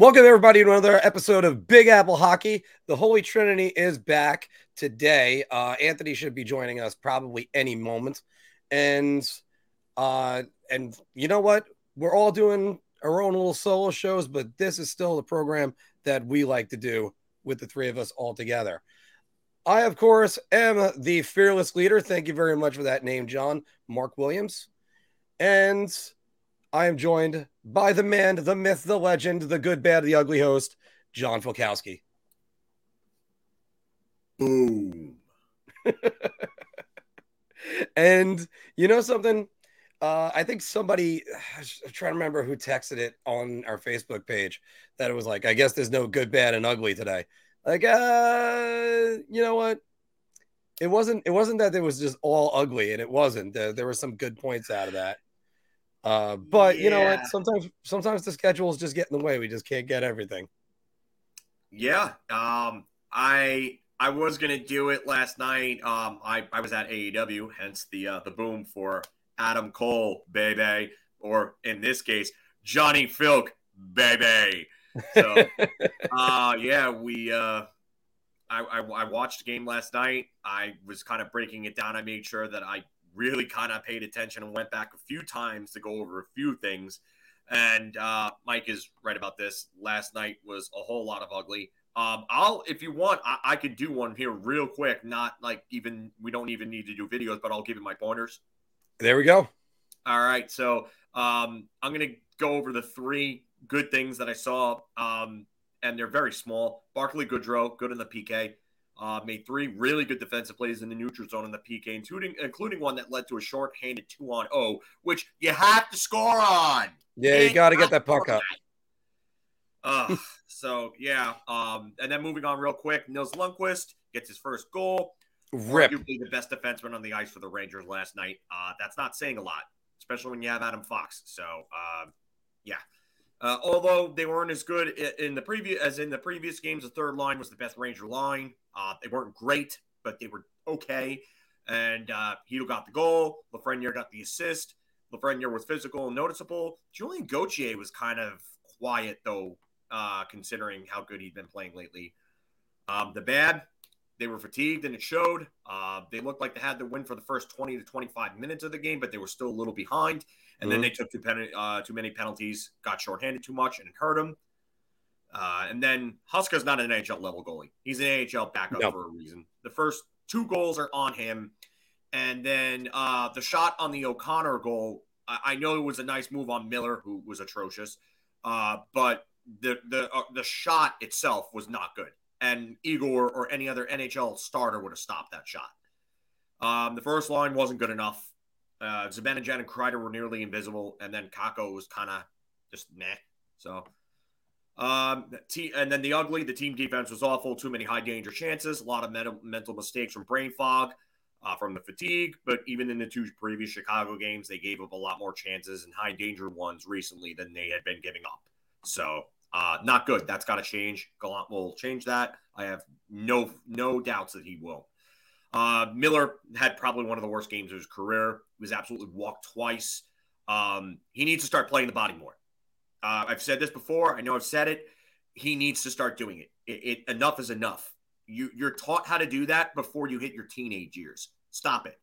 Welcome, everybody, to another episode of Big Apple Hockey. The Holy Trinity is back today. Uh, Anthony should be joining us probably any moment. And uh, and you know what? We're all doing our own little solo shows, but this is still the program that we like to do with the three of us all together. I, of course, am the fearless leader. Thank you very much for that name, John. Mark Williams. And I am joined by the man, the myth, the legend, the good, bad, the ugly host, John Folkowski. Boom. and you know something? Uh, I think somebody, I'm trying to remember who texted it on our Facebook page that it was like, I guess there's no good, bad, and ugly today. Like, uh, you know what? It wasn't. It wasn't that it was just all ugly, and it wasn't. There, there were some good points out of that. Uh, but yeah. you know what? Sometimes, sometimes the schedules just get in the way. We just can't get everything. Yeah. Um, I I was gonna do it last night. Um, I I was at AEW, hence the uh, the boom for Adam Cole, baby, or in this case, Johnny Filk, baby. So, uh, yeah, we. Uh, I, I, I watched the game last night. I was kind of breaking it down. I made sure that I really kind of paid attention and went back a few times to go over a few things. And uh, Mike is right about this. Last night was a whole lot of ugly. Um, I'll, if you want, I, I could do one here real quick. Not like even we don't even need to do videos, but I'll give you my pointers. There we go. All right, so um, I'm gonna go over the three good things that I saw, um, and they're very small. Barclay Goodrow, good in the PK. Uh, made three really good defensive plays in the neutral zone in the PK, including including one that led to a short-handed two on O, which you have to score on. Yeah, you got to get that puck up. Uh, so yeah, um, and then moving on real quick, Nils Lundkvist gets his first goal. Rip. Arguably the best defenseman on the ice for the Rangers last night. Uh, that's not saying a lot, especially when you have Adam Fox. So uh, yeah. Uh, although they weren't as good in the previous as in the previous games, the third line was the best Ranger line. Uh, they weren't great, but they were okay. And uh, Chytil got the goal. Lafreniere got the assist. Lafreniere was physical and noticeable. Julien Gauthier was kind of quiet, though, uh, considering how good he'd been playing lately. Um, the bad, they were fatigued and it showed. Uh, they looked like they had the win for the first 20 to 25 minutes of the game, but they were still a little behind. And mm-hmm. then they took too, pen- uh, too many penalties, got shorthanded too much, and it hurt them. Uh, and then Huska's not an NHL level goalie. He's an AHL backup for a reason. The first two goals are on him. And then uh, the shot on the O'Connor goal, I, I, know it was a nice move on Miller, who was atrocious. Uh, but the the uh, the shot itself was not good. And Igor or any other NHL starter would have stopped that shot. Um, the first line wasn't good enough. Uh, Zibanejad and Kreider were nearly invisible, and then Kakko was kind of just meh. So um, and then the ugly, the team defense was awful. Too many high danger chances, a lot of mental, mental mistakes from brain fog, uh, from the fatigue. But even in the two previous Chicago games, they gave up a lot more chances and high danger ones recently than they had been giving up. So uh, not good. That's got to change. Gallant will change that. I have no no doubts that he will. Uh, Miller had probably one of the worst games of his career. He was absolutely walked twice. Um, he needs to start playing the body more. Uh, I've said this before. I know I've said it. He needs to start doing it. It, it. Enough is enough. You, you're taught how to do that before you hit your teenage years. Stop it.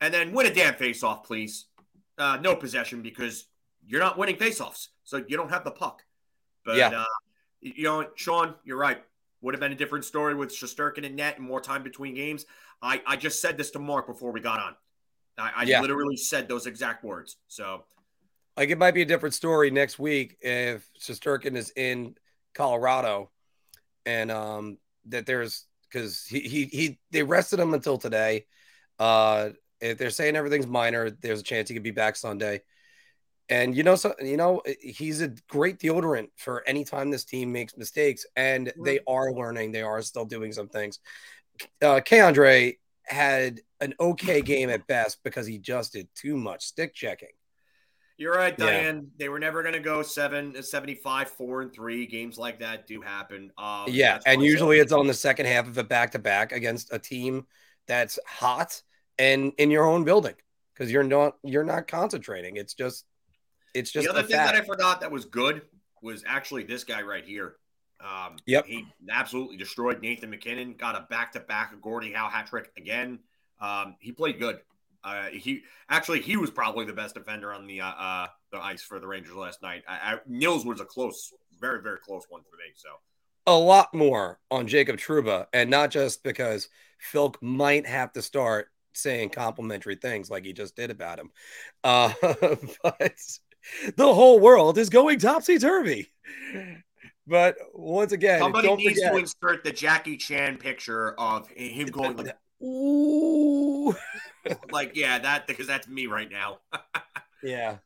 And then win a damn face-off, please. Uh, no possession because you're not winning face-offs, so you don't have the puck. But yeah. uh, you know, Sean, you're right. Would have been a different story with Shesterkin and net and more time between games. I, I just said this to Mark before we got on. I, I yeah. literally said those exact words. So like it might be a different story next week if Shesterkin is in Colorado, and um that there's because he he he they rested him until today. Uh, if they're saying everything's minor, there's a chance he could be back Sunday. And you know, so you know, he's a great deodorant for any time this team makes mistakes, and they are learning. They are still doing some things. Uh, Andre had an okay game at best because he just did too much stick checking. You're right, Diane. Yeah. They were never going to go seven, 75, four, and three. Games like that do happen. Um, yeah, and usually it's on the second half of a back to back against a team that's hot and in your own building because you're not you're not concentrating. It's just it's just the other thing fact. that I forgot that was good. was actually this guy right here. Um, yep. He absolutely destroyed Nathan MacKinnon, got a back to back Gordie Howe hat trick again. Um, he played good. Uh, he actually he was probably the best defender on the uh, uh, the ice for the Rangers last night. I, I, Nils was a close, very very close one for me. So a lot more on Jacob Trouba, and not just because Phil might have to start saying complimentary things like he just did about him, uh, but the whole world is going topsy turvy. But once again, somebody needs forget. to insert the Jackie Chan picture of him going like, "Ooh," like yeah, that because that's me right now. yeah.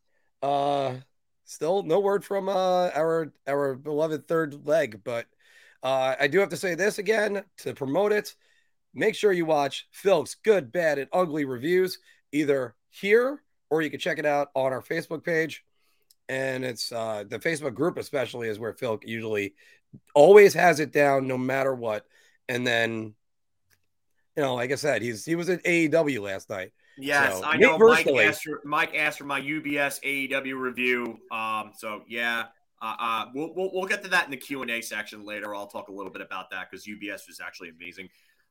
Uh, still no word from uh our our beloved third leg, but uh, I do have to say this again to promote it. Make sure you watch Phil's good, bad, and ugly reviews either here or you can check it out on our Facebook page and it's uh, the Facebook group, especially, is where Phil usually always has it down no matter what. And then, you know, like I said, he's he was at AEW last night. Yes, so, I know. Mike asked, for, Mike asked for my UBS AEW review. Um, so yeah, uh, uh, we'll, we'll we'll get to that in the Q and A section later. I'll talk a little bit about that because UBS was actually amazing.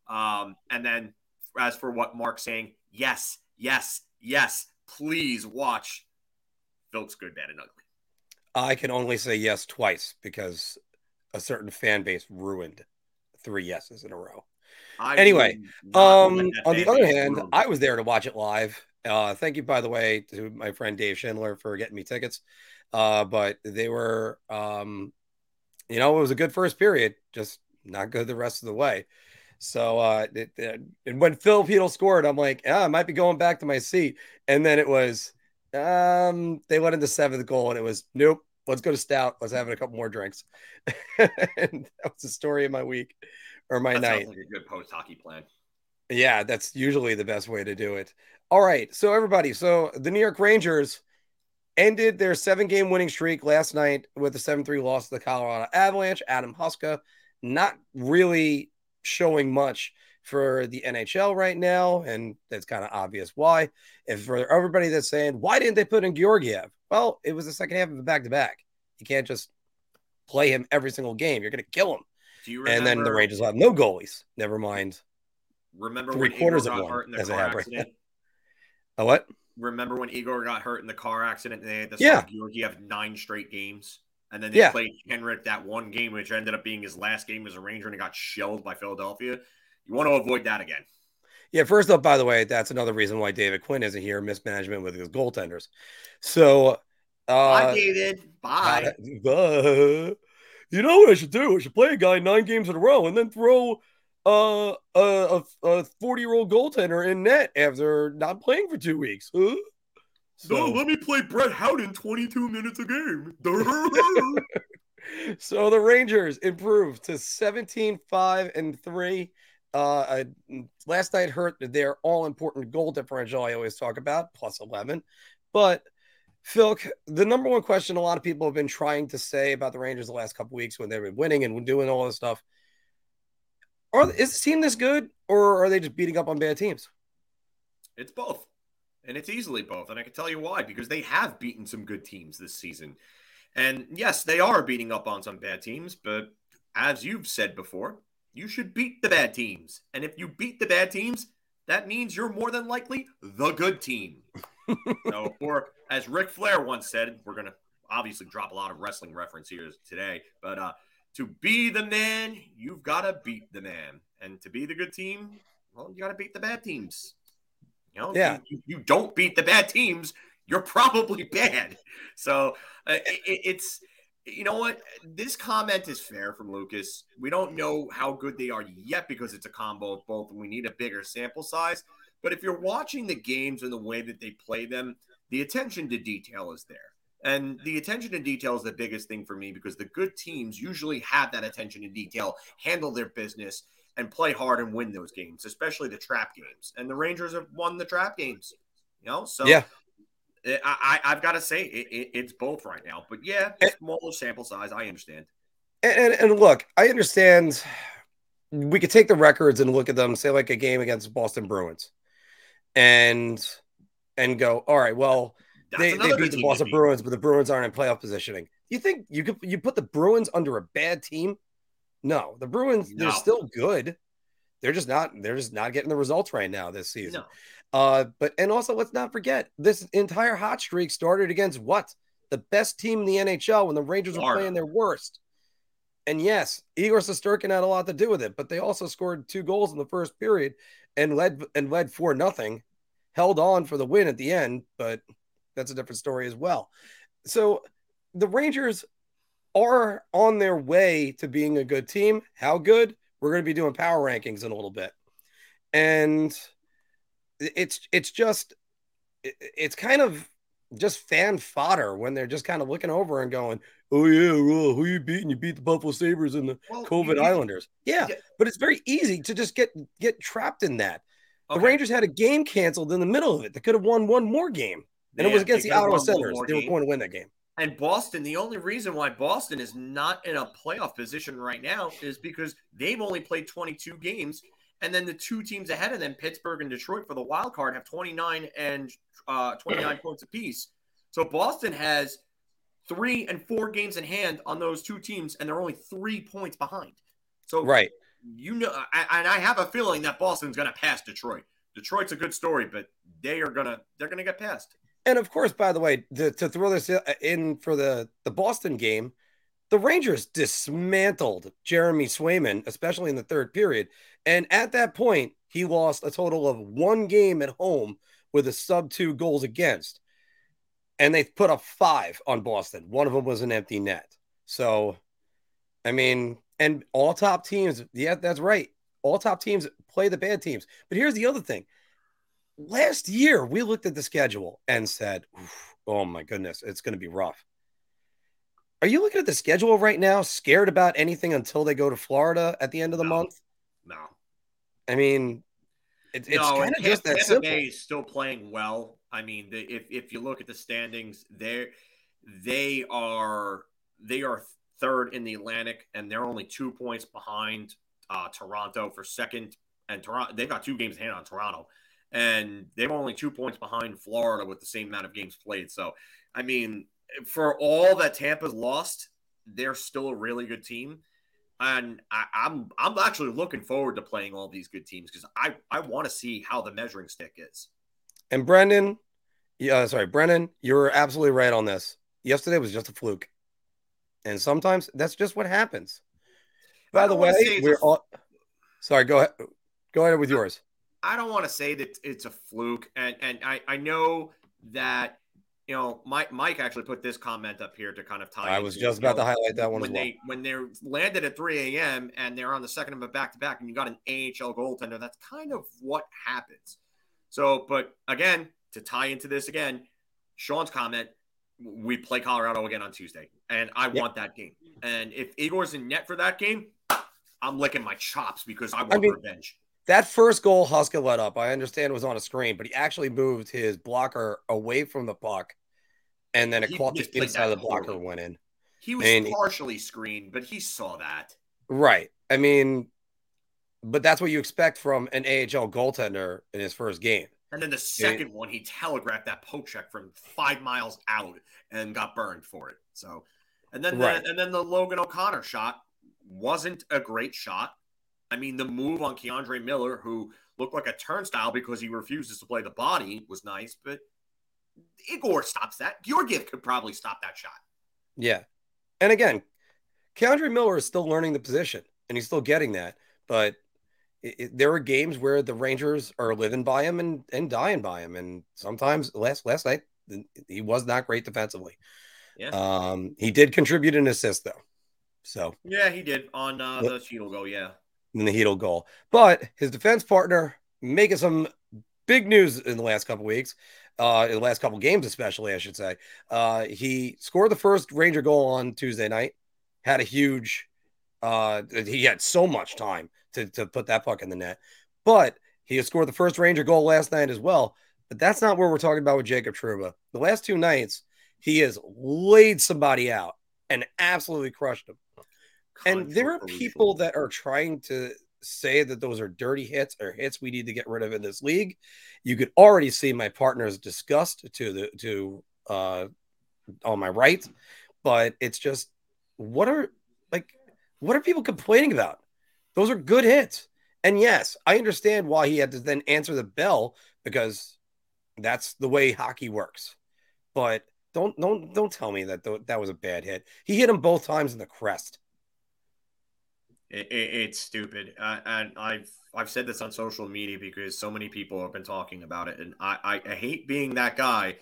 Um, and then as for what Mark's saying, yes, yes, yes, please watch Phil's good, bad, and ugly. I can only say yes twice because a certain fan base ruined three yeses in a row. I anyway, um, on the other hand, ruined. I was there to watch it live. Uh, thank you, by the way, to my friend Dave Schindler for getting me tickets. Uh, but they were, um, you know, it was a good first period, just not good the rest of the way. So, uh, it, it, and when Filipino scored, I'm like, yeah, I might be going back to my seat. And then it was um, they went into seventh goal, and it was nope. Let's go to stout. Let's have a couple more drinks. and that was the story of my week or my that night. Like a good post hockey plan. Yeah, that's usually the best way to do it. All right, so everybody, so the New York Rangers ended their seven game winning streak last night with a 7 3 loss to the Colorado Avalanche. Adam Huska not really showing much for the NHL right now, and that's kind of obvious why. If for everybody that's saying, why didn't they put in Georgiev? Well, it was the second half of a back to back. You can't just play him every single game. You're going to kill him. Remember, and then the Rangers have no goalies. Never mind. Remember three quarters of one as a accident? a what? Remember when Igor got hurt in the car accident? And they had to yeah. Georgiev nine straight games. And then they yeah. played Henrik that one game, which ended up being his last game as a Ranger, and he got shelled by Philadelphia. You want to avoid that again. Yeah, first up, by the way, that's another reason why David Quinn isn't here, mismanagement with his goaltenders. So uh, Bye, David. Bye. Uh, you know what I should do? I should play a guy nine games in a row and then throw uh, a a forty year old goaltender in net after not playing for two weeks. Huh? So, no, let me play Brett Howden 22 minutes a game. so the Rangers improved to 17 5 and 3. Uh, last night hurt their all important goal differential I always talk about, plus 11. But Phil, the number one question a lot of people have been trying to say about the Rangers the last couple weeks when they've been winning and doing all this stuff are is the team this good or are they just beating up on bad teams? It's both. And it's easily both. And I can tell you why because they have beaten some good teams this season. And yes, they are beating up on some bad teams, but as you've said before, you should beat the bad teams. And if you beat the bad teams, that means you're more than likely the good team. so, or as Ric Flair once said, we're going to obviously drop a lot of wrestling reference here today, but uh, to be the man, you've got to beat the man. And to be the good team, well, you got to beat the bad teams. You know, yeah. you, you don't beat the bad teams, you're probably bad. So uh, it, it's you know what? This comment is fair from Lucas. We don't know how good they are yet because it's a combo of both, and we need a bigger sample size. But if you're watching the games and the way that they play them, the attention to detail is there. And the attention to detail is the biggest thing for me because the good teams usually have that attention to detail, handle their business, and play hard and win those games, especially the trap games. And the Rangers have won the trap games. You know, so yeah, Eh, I, I have got to say it, it, it's both right now. But yeah, it's smaller sample size. I understand. And, and, and look, I understand. We could take the records and look at them, say like a game against Boston Bruins, and and go, all right, well, they, they beat the Boston Bruins, but the Bruins aren't in playoff positioning. You think you could you put the Bruins under a bad team? No, the Bruins no. they're still good. They're just not they're just not getting the results right now this season. No. Uh, but and also let's not forget this entire hot streak started against what the best team in the NHL when the Rangers were playing their worst. And yes, Igor Shesterkin had a lot to do with it, but they also scored two goals in the first period and led and led for nothing, held on for the win at the end, but that's a different story as well. So the Rangers are on their way to being a good team. How good? We're going to be doing power rankings in a little bit. And it's it's just it's kind of just fan fodder when they're just kind of looking over and going, "Oh yeah, well, who you beating? You beat the Buffalo Sabres and the well, COVID Islanders." Yeah, yeah, but it's very easy to just get get trapped in that. Okay. The Rangers had a game canceled in the middle of it. They could have won one more game, and yeah, it was against the Ottawa Senators. They were going to win that game. And Boston, the only reason why Boston is not in a playoff position right now is because they've only played 22 games. And then the two teams ahead of them, Pittsburgh and Detroit, for the wild card, have 29 and uh, 29 points apiece. So Boston has three and four games in hand on those two teams, and they're only three points behind. So, right, you know, I, and I have a feeling that Boston's going to pass Detroit. Detroit's a good story, but they are gonna they're gonna get passed. And of course, by the way, to, to throw this in for the the Boston game, the Rangers dismantled Jeremy Swayman, especially in the third period. And at that point, he lost a total of one game at home with a sub two goals against. And they put up five on Boston. One of them was an empty net. So, I mean, and all top teams, yeah, that's right. All top teams play the bad teams. But here's the other thing. Last year, we looked at the schedule and said, oh my goodness, it's going to be rough. Are you looking at the schedule right now, scared about anything until they go to Florida at the end of the no. month? No. I mean, it, it's no, kind of just that simple. Bay is still playing well. I mean, the, if if you look at the standings, they they are they are third in the Atlantic, and they're only two points behind uh, Toronto for second. And Toronto, they've got two games in hand on Toronto, and they're only two points behind Florida with the same amount of games played. So, I mean, for all that Tampa's lost, they're still a really good team. And I, am I'm, I'm actually looking forward to playing all these good teams because I, I want to see how the measuring stick is. And Brendan, yeah, uh, sorry, Brendan, you're absolutely right on this. Yesterday was just a fluke. And sometimes that's just what happens. By the way, we're all sorry, go ahead. Go ahead with yours. I don't want to say that it's a fluke. And and I, I know that you know, Mike Mike actually put this comment up here to kind of tie. I was just about know, to highlight that one when well. they when they're landed at 3 a.m. and they're on the second of a back to back, and you got an AHL goaltender. That's kind of what happens. So, but again, to tie into this again, Sean's comment: we play Colorado again on Tuesday, and I yep. want that game. And if Igor's in net for that game, I'm licking my chops because I want I mean, revenge. That first goal Huska let up, I understand was on a screen, but he actually moved his blocker away from the puck, and then it caught the inside of the blocker went in. He was and partially screened, but he saw that. Right. I mean, but that's what you expect from an AHL goaltender in his first game. And then the second one, he telegraphed that poke check from five miles out and got burned for it. So, and then right. the, and then the Logan O'Connor shot wasn't a great shot. I mean, the move on K'Andre Miller, who looked like a turnstile because he refuses to play the body, was nice, but Igor stops that. Georgiev could probably stop that shot. Yeah. And again, K'Andre Miller is still learning the position and he's still getting that. But it, it, there are games where the Rangers are living by him and, and dying by him. And sometimes last last night, he was not great defensively. Yeah. Um, he did contribute an assist though. So yeah, he did on uh, the Chytil goal. Yeah, in the Chytil goal. But his defense partner making some big news in the last couple weeks, uh, in the last couple games, especially, I should say. Uh, he scored the first Ranger goal on Tuesday night, had a huge, uh, he had so much time to, to put that puck in the net, but he had scored the first Ranger goal last night as well. But that's not what we're talking about with Jacob Trouba. The last two nights, he has laid somebody out and absolutely crushed them and there are people that are trying to say that those are dirty hits or hits we need to get rid of in this league. You could already see my partner's disgust to the to uh, on my right, but it's just what are like what are people complaining about? Those are good hits. And yes, I understand why he had to then answer the bell because that's the way hockey works. But don't don't don't tell me that th- that was a bad hit. He hit him both times in the crest. It, it, it's stupid, uh, and I've I've said this on social media because so many people have been talking about it, and I, I, I hate being that guy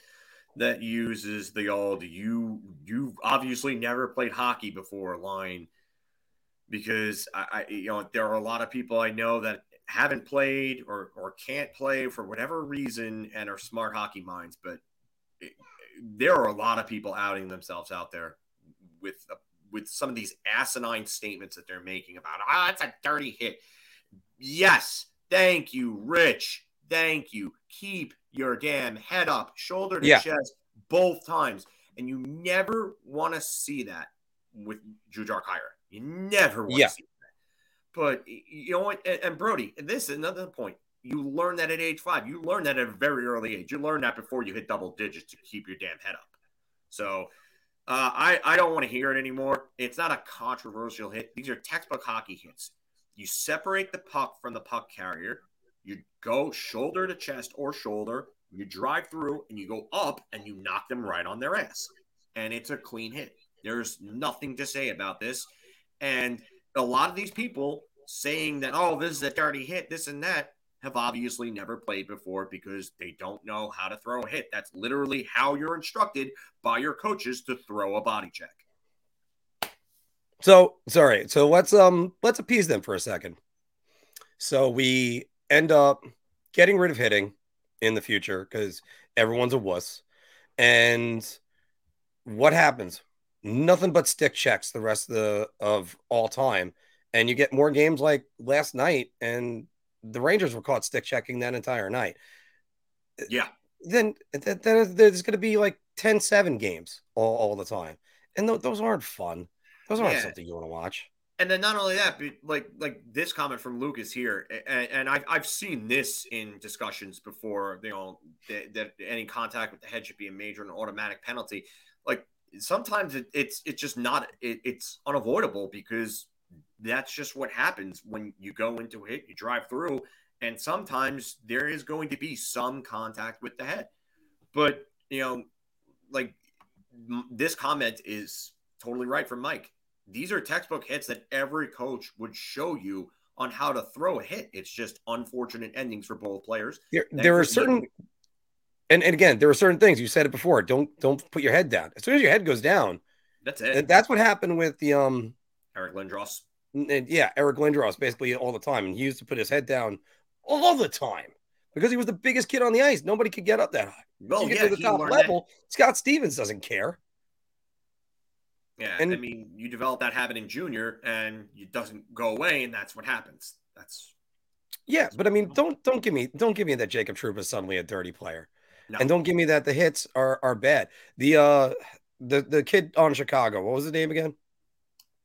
that uses the old "you you obviously never played hockey before" line because I, I you know there are a lot of people I know that haven't played or or can't play for whatever reason and are smart hockey minds, but it, there are a lot of people outing themselves out there with a with some of these asinine statements that they're making about, ah, oh, it's a dirty hit. Yes. Thank you, Rich. Thank you. Keep your damn head up, shoulder to yeah. chest, both times. And you never want to see that with Jujhar Khaira. You never want yeah. to see that. But you know what? And Brody, this is another point. You learn that at age five. You learn that at a very early age. You learn that before you hit double digits to keep your damn head up. So uh, I, I don't want to hear it anymore. It's not a controversial hit. These are textbook hockey hits. You separate the puck from the puck carrier. You go shoulder to chest or shoulder. You drive through and you go up and you knock them right on their ass. And it's a clean hit. There's nothing to say about this. And a lot of these people saying that, oh, this is a dirty hit, this and that, have obviously never played before because they don't know how to throw a hit. That's literally how you're instructed by your coaches to throw a body check. So sorry. So let's um let's appease them for a second. So we end up getting rid of hitting in the future because everyone's a wuss. And what happens? Nothing but stick checks the rest of the of all time. And you get more games like last night, and the Rangers were caught stick checking that entire night. Uh, yeah. Then, then there's going to be like 10 7 games all, all the time. And th- those aren't fun. Those aren't yeah. something you want to watch. And then not only that, but like like this comment from Lucas here, and, and I've, I've seen this in discussions before. You know that, that, any contact with the head should be a major and automatic penalty. Like sometimes it, it's it's just not it, it's unavoidable because that's just what happens when you go into a hit, you drive through, and sometimes there is going to be some contact with the head. But, you know, like this comment is totally right from Mike. These are textbook hits that every coach would show you on how to throw a hit. It's just unfortunate endings for both players. There, there are certain and, and again, there are certain things you said it before. Don't don't put your head down. As soon as your head goes down, that's it. That's what happened with the um Eric Lindros and yeah, Eric Lindros basically all the time, and he used to put his head down all the time because he was the biggest kid on the ice. Nobody could get up that high. Well, you yeah, to the top level. That. Scott Stevens doesn't care. Yeah, and I mean, you develop that habit in junior, and it doesn't go away, and that's what happens. That's yeah, but I mean, don't don't give me don't give me that Jacob Trouba is suddenly a dirty player, no. and don't give me that the hits are are bad. The uh the the kid on Chicago, what was his name again?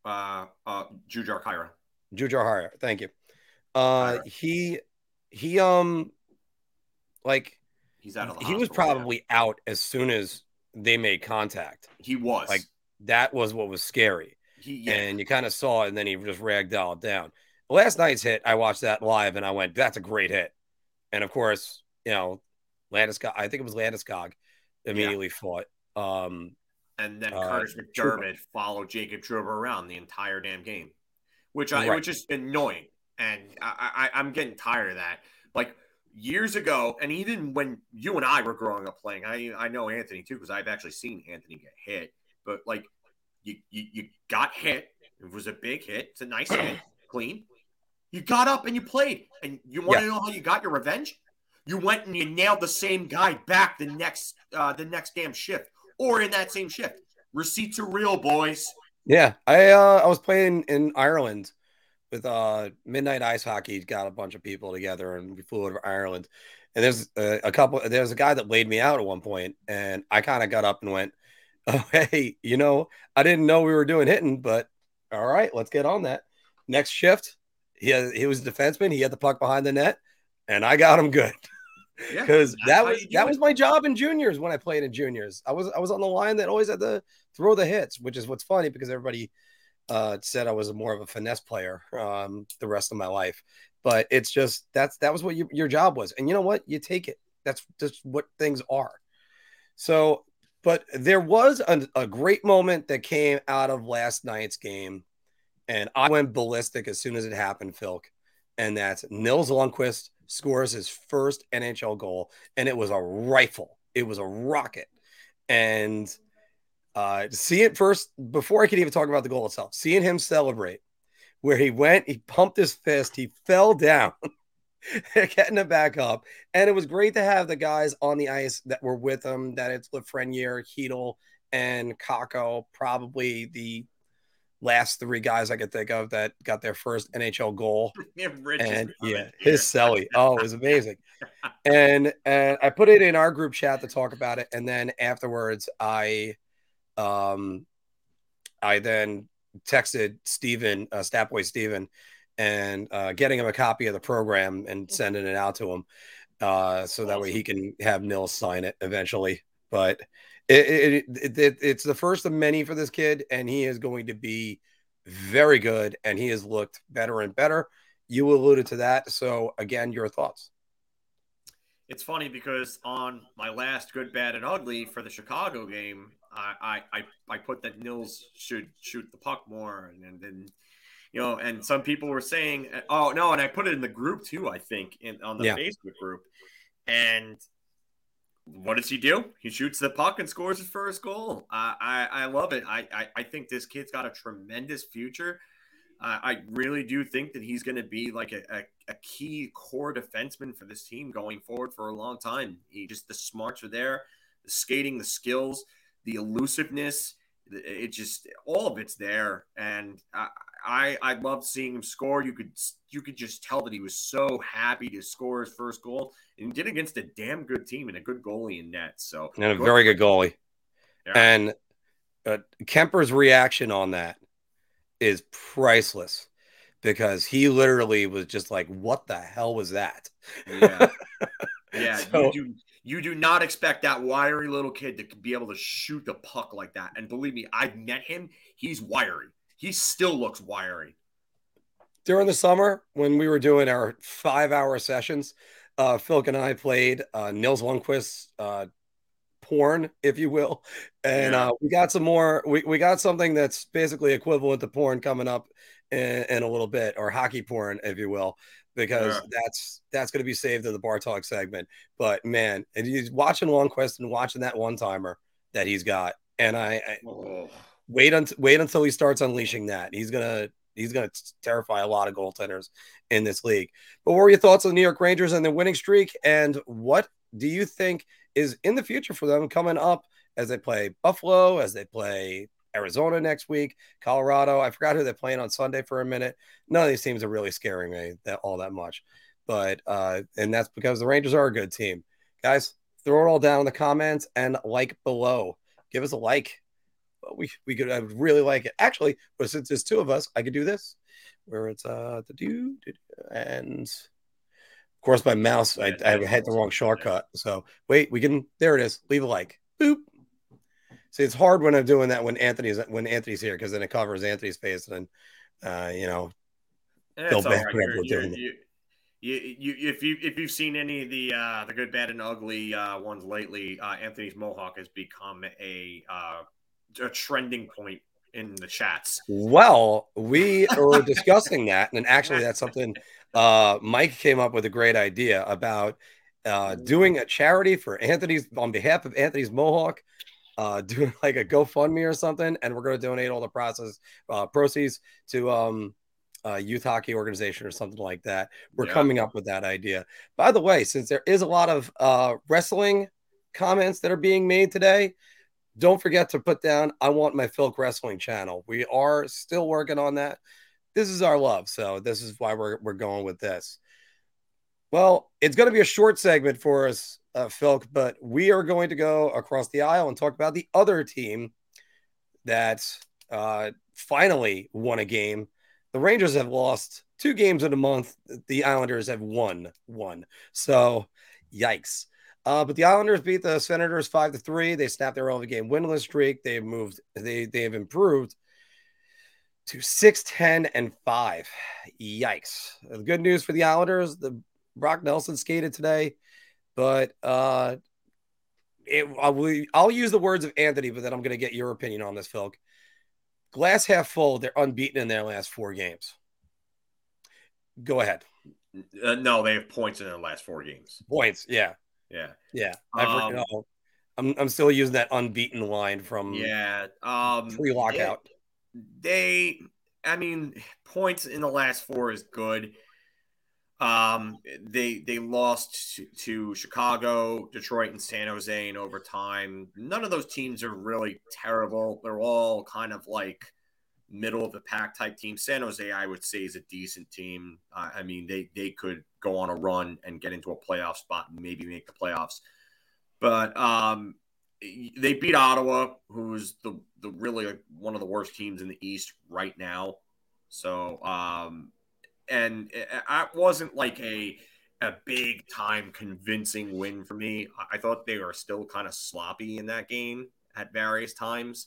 Uh, uh, Jujhar Khaira. Jujhar Khaira. Thank you. Uh, he, he, um, like, he's out of the He was probably yeah. out as soon as they made contact. He was like, that was what was scary. He, yeah. And you kind of saw it, and then he just ragdolled down. Last night's hit, I watched that live, and I went, "That's a great hit." And of course, you know, Landeskog. I think it was Landeskog immediately yeah. fought. Um, and then uh, Kurtis MacDermid Trouba. followed Jacob Trouba around the entire damn game, which I right. which is annoying, and I, I I'm getting tired of that. Like years ago, and even when you and I were growing up playing, I I know Anthony too because I've actually seen Anthony get hit, but like you you, you got hit, it was a big hit, it's a nice hit, clean. You got up and you played, and you want to know how you got your revenge? You went and you nailed the same guy back the next uh, the next damn shift or in that same shift. Receipts are real, boys. Yeah, I uh, I was playing in Ireland with uh Midnight Ice Hockey. Got a bunch of people together, and we flew over Ireland. And there's a, a couple. There's a guy that laid me out at one point, and I kind of got up and went, "Oh, hey, you know, I didn't know we were doing hitting, but all right, let's get on that." Next shift, he had, he was a defenseman. He had the puck behind the net, and I got him good. because yeah, that was that it. was my job in juniors when I played in juniors. I was I was on the line that always had to throw the hits, which is what's funny because everybody uh, said I was more of a finesse player um, the rest of my life. But it's just that's that was what you, your job was, and you know what? You take it. That's just what things are. So, but there was a, a great moment that came out of last night's game, and I went ballistic as soon as it happened, Phil. And that's Nils Lundkvist scores his first NHL goal, and it was a rifle. It was a rocket, and uh, see it first before I could even talk about the goal itself. Seeing him celebrate, where he went, he pumped his fist, he fell down, getting it back up, and it was great to have the guys on the ice that were with him. That it's Lafreniere, Chytil, and Kakko, probably the last three guys I could think of that got their first NHL goal. and yeah, his celly. Oh, it was amazing. and and I put it in our group chat to talk about it. And then afterwards I um, I then texted Steven, uh, Statboy Steven, and uh, getting him a copy of the program and mm. sending it out to him. Uh, so that way he can have Nils sign it eventually. But it, it, it, it's the first of many for this kid, and he is going to be very good, and he has looked better and better. You alluded to that. So, again, your thoughts it's funny because on my last good, bad, and ugly for the Chicago game, I I I put that Nils should shoot the puck more, and then you know, and some people were saying, oh no, and I put it in the group too. I think in on the yeah. Facebook group, and what does he do? He shoots the puck and scores his first goal. Uh, I I love it. I, I I think this kid's got a tremendous future. Uh, I really do think that he's going to be like a, a, a, key core defenseman for this team going forward for a long time. He just the smarts are there, the skating, the skills, the elusiveness. It just all of it's there, and I, I I love seeing him score. You could you could just tell that he was so happy to score his first goal and did against a damn good team and a good goalie in net. So and a very good goalie, yeah. and uh, Kuemper's reaction on that is priceless because he literally was just like, "What the hell was that?" Yeah, yeah. so, you do you do not expect that wiry little kid to be able to shoot the puck like that. And believe me, I've met him. He's wiry. He still looks wiry. During the summer, when we were doing our five-hour sessions, uh, Phil and I played uh, Nils Lundkvist uh, porn, if you will. And yeah. uh, we got some more. We, we got something that's basically equivalent to porn coming up in, in a little bit, or hockey porn, if you will, because yeah. that's that's going to be saved in the bar talk segment. But man, and he's watching Lundkvist and watching that one timer that he's got, and I, I oh. wait until wait until he starts unleashing that. He's gonna he's gonna terrify a lot of goaltenders in this league. But what were your thoughts on the New York Rangers and the winning streak? And what do you think is in the future for them coming up as they play Buffalo, as they play Arizona next week, Colorado. I forgot who they're playing on Sunday for a minute. None of these teams are really scaring me that all that much. But uh, and that's because the Rangers are a good team. Guys, throw it all down in the comments and like below. Give us a like. We we could I would really like it. Actually, but since there's two of us, I could do this where it's uh the dude and of course, my mouse, I, I had the wrong shortcut. So wait, we can, there it is. Leave a like. Boop. See, it's hard when I'm doing that when Anthony's when Anthony's here because then it covers Anthony's face and then, uh, you know, Bill right. you're, you're, you, you, you, if you if you've seen any of the uh, the good, bad, and ugly uh, ones lately, uh, Anthony's mohawk has become a uh, a trending point in the chats. Well, we were discussing that, and actually, that's something uh, Mike came up with a great idea about uh, doing a charity for Anthony's on behalf of Anthony's Mohawk, uh, doing like a GoFundMe or something, and we're going to donate all the process uh, proceeds to um, a youth hockey organization or something like that. We're yeah. coming up with that idea. By the way, since there is a lot of uh, wrestling comments that are being made today, don't forget to put down I want my Philk Wrestling channel. We are still working on that this is our love. So this is why we're we're going with this. Well, it's going to be a short segment for us, uh, Phil, but we are going to go across the aisle and talk about the other team that uh, finally won a game. The Rangers have lost two games in a month. The Islanders have won one. So, Yikes. Uh, but the Islanders beat the Senators five to three. They snapped their 11 game winless streak. They've moved, they they've improved to 6 10 and 5. Yikes. The good news for the Islanders, the Brock Nelson skated today, but uh it, I will, I'll use the words of Anthony, but then I'm going to get your opinion on this, Phil. Glass half full, they're unbeaten in their last four games. Go ahead. Uh, no, they have points in their last four games. Points, yeah. Yeah. Yeah. Um, you I'm, I'm still using that unbeaten line from yeah um, pre lockout. They, they, I mean, points in the last four is good. Um, they they lost to, Chicago, Detroit, and San Jose in overtime. None of those teams are really terrible. They're all kind of like middle of the pack type team. San Jose, I would say, is a decent team. Uh, I mean, they they could go on a run and get into a playoff spot and maybe make the playoffs. But um, they beat Ottawa, who's the the really like one of the worst teams in the East right now. So um, and it, wasn't like a a big time convincing win for me. I thought they were still kind of sloppy in that game at various times.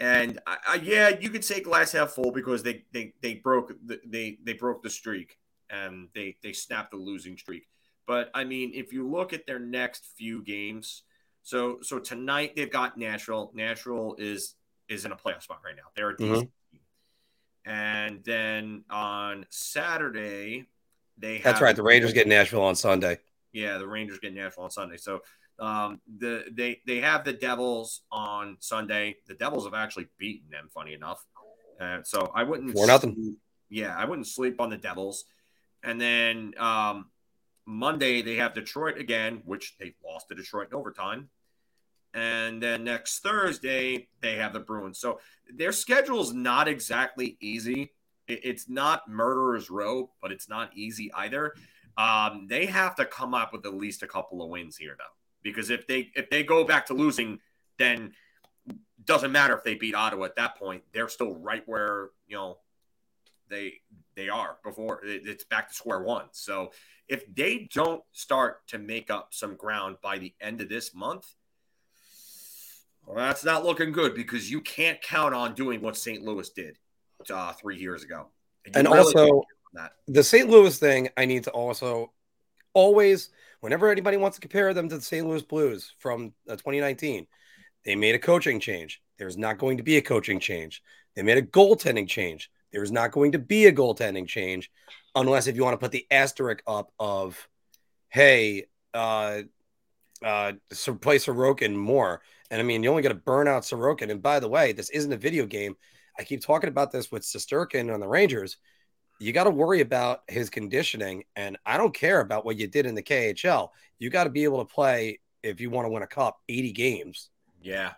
And I, I, yeah, you could say glass half full because they they they broke the, they they broke the streak and they they snapped the losing streak. But I mean, if you look at their next few games, so so tonight they've got Nashville. Nashville is is in a playoff spot right now. They're a mm-hmm. And then on Saturday, they have That's right. The Rangers get Nashville on Sunday. Yeah, the Rangers get Nashville on Sunday. So um, the they they have the Devils on Sunday. The Devils have actually beaten them, funny enough. Uh, so I wouldn't for nothing. yeah, I wouldn't sleep on the Devils. And then um, Monday they have Detroit again, which they lost to Detroit in overtime. And then next Thursday, they have the Bruins. So their schedule is not exactly easy. It's not murderer's row, but it's not easy either. Um, they have to come up with at least a couple of wins here, though, because if they if they go back to losing, then doesn't matter if they beat Ottawa at that point. They're still right where you know they they are before. It's back to square one. So if they don't start to make up some ground by the end of this month, well, that's not looking good because you can't count on doing what St. Louis did uh, three years ago. And, and really also, the St. Louis thing, I need to also always, whenever anybody wants to compare them to the St. Louis Blues from uh, 2019, they made a coaching change. There's not going to be a coaching change. They made a goaltending change. There's not going to be a goaltending change unless if you want to put the asterisk up of, hey, uh, uh, play Sorokin more. And I mean, you only got to burn out Sorokin. And by the way, this isn't a video game. I keep talking about this with Shesterkin on the Rangers. You got to worry about his conditioning. And I don't care about what you did in the KHL. You got to be able to play if you want to win a cup 80 games. Yeah.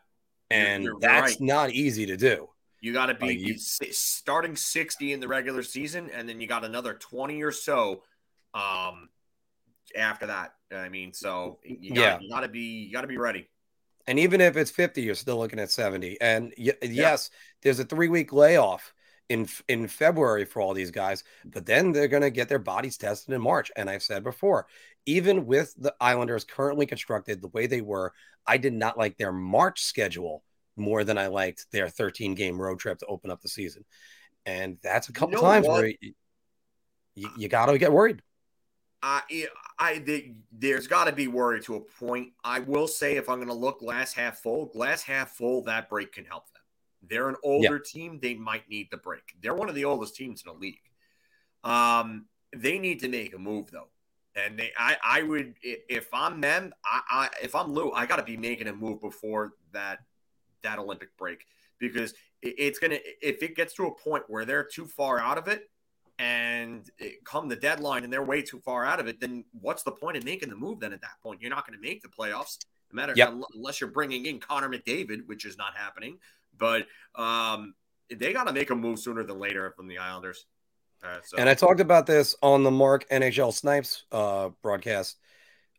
And you're, you're that's right. not easy to do. You got to be you, starting 60 in the regular season, and then you got another 20 or so um, after that. I mean, so you got, yeah. you got to be you got to be ready. And even if it's 50, you're still looking at 70. And y- yeah. yes, there's a three week layoff in in February for all these guys, but then they're going to get their bodies tested in March. And I've said before, even with the Islanders currently constructed the way they were, I did not like their March schedule more than I liked their 13 game road trip to open up the season. And that's a couple you know times what? where you, you, you got to get worried. I, I, they, there's got to be worry to a point. I will say, if I'm going to look glass half full, glass half full, that break can help them. They're an older team; they might need the break. They're one of the oldest teams in the league. Um, they need to make a move though, and they, I, I would, if I'm them, I, I if I'm Lou, I got to be making a move before that, that Olympic break because it's gonna, if it gets to a point where they're too far out of it, and come the deadline and they're way too far out of it, then what's the point of making the move then at that point? You're not going to make the playoffs, no matter yep. unless you're bringing in Connor McDavid, which is not happening. But um, they got to make a move sooner than later from the Islanders. Uh, so. And I talked about this on the Mark NHL Snipes uh, broadcast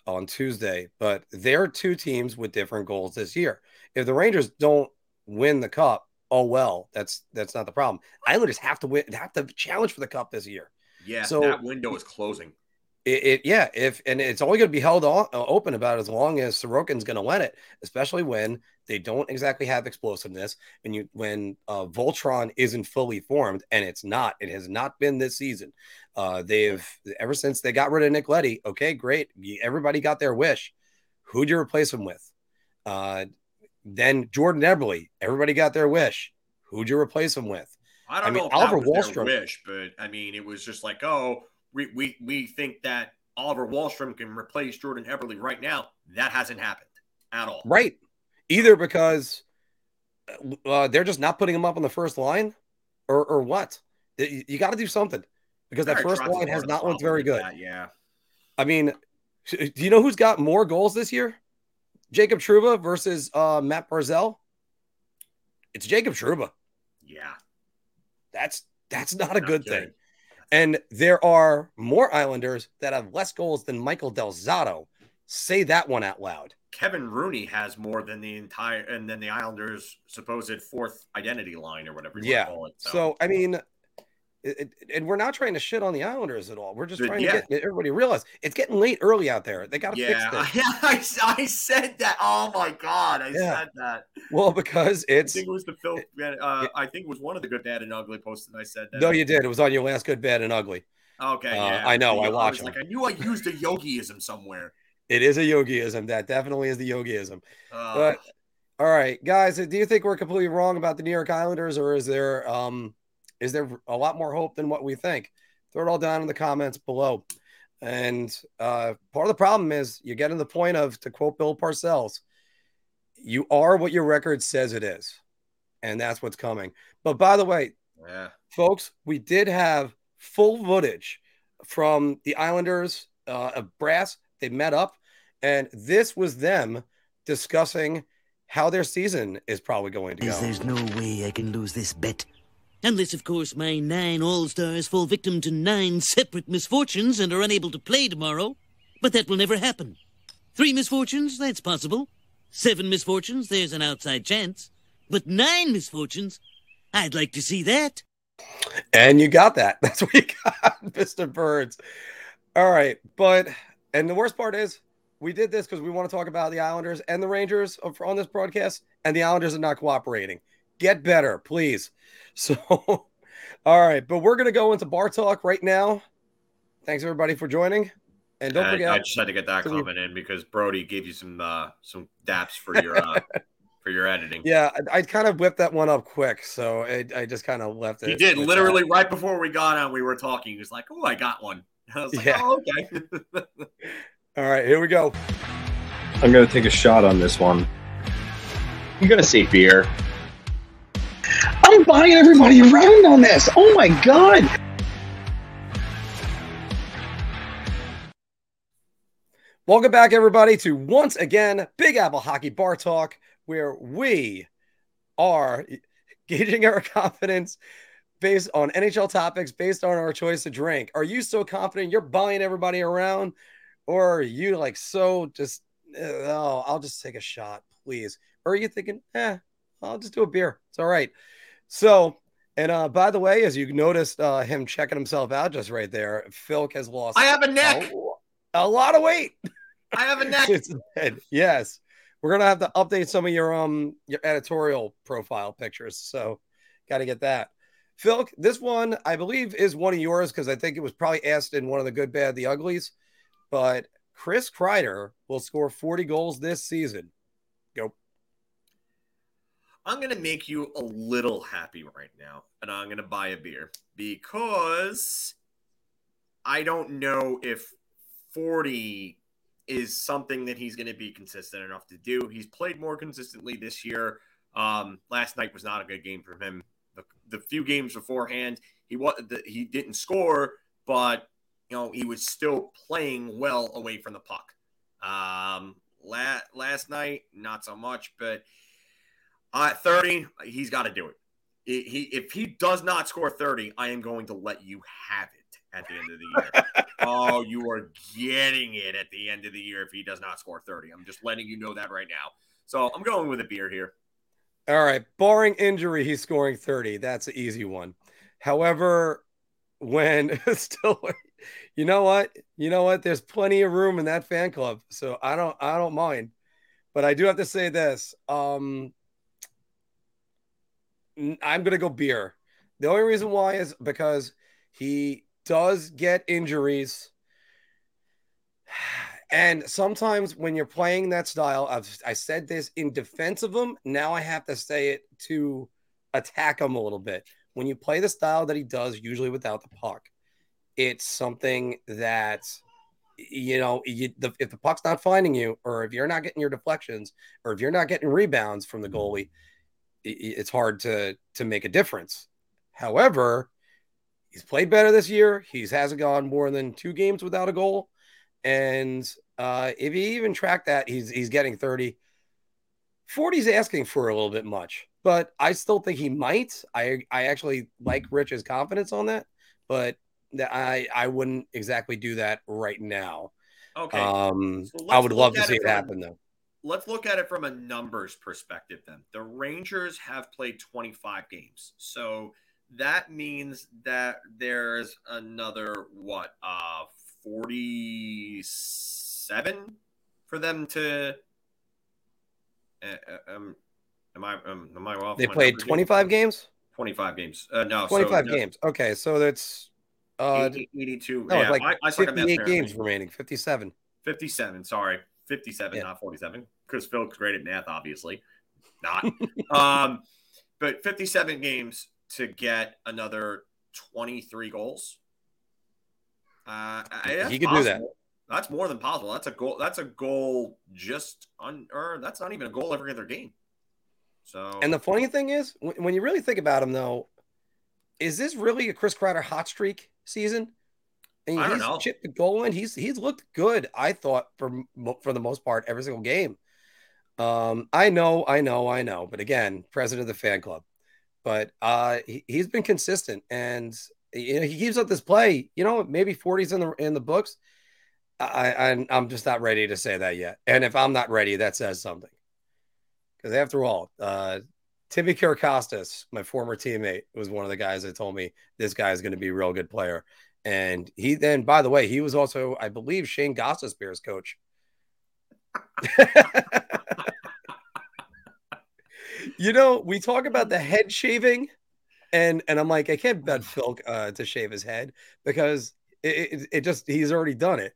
on Tuesday, but there are two teams with different goals this year. If the Rangers don't win the cup, oh well, that's that's not the problem. Islanders have to win, have to challenge for the cup this year. Yeah, so that window is closing. It, it, yeah, if and it's only going to be held on, uh, open about as long as Sorokin's going to win it, especially when they don't exactly have explosiveness. And you when uh, Voltron isn't fully formed, and it's not, it has not been this season. Uh, they've ever since they got rid of Nick Leddy. Okay, great, everybody got their wish. Who'd you replace him with? Uh, then Jordan Eberle, everybody got their wish. Who'd you replace him with? I don't I mean, know Oliver Wahlstrom. wish, but I mean, it was just like, oh, we, we, we think that Oliver Wahlstrom can replace Jordan Eberle right now. That hasn't happened at all. Right. Either because uh, they're just not putting him up on the first line or, or what? You, you got to do something because that first line has not looked very good. That, yeah. I mean, do you know who's got more goals this year? Jacob Trouba versus uh, Mat Barzal, It's Jacob Trouba. Yeah. That's that's not a not good thing. And there are more Islanders that have less goals than Michael Del Zotto. Say that one out loud. Kevin Rooney has more than the entire and then the Islanders' supposed fourth identity line or whatever. yeah. It, so. so. I mean, it, it, and we're not trying to shit on the Islanders at all. We're just trying yeah. to get everybody realize it's getting late early out there. They got to yeah. fix this. I, I said that. Oh my god, I yeah. said that. Well, because it's. I think it was the Phil. Uh, I think it was one of the good, bad, and ugly posts that I said that. No, you did. It was on your last good, bad, and ugly. Okay, uh, yeah. I know. I, I watched. Like I knew I used a yogiism somewhere. It is a yogiism. That definitely is the yogiism. Uh, but all right, guys, do you think we're completely wrong about the New York Islanders, or is there um is there a lot more hope than what we think? Throw it all down in the comments below. And uh, part of the problem is you get to the point of, to quote Bill Parcells, you are what your record says it is. And that's what's coming. But by the way, yeah. folks, we did have full footage from the Islanders uh, of brass. They met up, and this was them discussing how their season is probably going to go. There's no way I can lose this bet. Unless, of course, my nine All-Stars fall victim to nine separate misfortunes and are unable to play tomorrow. But that will never happen. Three misfortunes, that's possible. Seven misfortunes, there's an outside chance. But nine misfortunes, I'd like to see that. And you got that. That's what you got, Mr. Birds. All right. But, and the worst part is, we did this because we want to talk about the Islanders and the Rangers on this broadcast, and the Islanders are not cooperating. Get better, please. So, all right, but we're gonna go into bar talk right now. Thanks everybody for joining, and don't forget. I just had to get that comment in because Brody gave you some uh, some daps for your uh, for your editing. Yeah, I, I, kind of whipped that one up quick, so I, I just kind of left it. He did literally that. right before we got on. We were talking. He was like, "Oh, I got one." I was like, yeah. "Oh, okay." all right, here we go. I'm gonna take a shot on this one. I'm gonna say beer. I'm buying everybody around on this. Oh my god. Welcome back, everybody, to once again Big Apple Hockey Bar Talk, where we are gauging our confidence based on NHL topics, based on our choice to drink. Are you so confident you're buying everybody around, or are you like so just, oh, I'll just take a shot, please? Or are you thinking, eh, I'll just do a beer. It's all right. So, and uh, by the way, as you noticed uh, him checking himself out just right there, Philk has lost. I have a neck. A, a lot of weight. I have a neck. yes. We're gonna have to update some of your um your editorial profile pictures. So got to get that. Philk, this one I believe is one of yours because I think it was probably asked in one of the good, bad, the uglies. But Chris Kreider will score 40 goals this season. Go. I'm going to make you a little happy right now, and I'm going to buy a beer because I don't know if 40 is something that he's going to be consistent enough to do. He's played more consistently this year. Um, last night was not a good game for him. The, the few games beforehand, he was he didn't score, but you know he was still playing well away from the puck. Um, la- last night, not so much, but uh, 30, he's got to do it. He, if he does not score 30, I am going to let you have it at the end of the year. oh, you are getting it at the end of the year if he does not score 30. I'm just letting you know that right now. So I'm going with a beer here. All right. Barring injury, he's scoring 30. That's an easy one. However, when still you know what? You know what? There's plenty of room in that fan club, so I don't I don't mind. But I do have to say this. Um I'm gonna go beer. The only reason why is because he does get injuries. And sometimes when you're playing that style, I've, I said this in defense of him. Now I have to say it to attack him a little bit. When you play the style that he does, usually without the puck, it's something that you know you, the, if the puck's not finding you, or if you're not getting your deflections, or if you're not getting rebounds from the goalie, it's hard to to make a difference. However, he's played better this year. He hasn't gone more than two games without a goal. And uh, if you even track that, he's he's getting 30. 40's asking for a little bit much, but I still think he might. I I actually like Rich's confidence on that, but I I wouldn't exactly do that right now. Okay. Um, so I would love to see it, it happen though. Let's look at it from a numbers perspective then. The Rangers have played 25 games. So that means that there's another what uh 47 for them to uh, um am i um, am i off they played 25 games? 25 games. Uh no 25 so, games. Okay so that's uh 80, 82 no, yeah, like I, I 58 games remaining 57 57 sorry 57 yeah. not 47 because phil's great at math obviously not um but 57 games to get another 23 goals. Uh, he could possible. do that. That's more than possible. That's a goal. That's a goal just on, or that's not even a goal every other game. So, and the funny thing is, when you really think about him, though, is this really a Chris Kreider hot streak season? And I don't he's know. chipped the goal in. He's he's looked good. I thought for for the most part every single game. Um, I know, I know, I know. But again, president of the fan club but uh, he, has been consistent and you know, he keeps up this play. You know, maybe 40s in the in the books. I, I I'm just not ready to say that yet. And if I'm not ready, that says something. Because after all, uh, Timmy my former teammate, was one of the guys that told me this guy is going to be a real good player. And he then, by the way, he was also, I believe, Shane Gostisbehere's coach. you know, we talk about the head shaving, and and I'm like, I can't bet Phil uh, to shave his head because it, it, it, just he's already done it.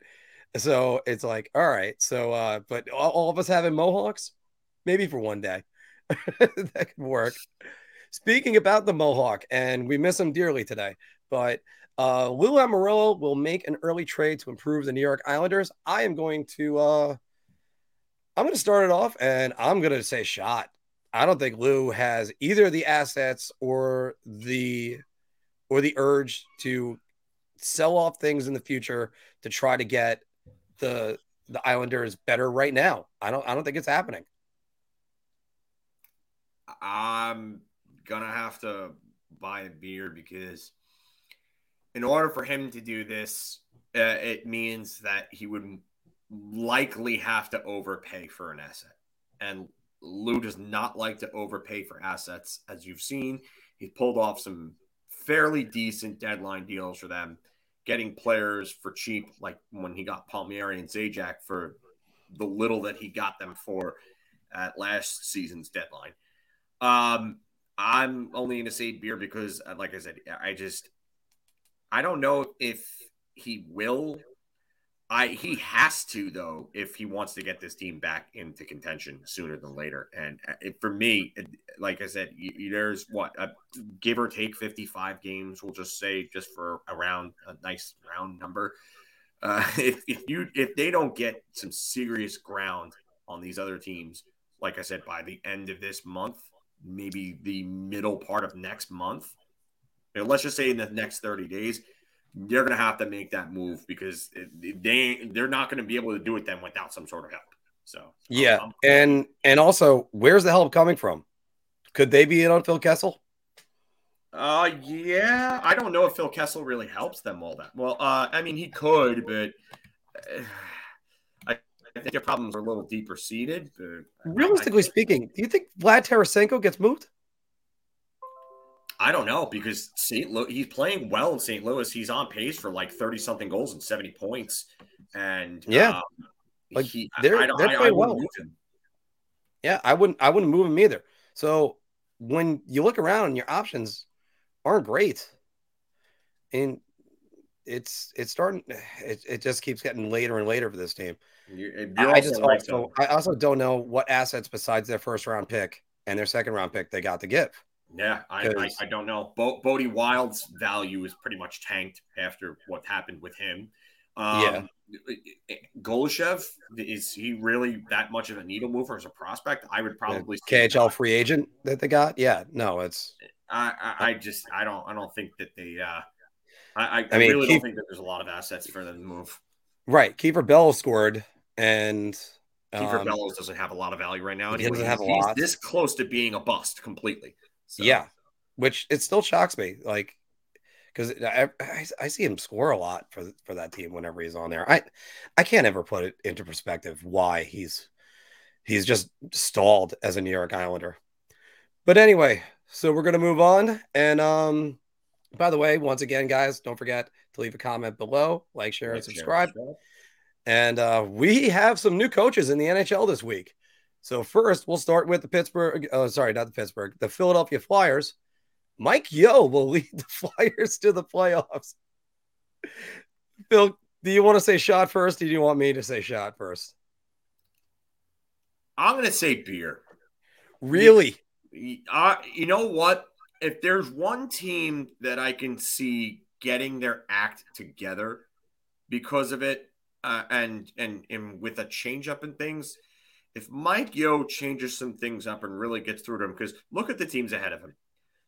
So it's like, all right. So, uh, but all, all of us having mohawks, maybe for one day, that could work. Speaking about the mohawk, and we miss him dearly today, but uh, Lou Lamoriello will make an early trade to improve the New York Islanders. I am going to, uh, I'm going to start it off, and I'm going to say shot. I don't think Lou has either the assets or the or the urge to sell off things in the future to try to get the the Islanders better right now. I don't I don't think it's happening. I'm gonna have to buy a beer because in order for him to do this, uh, it means that he would likely have to overpay for an asset. And Lou does not like to overpay for assets, as you've seen. He pulled off some fairly decent deadline deals for them, getting players for cheap, like when he got Palmieri and Zajac for the little that he got them for at last season's deadline. Um, I'm only going to say beer because, uh, like I said, I just I don't know if he will I he has to though if he wants to get this team back into contention sooner than later. And uh, it, for me, it, like I said, you, you, there's what a, give or take 55 games. We'll just say just for around a nice round number. Uh, if, if you if they don't get some serious ground on these other teams, like I said, by the end of this month, maybe the middle part of next month, let's just say in the next 30 days they're going to have to make that move because they they're not going to be able to do it then without some sort of help. So yeah, um, and and also, where's the help coming from? Could they be in on Phil Kessel? Uh, yeah, I don't know if Phil Kessel really helps them all that well. Uh, I mean, he could, but uh, I, I think their problems are a little deeper seated. Realistically speaking, do you think Vlad Tarasenko gets moved? I don't know because St. Louis he's playing well in St. Louis. He's on pace for like 30 something goals and 70 points. And yeah, um, like he, they're, I, they're I- I playing wouldn't well. move him. Yeah, I wouldn't I wouldn't move him either. So when you look around and your options aren't great. And it's it's starting it, it just keeps getting later and later for this team. You're, I, you're I just right, also. I also don't know what assets besides their first round pick and their second round pick they got to give. Yeah, I, I, I don't know. Bo- Bode Wilde's value is pretty much tanked after what happened with him. Um, Golyshev, is he really that much of a needle mover as a prospect? I would probably KHL free agent that they got. Yeah, no, it's I, I, I just I don't I don't think that they. Uh, I, I, I mean, really don't think that there's a lot of assets for them to move. right. Kiefer Bell scored and Kiefer um, Bellows doesn't have a lot of value right now. he doesn't have a he's lot. this close to being a bust completely. So, Yeah, which it still shocks me, like because I, I I see him score a lot for for that team whenever he's on there. I I can't ever put it into perspective why he's he's just stalled as a New York Islander. But anyway, so we're gonna move on. And um, by the way, once again, guys, don't forget to leave a comment below, like, share, and Like, share, subscribe. subscribe. And uh, we have some new coaches in the NHL this week. So first, we'll start with the Pittsburgh. Oh, sorry, not the Pittsburgh. The Philadelphia Flyers. Mike Yeo will lead the Flyers to the playoffs. Phil, do you want to say shot first? Or do you want me to say shot first? I'm going to say beer. Really? Uh, you know what? If there's one team that I can see getting their act together because of it, uh, and and and with a change up in things, if Mike Yeo changes some things up and really gets through to him, because look at the teams ahead of him.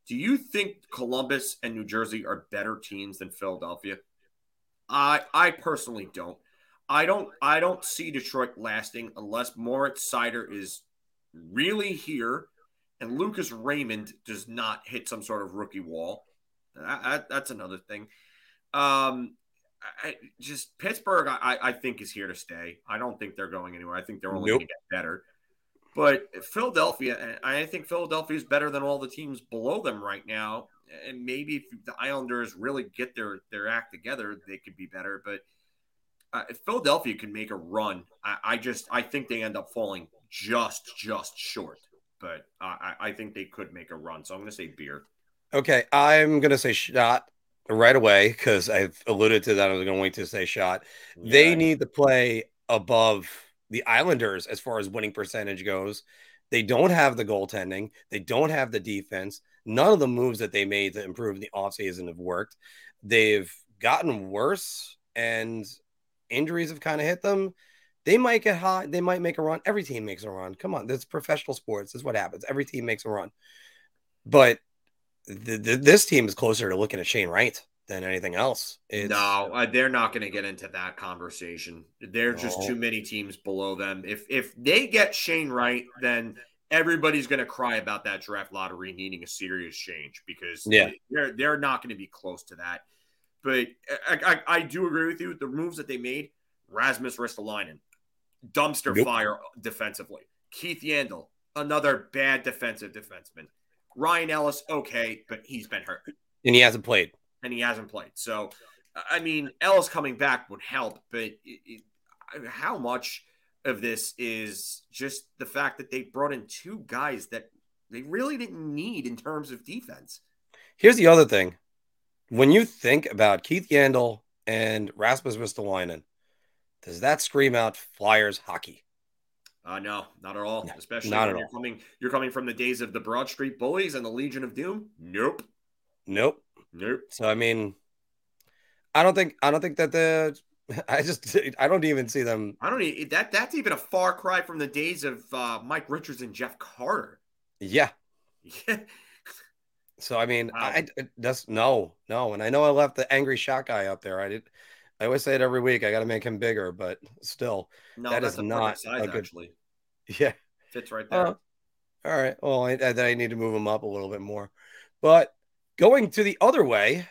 Do you think Columbus and New Jersey are better teams than Philadelphia? I I personally don't. I don't I don't see Detroit lasting unless Moritz Seider is really here and Lucas Raymond does not hit some sort of rookie wall. That- that- that's another thing. Um, I, just Pittsburgh, I, I think is here to stay. I don't think they're going anywhere. I think they're only Nope. going to get better. But Philadelphia, I think Philadelphia is better than all the teams below them right now. And maybe if the Islanders really get their their act together, they could be better. But uh, Philadelphia can make a run, I, I just I think they end up falling just just short. But I, I I think they could make a run. So I'm going to say beer. Okay, I'm gonna say shot right away because I've alluded to that. I was going to wait to say shot. They need to play above the Islanders as far as winning percentage goes. They don't have the goaltending. They don't have the defense. None of the moves that they made to improve the offseason have worked. They've gotten worse and injuries have kind of hit them. They might get hot. They might make a run. Every team makes a run. Come on, this is professional sports. This is what happens. Every team makes a run. But th- th- this team is closer to looking at Shane Wright than anything else. It's, no, uh, they're not going to get into that conversation. There are just too many teams below them. If if they get Shane Wright, then everybody's going to cry about that draft lottery needing a serious change because Yeah. they're they're not going to be close to that. But I, I, I do agree with you. The moves that they made, Rasmus Ristolainen, dumpster Nope. fire defensively. Keith Yandle, another bad defensive defenseman. Ryan Ellis, okay, but he's been hurt and he hasn't played. and he hasn't played. So, I mean, Ellis coming back would help, but it, it, how much of this is just the fact that they brought in two guys that they really didn't need in terms of defense? Here's the other thing. When you think about Keith Yandle and Rasmus Ristolainen, does that scream out Flyers hockey? Uh, no, not at all. Especially not at you're all. coming, you're coming from the days of the Broad Street Bullies and the Legion of Doom. Nope, Nope. nope. So I mean, I don't think I don't think that the I just I don't even see them. I don't need that. That's even a far cry from the days of uh, Mike Richards and Jeff Carter. Yeah. Yeah. So I mean, Wow. I I- that's no, no, and I know I left the angry shot guy up there. I did. I always say it every week. I got to make him bigger, but still, No, That that's a not size, a good- actually. yeah. Fits right there. Uh, all right. Well, I, I, I need to move him up a little bit more. But going to the other way.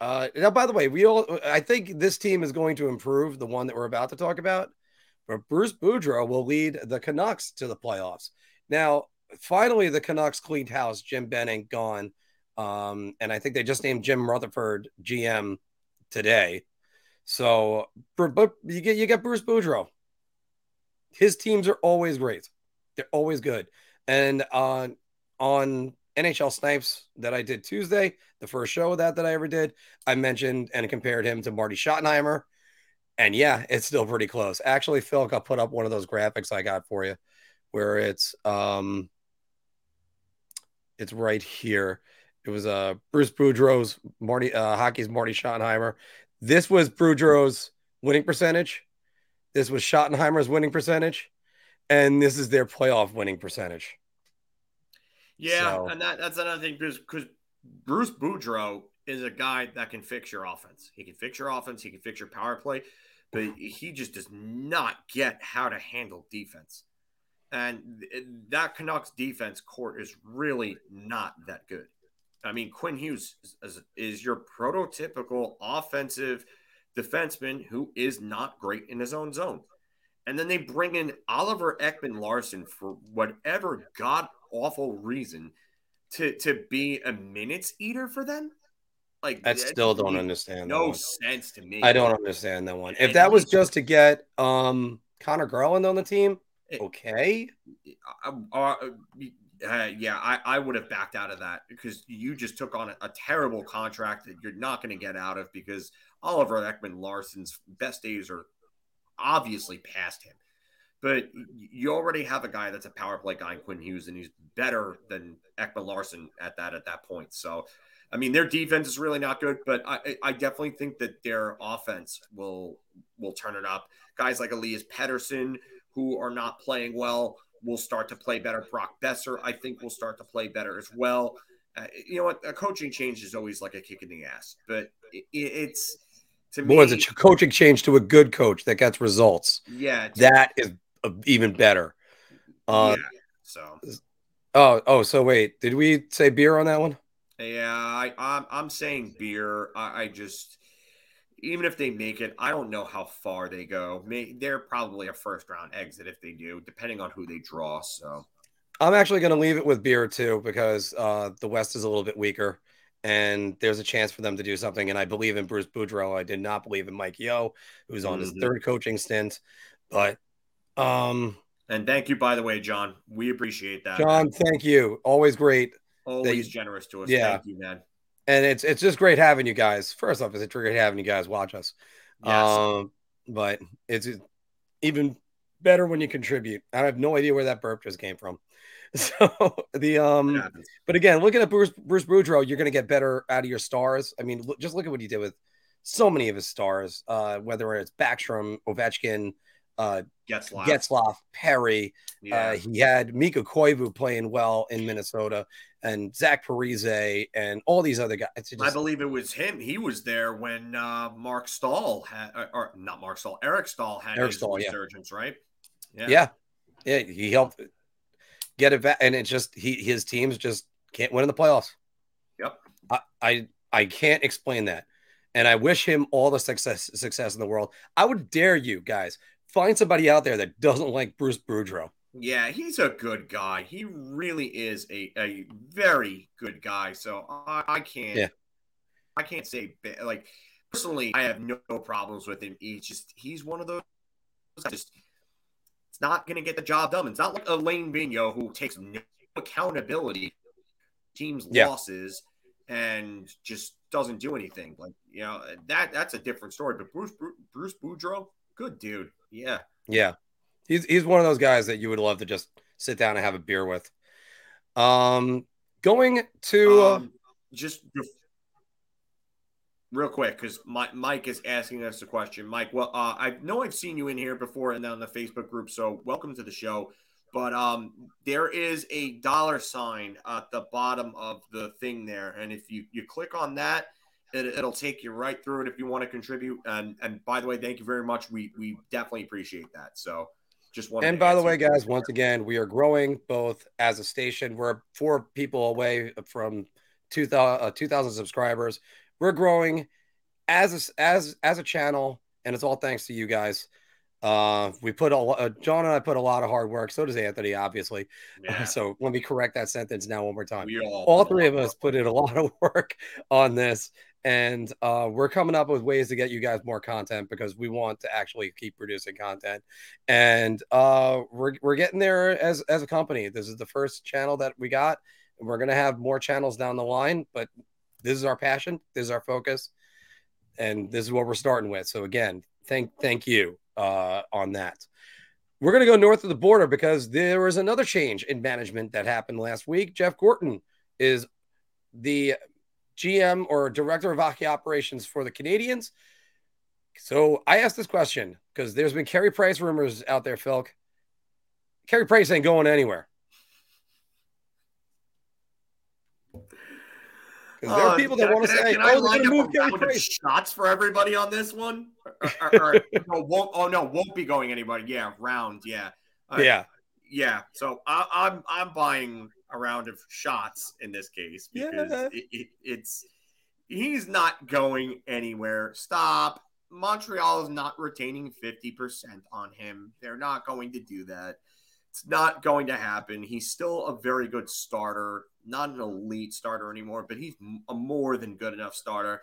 Uh, now, by the way, we all I think this team is going to improve the one that we're about to talk about. But Bruce Boudreau will lead the Canucks to the playoffs. Now, finally, the Canucks cleaned house. Jim Benning gone. Um, and I think they just named Jim Rutherford GM today. So, but you get you get Bruce Boudreau. His teams are always great. They're always good. And on on NHL Snipes that I did Tuesday, the first show of that that I ever did, I mentioned and compared him to Marty Schottenheimer. And yeah, it's still pretty close. Actually, Phil got put up one of those graphics I got for you where it's um it's right here. It was uh Bruce Boudreau's Marty uh hockey's Marty Schottenheimer. This was Boudreau's winning percentage. This was Schottenheimer's winning percentage. And this is their playoff winning percentage. Yeah, so. and that, that's another thing because because Bruce Boudreau is a guy that can fix your offense. He can fix your offense. He can fix your power play, but he just does not get how to handle defense. And that Canucks defense court is really not that good. I mean, Quinn Hughes is, is your prototypical offensive defenseman who is not great in his own zone. And then they bring in Oliver Ekman Larsson for whatever god awful reason to to be a minutes eater for them. Like I still don't understand. No sense to me. I don't understand that one. If that was just to get um Conor Garland on the team, okay. Uh, uh, uh, yeah, I, I would have backed out of that because you just took on a, a terrible contract that you're not going to get out of because Oliver Ekman Larsson's best days are obviously past him. But you already have a guy that's a power play guy in Quinn Hughes, and he's better than Ekman Larson at that at that point. So, I mean, their defense is really not good, but I, I definitely think that their offense will will turn it up. Guys like Elias Pettersson, who are not playing well, will start to play better. Brock Boeser, I think, will start to play better as well. Uh, you know what? A coaching change is always like a kick in the ass, but it, it's to me, it's a coaching change to a good coach that gets results. Yeah, that is even better. Uh, yeah. So. Oh, oh. So wait, did we say beer on that one? Yeah, I, I'm I'm saying beer. I, I just even if they make it, I don't know how far they go. May, they're probably a first round exit if they do, depending on who they draw. So I'm actually going to leave it with beer too because uh, the West is a little bit weaker and there's a chance for them to do something. And I believe in Bruce Boudreau. I did not believe in Mike Yeo, who's on mm-hmm. his third coaching stint. But um and thank you, by the way, John. We appreciate that. John, man. thank you. Always great. Always you, generous to us. Yeah. Thank you, man. And it's it's just great having you guys. First off, it's a great having you guys watch us. Yes. Um, but it's even better when you contribute. I have no idea where that burp just came from. So the um, but again, looking at Bruce Bruce Boudreau, you're going to get better out of your stars. I mean, look, just look at what he did with so many of his stars. Uh, whether it's Backstrom, Ovechkin, uh, Getzlaf Perry. Uh, yeah. Uh, he had Mikko Koivu playing well in Minnesota, and Zach Parise, and all these other guys. Just... I believe it was him. He was there when uh, Marc Staal had, or, not Marc Staal, Eric Staal had Eric his Staal, resurgence, yeah. right? Yeah. yeah, yeah, he helped get it back, and it just he his teams just can't win in the playoffs. Yep. I I, I can't explain that. And I wish him all the success success in the world. I would dare you guys find somebody out there that doesn't like Bruce Boudreau. Yeah, he's a good guy. He really is a, a very good guy. So I, I can't yeah. I can't say like personally I have no, no problems with him. He's just he's one of those just it's not going to get the job done. It's not like Alain Vigneault who takes no accountability team's yeah. losses and just doesn't do anything. Like you know that that's a different story. But Bruce Bruce Boudreau, good dude. Yeah, yeah, he's he's one of those guys that you would love to just sit down and have a beer with. Um, going to uh, um, just real quick because Mike is asking us a question. Mike, well, uh, I know I've seen you in here before and on the Facebook group, so welcome to the show. But um, there is a dollar sign at the bottom of the thing there, and if you you click on that, it, will take you right through it if you want to contribute. And and by the way, thank you very much. We we definitely appreciate that. So just one. And by the way, guys, once again, we are growing both as a station. We're four people away from 2,000, uh, 2,000 subscribers. We're growing as a, as as a channel, and it's all thanks to you guys. Uh, we put a uh, John and I put a lot of hard work. So does Anthony, obviously. Yeah. So let me correct that sentence now one more time. We all, All three of us put in a lot of work on this, and uh, we're coming up with ways to get you guys more content because we want to actually keep producing content, and uh, we're we're getting there as as a company. This is the first channel that we got, and we're gonna have more channels down the line. But this is our passion. This is our focus, and this is what we're starting with. So again, thank thank you uh, on that. We're going to go north of the border because there was another change in management that happened last week. Jeff Gorton is the GM or director of hockey operations for the Canadiens. So I asked this question because there's been Carey Price rumors out there, Phil. Carey Price ain't going anywhere. Because there are Uh, people that want to say, can I "Oh, line up move a Carey round of Price." shots for everybody on this one. Or, or- or- no, won't. Oh no, won't be going anybody. Yeah, round. Yeah, Uh, Yeah, yeah. So I, I'm I'm buying a round of shots in this case because Yeah. it, it, it's he's not going anywhere. Stop. Montreal is not retaining 50% on him. They're not going to do that. It's not going to happen. He's still a very good starter, not an elite starter anymore, but he's a more than good enough starter.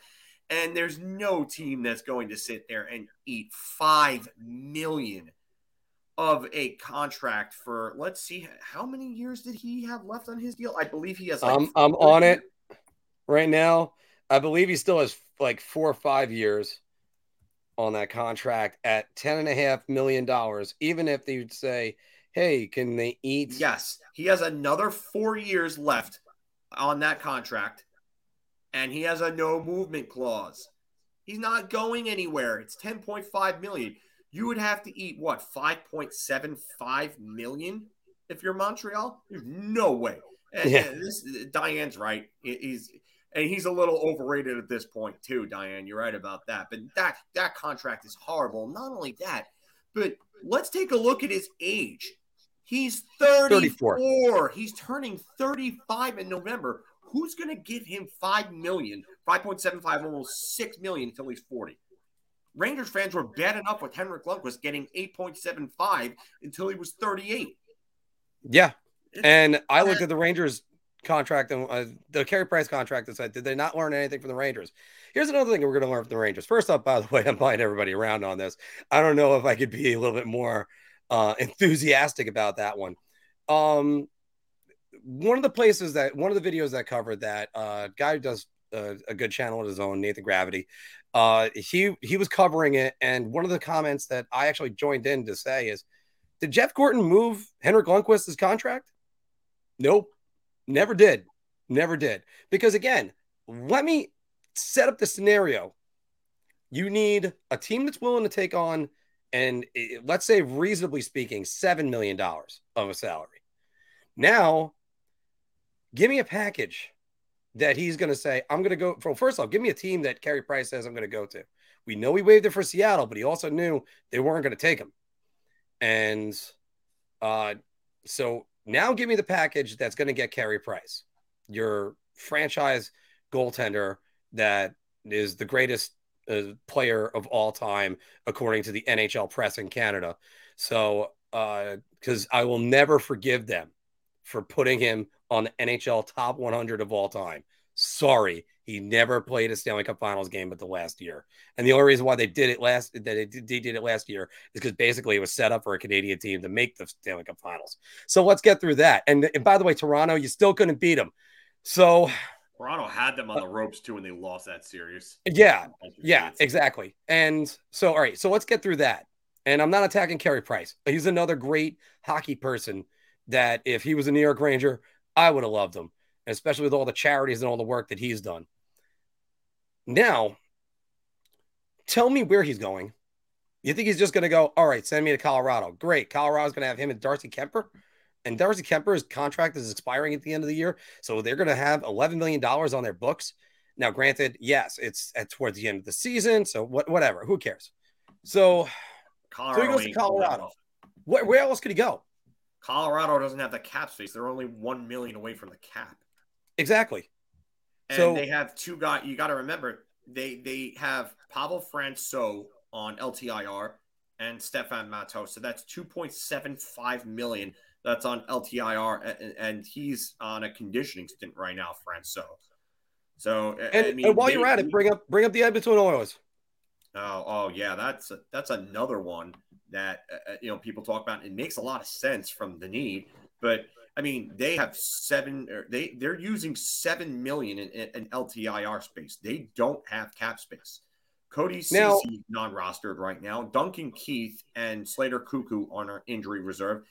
And there's no team that's going to sit there and eat 5 million of a contract for let's see how many years did he have left on his deal? I believe he has like I'm I'm on it right now. I believe he still has like four or five years on that contract at ten and a half million dollars. Even if they would say, "Hey, can they eat?" Yes, he has another four years left on that contract, and he has a no movement clause. He's not going anywhere. It's 10.5 million. You would have to eat what 5.75 million if you're Montreal. There's no way. And, Yeah. and this Diane's right. He's and he's a little overrated at this point too, Diane. You're right about that. But that that contract is horrible. Not only that, but let's take a look at his age. He's 34. 34. He's turning 35 in November. Who's going to give him 5 million, 5.75, almost 6 million until he's 40? Rangers fans were bad enough with Henrik Lundqvist getting 8.75 until he was 38. Yeah. And I looked at the Rangers contract and uh, the Carey Price contract and said, did they not learn anything from the Rangers? Here's another thing we're going to learn from the Rangers. First up, by the way, I'm buying everybody around on this. I don't know if I could be a little bit more uh, enthusiastic about that one. Um, one of the places that one of the videos that covered that uh, guy who does uh, a good channel of his own, Nathan Gravity. Uh, he he was covering it, and one of the comments that I actually joined in to say is, "Did Jeff Gorton move Henrik Lundqvist's contract?" Nope, never did, never did. Because again, let me set up the scenario. You need a team that's willing to take on, and eh, let's say, reasonably speaking, seven million dollars of a salary. Now, give me a package that he's going to say, I'm going to go for. First off, give me a team that Carey Price says I'm going to go to. We know he waived it for Seattle, but he also knew they weren't going to take him. And uh, so now give me the package that's going to get Carey Price, your franchise goaltender that is the greatest uh, player of all time, according to the NHL press in Canada. So, because uh, I will never forgive them for putting him on the NHL top 100 of all time. Sorry, he never played a Stanley Cup Finals game but the last year. And the only reason why they did it last that they did, they did it last year is because basically it was set up for a Canadian team to make the Stanley Cup Finals. So let's get through that. And, and by the way, Toronto, you still couldn't beat them. So Toronto had them on the ropes too, and they lost that series. yeah, yeah, exactly. And so, all right, so let's get through that. And I'm not attacking Carey Price. He's another great hockey person that if he was a New York Ranger, I would have loved him, especially with all the charities and all the work that he's done. Now, tell me where he's going. You think he's just going to go, all right, send me to Colorado? Great. Colorado's going to have him and Darcy Kuemper. And Darcy Kuemper's contract is expiring at the end of the year. So they're going to have $11 million on their books. Now, granted, yes, it's at towards the end of the season. So what, whatever. Who cares? So, Colorado so he goes to ain't Colorado. Where, where else could he go? Colorado doesn't have the cap space. They're only one million away from the cap. Exactly. And So- they have two guys. You got to remember they they have Pavel Francouz on LTIR, and Stefan Matteau. So that's 2.75 million. That's on LTIR, and, and he's on a conditioning stint right now. So, so and, I mean, and while they- you're at it, bring up bring up the Edmonton Oilers. Oh, oh yeah, that's that's another one that uh, you know people talk about. It makes a lot of sense from the need, but I mean they have seven. Or they they're using seven million in, in, in LTIR space. They don't have cap space. Cody Now- non-rostered right now. Duncan Keith and Slater Koekkoek on our injury reserve.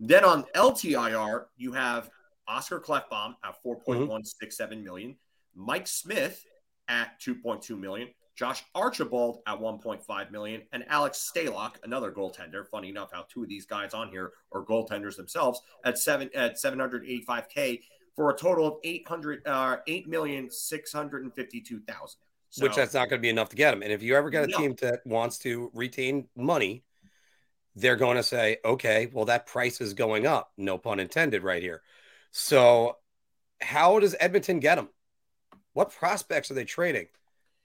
Then on LTIR, you have Oscar Klefbom at 4.167 million, Mike Smith at 2.2 million, Josh Archibald at 1.5 million, and Alex Stalock, another goaltender. Funny enough, how two of these guys on here are goaltenders themselves at seven at 785k for a total of 800 uh 8 million 652,000. So, which that's not going to be enough to get them. And if you ever get a No. team that wants to retain money, they're going to say, okay, well, that price is going up. No pun intended, right here. So, how does Edmonton get them? What prospects are they trading?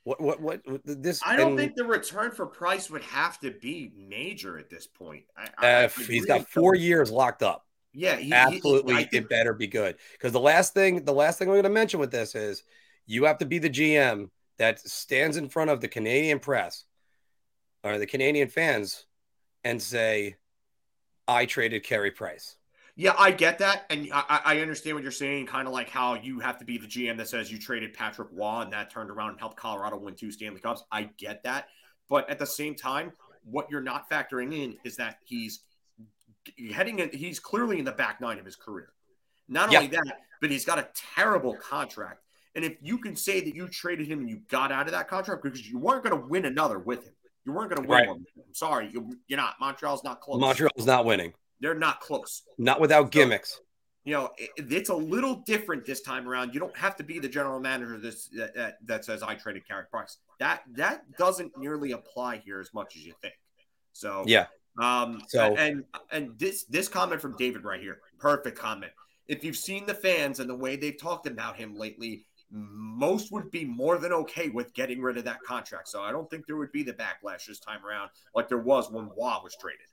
What, what, what, this? I don't and, think the return for Price would have to be major at this point. I, I- uh, I if he's really got four don't- years locked up. Yeah, he, he- Absolutely, I think- it better be good. Because the last thing, the last thing I'm going to mention with this is you have to be the GM that stands in front of the Canadian press or the Canadian fans and say, "I traded Carey Price." Yeah, I get that, and I, I understand what you're saying. Kind of like how you have to be the GM that says you traded Patrick Roy and that turned around and helped Colorado win two Stanley Cups. I get that, but at the same time, what you're not factoring in is that he's heading. In, he's clearly in the back nine of his career. Not Yeah. only that, but he's got a terrible contract. And if you can say that you traded him and you got out of that contract because you weren't going to win another with him, you weren't going to win Right. one. I'm sorry, you, you're not. Montreal's not close. Montreal's not winning, They're not close not without gimmicks. you know, it, it's a little different this time around. You don't have to be the general manager this that, that, that says I traded Carey Price. That that doesn't nearly apply here as much as you think. So Yeah, um So- and and this this comment from David right here, perfect comment. If you've seen the fans and the way they've talked about him lately, most would be more than okay with getting rid of that contract. So I don't think there would be the backlash this time around like there was when Roy was traded.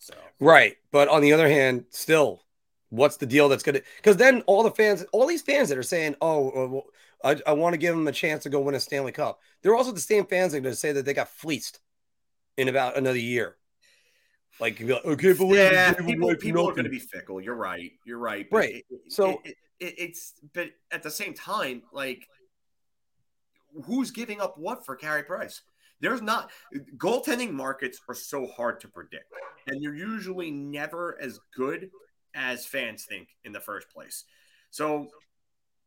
So right. But on the other hand, still, what's the deal that's going to? Because then all the fans, all these fans that are saying, "Oh, uh, well, I, I want to give them a chance to go win a Stanley Cup," they're also the same fans that are going to say that they got fleeced in about another year. Like, you'd be like, believe you yeah, people, people are going to be fickle. You're right. You're right. But Right. it- So- it- it- it's but at the same time, like, who's giving up what for Carey Price? There's not goaltending markets are so hard to predict, and they're usually never as good as fans think in the first place. So.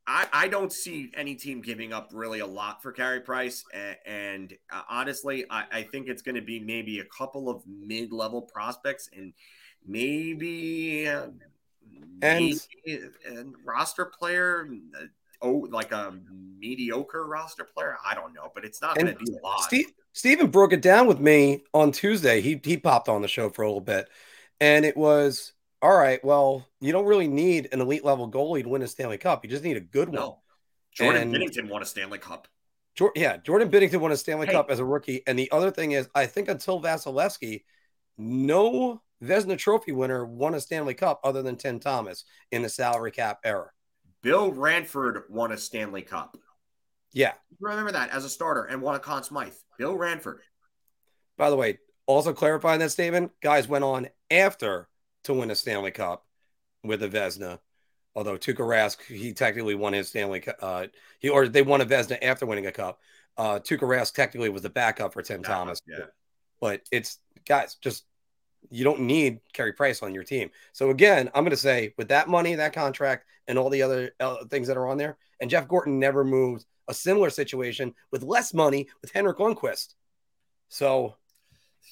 I, I don't see any team giving up really a lot for Carey Price, and, and uh, honestly, I, I think it's going to be maybe a couple of mid-level prospects and maybe uh, And- maybe a roster player uh, oh like a mediocre roster player i don't know but it's not going to be a lot Steve, Steven broke it down with me on Tuesday. He he popped on the show for a little bit, and it was all right. Well, you don't really need an elite level goalie to win a Stanley Cup. You just need a good one. jordan And- Binnington won a stanley cup yeah, Jordan Binnington won a Stanley Hey. Cup as a rookie, and the other thing is, I think until Vasilevskiy, no Vezina Trophy winner won a Stanley Cup other than Tim Thomas in the salary cap era. Bill ranford won a stanley cup Yeah. remember that as a starter and won a Conn Smythe. bill ranford By the way, also clarifying that statement, guys went on after to win a Stanley Cup with a Vezina. Although Tuukka Rask, he technically won his Stanley Cup. Uh, he or they won a Vezina after winning a cup. Uh, Tuukka Rask technically was the backup for Tim Yeah, Thomas. yeah. But it's guys, just you don't need Carey Price on your team. So again, I'm going to say with that money, that contract, and all the other uh, things that are on there, and Jeff Gorton never moved a similar situation with less money with Henrik Lundqvist. So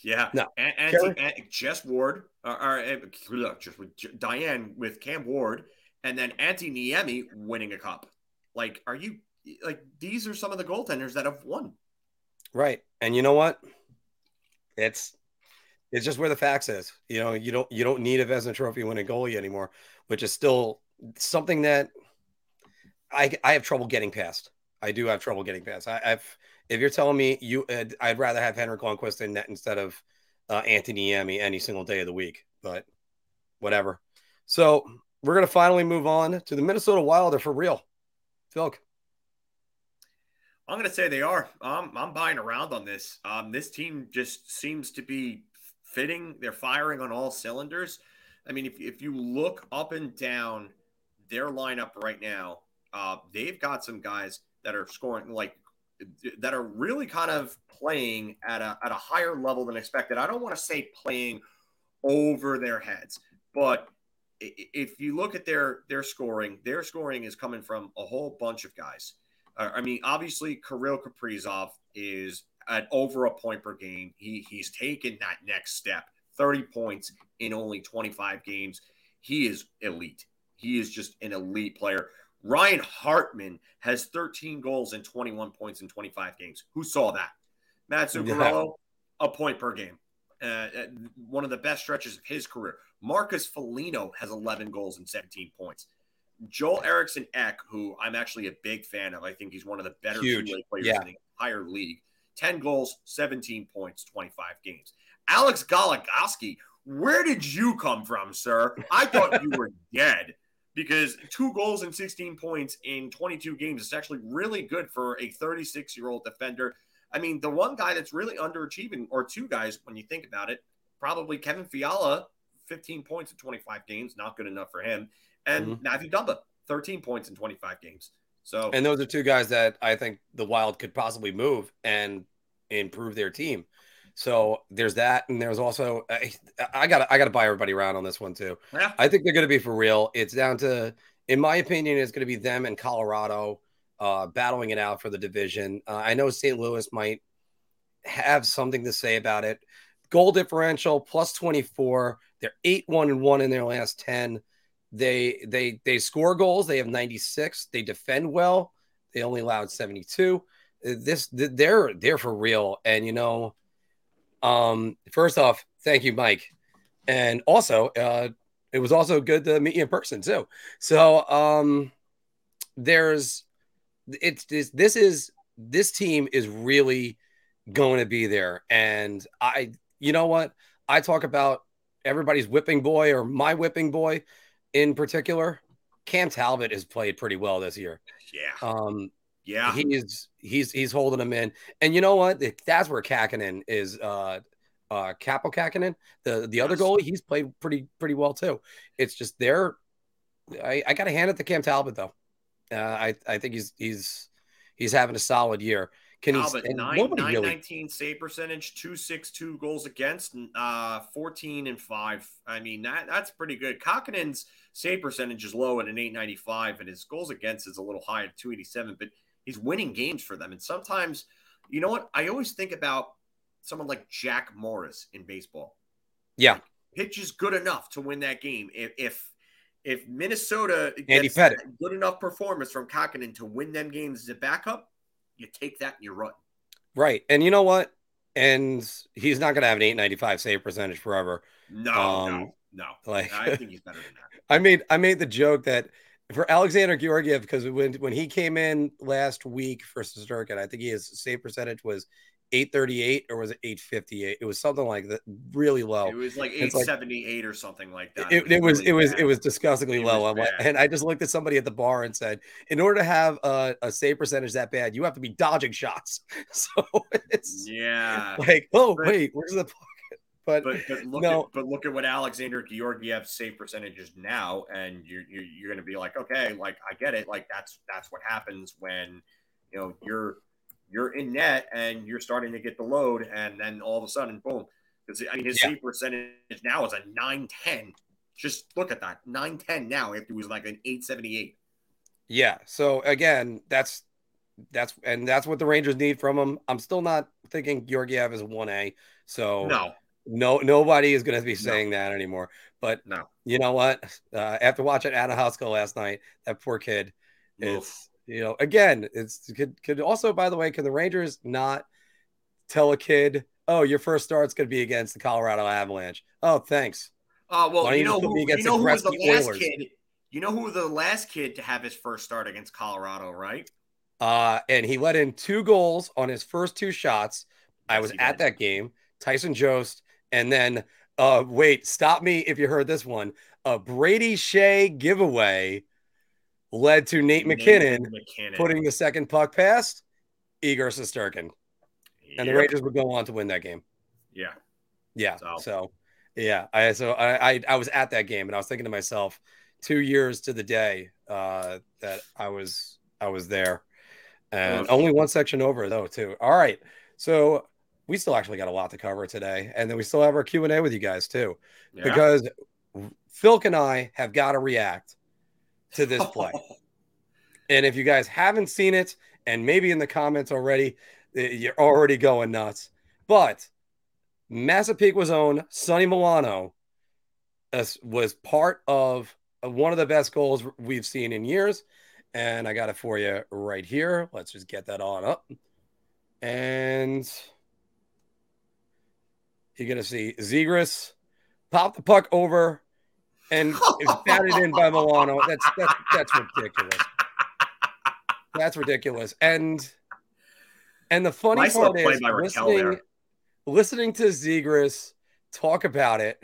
Yeah. No. And, and, and Jess Ward, or, or uh, look, just with Diane with Cam Ward, and then Antti Niemi winning a cup. Like, are you like these are some of the goaltenders that have won? Right. And you know what? It's it's just where the facts is. You know, you don't you don't need a Vezina Trophy winning goalie anymore, which is still something that I I have trouble getting past. I do have trouble getting past. I, I've if you're telling me you, uh, I'd rather have Henrik Lundqvist in net instead of uh, Antti Niemi any single day of the week, but whatever. So we're gonna finally move on to the Minnesota Wild. Are for real, Phil. I'm going to say they are. Um, I'm buying around on this. Um, this team just seems to be fitting. They're firing on all cylinders. I mean, if, if you look up and down their lineup right now, uh, they've got some guys that are scoring like that are really kind of playing at a at a higher level than expected. I don't want to say playing over their heads, but if you look at their their scoring, their scoring is coming from a whole bunch of guys. Uh, I mean, obviously, Kirill Kaprizov is at over a point per game. He he's taken that next step. 30 points in only 25 games. He is elite. He is just an elite player. Ryan Hartman has 13 goals and 21 points in 25 games. Who saw that? Matt Zuccarello, yeah. a point per game. Uh, uh, one of the best stretches of his career. Marcus Foligno has 11 goals and 17 points. Joel Eriksson Ek, who I'm actually a big fan of, I think he's one of the better players yeah. in the entire league. 10 goals, 17 points, 25 games. Alex Goligoski, where did you come from, sir? I thought you were dead because two goals and 16 points in 22 games is actually really good for a 36 year old defender. I mean, the one guy that's really underachieving, or two guys, when you think about it, probably Kevin Fiala, 15 points in 25 games, not good enough for him. And mm-hmm. Mathew Dumba, 13 points in 25 games. So, and those are two guys that I think the Wild could possibly move and improve their team. So there's that, and there's also I got I got to buy everybody around on this one too. Yeah. I think they're going to be for real. It's down to, in my opinion, it's going to be them and Colorado uh, battling it out for the division. Uh, I know St. Louis might have something to say about it. Goal differential plus 24. They're eight one and one in their last ten. They they they score goals. They have 96. They defend well. They only allowed 72. This they're they're for real. And you know um, first off, thank you, Mike. And also, uh, it was also good to meet you in person too. So um, there's it's this this is this team is really going to be there. And I, you know what? I talk about everybody's whipping boy or my whipping boy in particular. Cam Talbot has played pretty well this year. Yeah. Um, yeah, he's he's he's holding them in, and you know what? That's where Kahkonen is. Uh, uh, Kaapo Kahkonen, the the yes. other goalie, he's played pretty pretty well too. It's just there. I, I got to hand it to Cam Talbot though. Uh, I I think he's he's he's having a solid year. Cam Talbot, he? Nine, nine really... 19 save percentage, two six two goals against, uh, fourteen and five. I mean that that's pretty good. Kahkonen's save percentage is low at an eight ninety five, and his goals against is a little high at two eighty seven. But He's winning games for them. And sometimes, you know what? I always think about someone like Jack Morris in baseball. Yeah. Pitch is good enough to win that game. If if, if Minnesota gets good enough performance from Kahkonen to win them games as a backup, you take that and you run. Right. And you know what? And he's not going to have an 895 save percentage forever. No, um, no, no. Like I think he's better than that. I made I made the joke that for Alexander Georgiev because when when he came in last week for Shesterkin, I think his save percentage was 838 or was it 858? It was something like that, really low. It was like 878 like, or something like that. It, it was it was, really it, was it was disgustingly it low. Was and I just looked at somebody at the bar and said, in order to have a, a save percentage that bad, you have to be dodging shots. So it's yeah, like oh wait, where's the but, but, but look no. at but look at what Alexander Georgiev's save percentage is now, and you're you're, you're going to be like, okay, like I get it, like that's that's what happens when you know you're you're in net and you're starting to get the load, and then all of a sudden, boom. Because I mean, his yeah. save percentage now is a nine ten. Just look at that nine ten now. If it was like an eight seventy eight. Yeah. So again, that's that's and that's what the Rangers need from him. I'm still not thinking Georgiev is one A. So no, no, nobody is going to be saying no. that anymore. But no, you know what? Uh, after watching Adam Huska last night, that poor kid is, you know, again, it's could could also, by the way, can the Rangers not tell a kid, oh, your first start's going to be against the Colorado Avalanche? Oh, thanks. Uh, well, you know, who, you know who was the last Oilers? kid? You know who was the last kid to have his first start against Colorado, right? Uh, and he let in two goals on his first two shots. Yes, I was at that game. Tyson Jost And then, uh, wait, stop me if you heard this one. A Brady Skjei giveaway led to Nate MacKinnon, MacKinnon. putting the second puck past Igor Shesterkin. And the Rangers would go on to win that game. Yeah. Yeah. So- So, yeah, I so I, I I was at that game and I was thinking to myself, two years to the day uh, that I was I was there, and only one section over though too. All right, so we still actually got a lot to cover today, and then we still have our Q and A with you guys too, Yeah. because Philk and I have got to react to this play. And if you guys haven't seen it, and maybe in the comments already, eh, you're already going nuts. But Massapequa's own Sonny Milano as- was part of one of the best goals we've seen in years. And I got it for you right here. Let's just get that on up. And you're going to see Zegras pop the puck over and it's batted in by Milano. That's, that's, that's ridiculous. That's ridiculous. And and the funny Nice part is listening, there. listening to Zegras talk about it.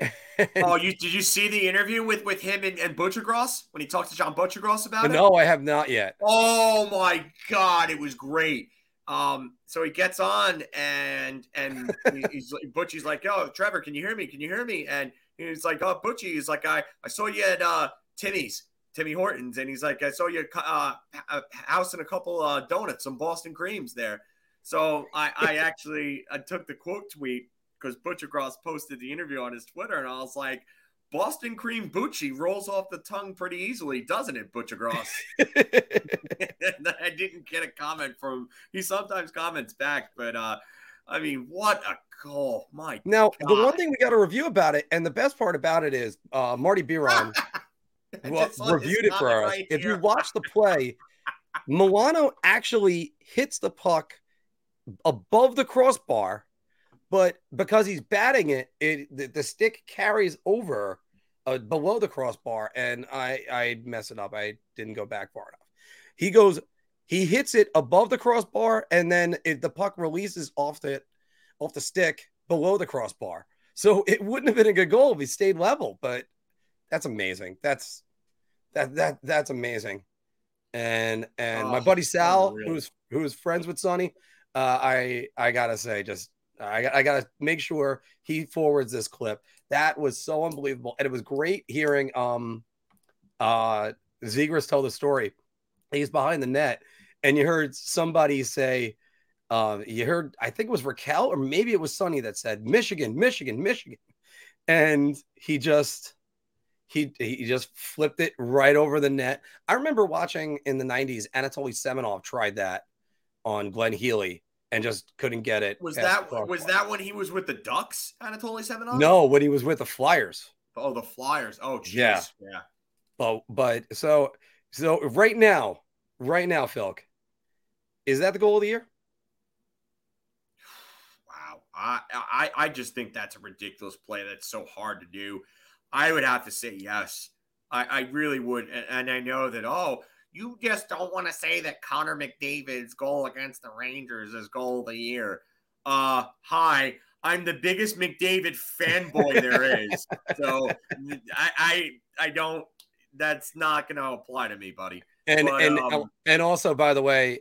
Oh, you did you see the interview with with him and, and Buccigross when he talked to John Buccigross about it? no, I have not yet. Oh my god, it was great. Um, so he gets on and and he's Butchie's like, "Yo, Trevor, can you hear me? Can you hear me?" And he's like, "Oh, Butchie, he's like, I I saw you at uh, Timmy's, Timmy Hortons, and he's like, I saw you uh, a house and a couple uh, donuts, some Boston creams there." So I I actually I took the quote tweet because Buccigross posted the interview on his Twitter, and I was like. Boston cream Bucci rolls off the tongue pretty easily, doesn't it, Buccigross? I didn't get a comment from he sometimes comments back, but uh I mean, what a goal. My now, the one thing we got to review about it, and the best part about it is uh, Marty Biron well, just saw his reviewed it for us. right if you watch the play, Milano actually hits the puck above the crossbar, but because he's batting it, it the, the stick carries over uh, below the crossbar, and I I mess it up. I didn't go back far enough. He goes, he hits it above the crossbar, and then it, the puck releases off the off the stick below the crossbar. So it wouldn't have been a good goal if he stayed level, but that's amazing. That's that that that's amazing. And and my Oh, buddy Sal, unreal. who's who's friends with Sonny, uh, I I gotta say, just I got- I gotta make sure he forwards this clip. That was so unbelievable, and it was great hearing um uh tell the story. He's behind the net, and you heard somebody say, uh, you heard I think it was Raquel or maybe it was Sonny that said Michigan, Michigan, Michigan, and he just he he just flipped it right over the net. I remember watching in the 90s Anatoly Semenov tried that on Glenn Healy and just couldn't get it. was that was that when he was with the Ducks, Anatoly Semenov? No, when he was with the Flyers. Oh, the Flyers. Oh, geez. Yeah. Yeah. But but so so right now, right now, Philk, is that the goal of the year? Wow. I, I I just think that's a ridiculous play. That's so hard to do. I would have to say yes. I, I really would. And, and I know that, oh, you just don't want to say that Connor McDavid's goal against the Rangers is goal of the year. Uh hi. I'm the biggest McDavid fanboy there is. So I I I don't that's not gonna apply to me, buddy. And But, and um, and also, by the way,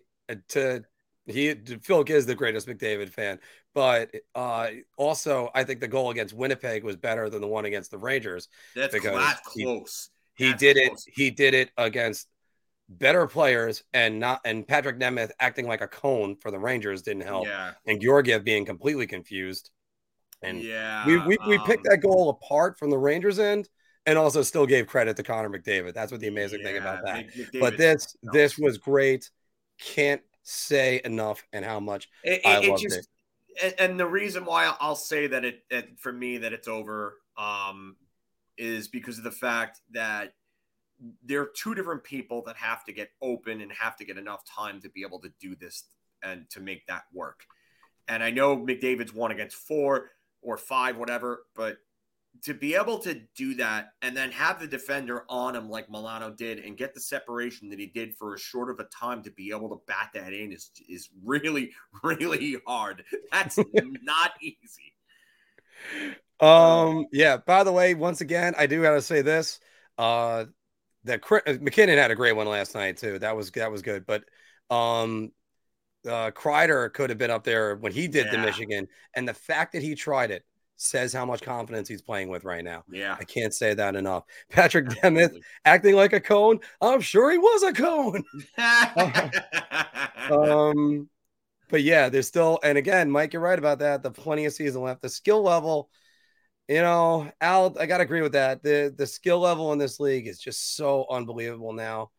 to he Philk is the greatest McDavid fan, but uh also I think the goal against Winnipeg was better than the one against the Rangers. That's, Because he- close. He That's did it. He did it against better players, and not and Patrik Nemeth acting like a cone for the Rangers didn't help, Yeah. and Georgiev being completely confused. And yeah. we we, we picked um, that goal apart from the Rangers end, and also still gave credit to Connor McDavid. That's what the amazing thing about that. Mc- but this this was great. Can't say enough and how much It, I it, it just, it. And, the reason why I'll- I'll say that it, it for me that it's over um, is because of the fact that there are two different people that have to get open and have to get enough time to be able to do this and to make that work. And I know McDavid's one against four or five, whatever, but to be able to do that and then have the defender on him like Milano did and get the separation that he did for as short of a time to be able to bat that in is is really really hard. That's not easy. Um, yeah, by the way, once again, I do gotta say this. Uh that MacKinnon had a great one last night too. That was that was good. But um uh Kreider could have been up there when he did yeah. the Michigan, and the fact that he tried it says how much confidence he's playing with right now. Yeah. I can't say that enough. Patrik Nemeth acting like a cone. I'm sure he was a cone. um, but yeah, there's still, and again, Mike, you're right about that. The plenty of season left. The skill level, you know, Al, I gotta agree with that. The the skill level in this league is just so unbelievable now.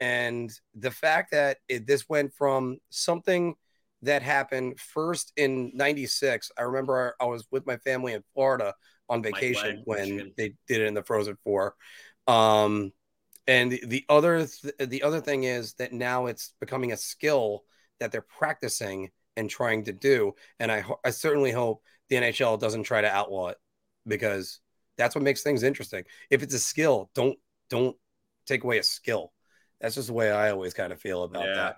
And the fact that it, this went from something that happened first in 96. I remember I was with my family in Florida on vacation when they did it in the Frozen Four. Um, and the other th- the other thing is that now it's becoming a skill that they're practicing and trying to do. And I I certainly hope the NHL doesn't try to outlaw it because that's what makes things interesting. If it's a skill, don't don't take away a skill. That's just the way I always kind of feel about yeah. that.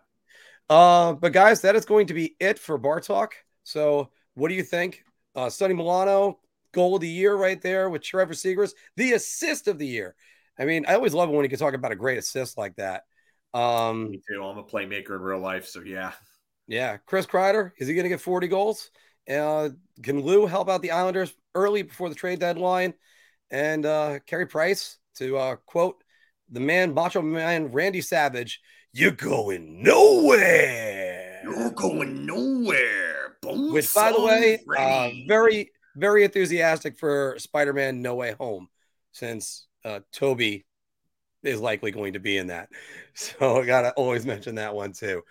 Uh, but guys, that is going to be it for Bar Talk. So, what do you think? Uh, Sonny Milano, goal of the year right there with Trevor Zegras, the assist of the year. I mean, I always love it when you can talk about a great assist like that. Um, Me too. I'm a playmaker in real life, so yeah. Yeah, Chris Kreider, is he going to get 40 goals? Uh, can Lou help out the Islanders early before the trade deadline? And uh, Carey Price, to uh, quote the man, Macho Man Randy Savage, you're going nowhere. You're going nowhere. Boom, Which, by the way, uh, very, very enthusiastic for Spider Man No Way Home since uh, Tobey is likely going to be in that. So I got to always mention that one too.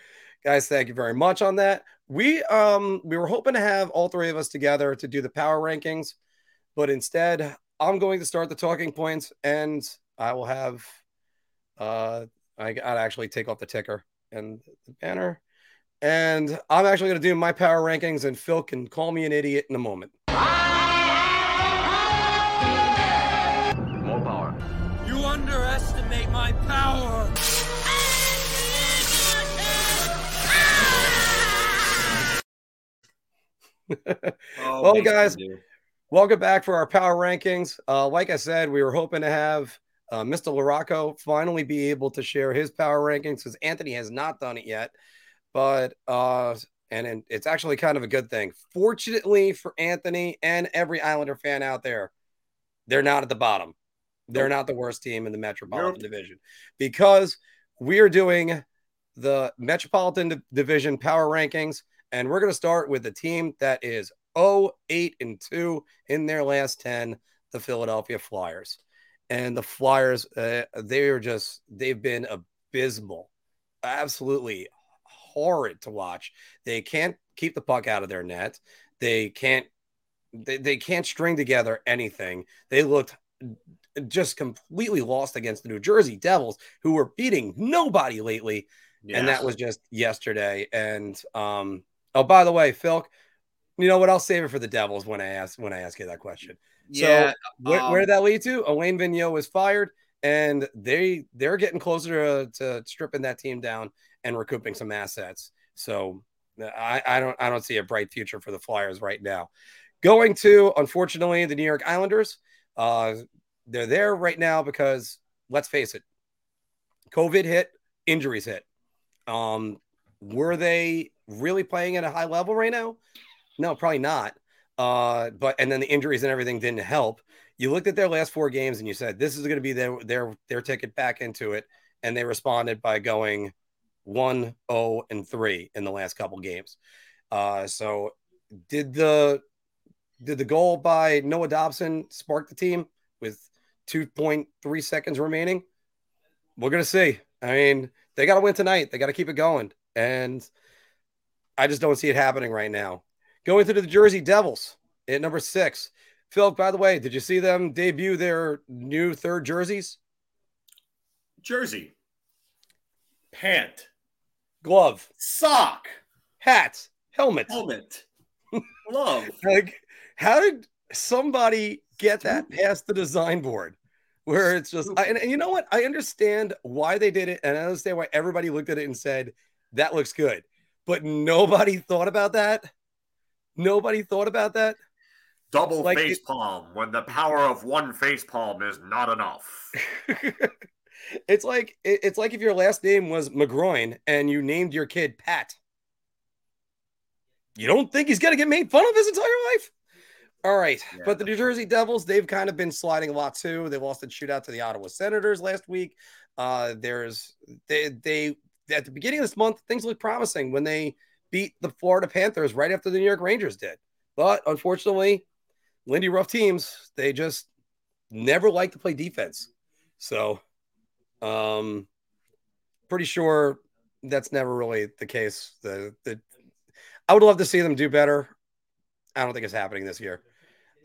Guys, thank you very much on that. We um we were hoping to have all three of us together to do the power rankings, but instead I'm going to start the talking points and I will have uh I gotta actually take off the ticker and the banner. And I'm actually gonna do my power rankings, and Phil can call me an idiot in a moment. Oh, well, guys, welcome back for our power rankings. Uh, like I said, we were hoping to have uh, Mr. Larocco finally be able to share his power rankings because Anthony has not done it yet. But uh, and it's actually kind of a good thing. Fortunately for Anthony and every Islander fan out there, they're not at the bottom. They're not the worst team in the Metropolitan. Division because we are doing the Metropolitan Division power rankings, and we're going to start with the team that is 0 8 and 2 in their last 10, the Philadelphia Flyers and the Flyers, uh, they're just they've been abysmal, absolutely horrid to watch. They can't keep the puck out of their net. They can't they, they can't string together anything. They looked just completely lost against the New Jersey Devils, who were beating nobody lately. Yeah. And that was just yesterday. And um, oh, by the way, Phil, you know what? I'll save it for the Devils when I ask when I ask you that question. Yeah. So where, um, where did that lead to? Alain Vigneault was fired, and they they're getting closer to, to stripping that team down and recouping some assets. So I, I don't I don't see a bright future for the Flyers right now. Going to unfortunately the New York Islanders. Uh, they're there right now because let's face it, COVID hit, injuries hit. Um, were they really playing at a high level right now? No, probably not. Uh, but and then the injuries and everything didn't help. You looked at their last four games and you said this is going to be their their their ticket back into it, and they responded by going one, zero, and three in the last couple games. Uh, so did the did the goal by Noah Dobson spark the team with 2.3 seconds remaining? We're gonna see. I mean, they got to win tonight. They got to keep it going, and I just don't see it happening right now. Going to the Jersey Devils at number six. Phil, by the way, did you see them debut their new third jerseys? Jersey, pant, glove, sock, hat, helmet, helmet, glove. like, how did somebody get that past the design board? Where it's just, I, and, and you know what? I understand why they did it, and I understand why everybody looked at it and said that looks good, but nobody thought about that Nobody thought about that. Double Like face it- palm when the power of one face palm is not enough. it's like it's like if your last name was McGroin and you named your kid Pat. You don't think he's gonna get made fun of his entire life? All right, Yeah, but the New Jersey Devils, they've kind of been sliding a lot too. They lost in shootout to the Ottawa Senators last week. Uh, there's they they at the beginning of this month things look promising when they beat the Florida Panthers right after the New York Rangers did, but unfortunately, Lindy Ruff teams they just never like to play defense. So, um, pretty sure that's never really the case. The the I would love to see them do better. I don't think it's happening this year.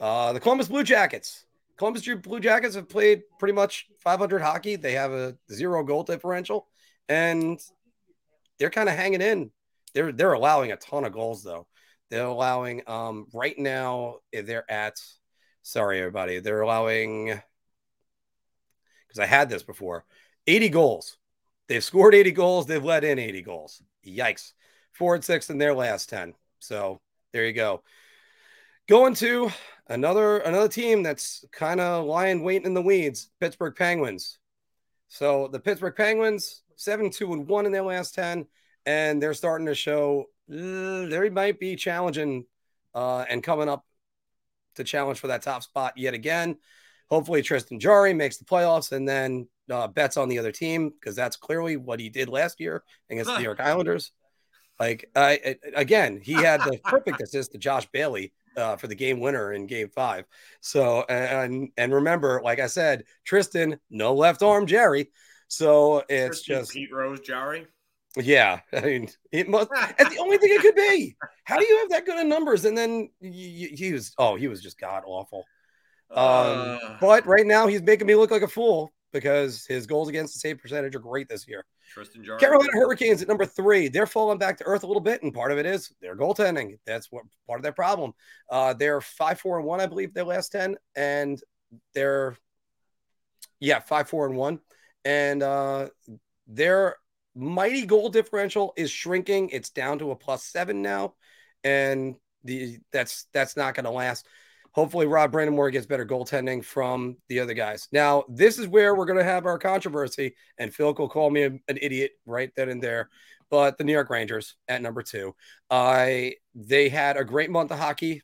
Uh, the Columbus Blue Jackets. Columbus Blue Jackets have played pretty much 500 hockey. They have a zero goal differential, and they're kind of hanging in. They're they're allowing a ton of goals though. They're allowing um right now they're at sorry everybody they're allowing because I had this before 80 goals. They've scored 80 goals. They've let in 80 goals. Yikes. Four and six in their last 10. So there you go. Going to another another team that's kind of lying waiting in the weeds, Pittsburgh Penguins. So the Pittsburgh Penguins, seven, two, and one in their last 10, and they're starting to show uh, they might be challenging uh, and coming up to challenge for that top spot yet again. Hopefully, Tristan Jarry makes the playoffs and then uh, bets on the other team because that's clearly what he did last year against the New York Islanders. Like, I, I- again, he had the perfect assist to Josh Bailey uh, for the game winner in Game Five. So, and and remember, like I said, Tristan, no left arm, Jerry. So it's just Pete Rose, Jarry. yeah, I mean, it must. It's the only thing it could be. How do you have that good of numbers? And then he, he was, oh, he was just god awful. Um, Uh, but right now he's making me look like a fool because his goals against the save percentage are great this year. Tristan Jarry. Carolina Hurricanes at number three. They're falling back to earth a little bit, and part of it is their goaltending. That's what part of their problem. Uh, they're five, four, and one, I believe, their last ten, and they're yeah, five, four, and one, and uh, their mighty goal differential is shrinking. It's down to a plus seven now, and the that's that's not going to last. Hopefully, Rod Brind'Amour gets better goaltending from the other guys. Now, this is where we're going to have our controversy, and Phil will call me a- an idiot right then and there. But the New York Rangers at number two, I they had a great month of hockey.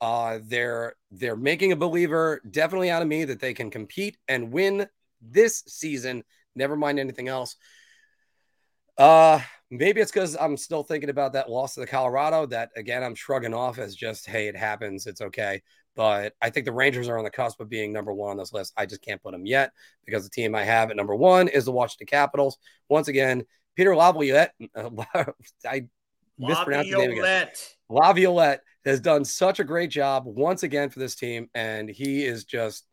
Uh, they're they're making a believer definitely out of me that they can compete and win this season. Never mind anything else. Uh, maybe it's because I'm still thinking about that loss to the Colorado. That again, I'm shrugging off as just, hey, it happens. It's okay. But I think the Rangers are on the cusp of being number one on this list. I just can't put them yet because the team I have at number one is the Washington Capitals. Once again, Peter Laviolette. I mispronounced his name again. Laviolette. Laviolette has done such a great job once again for this team, and he is just.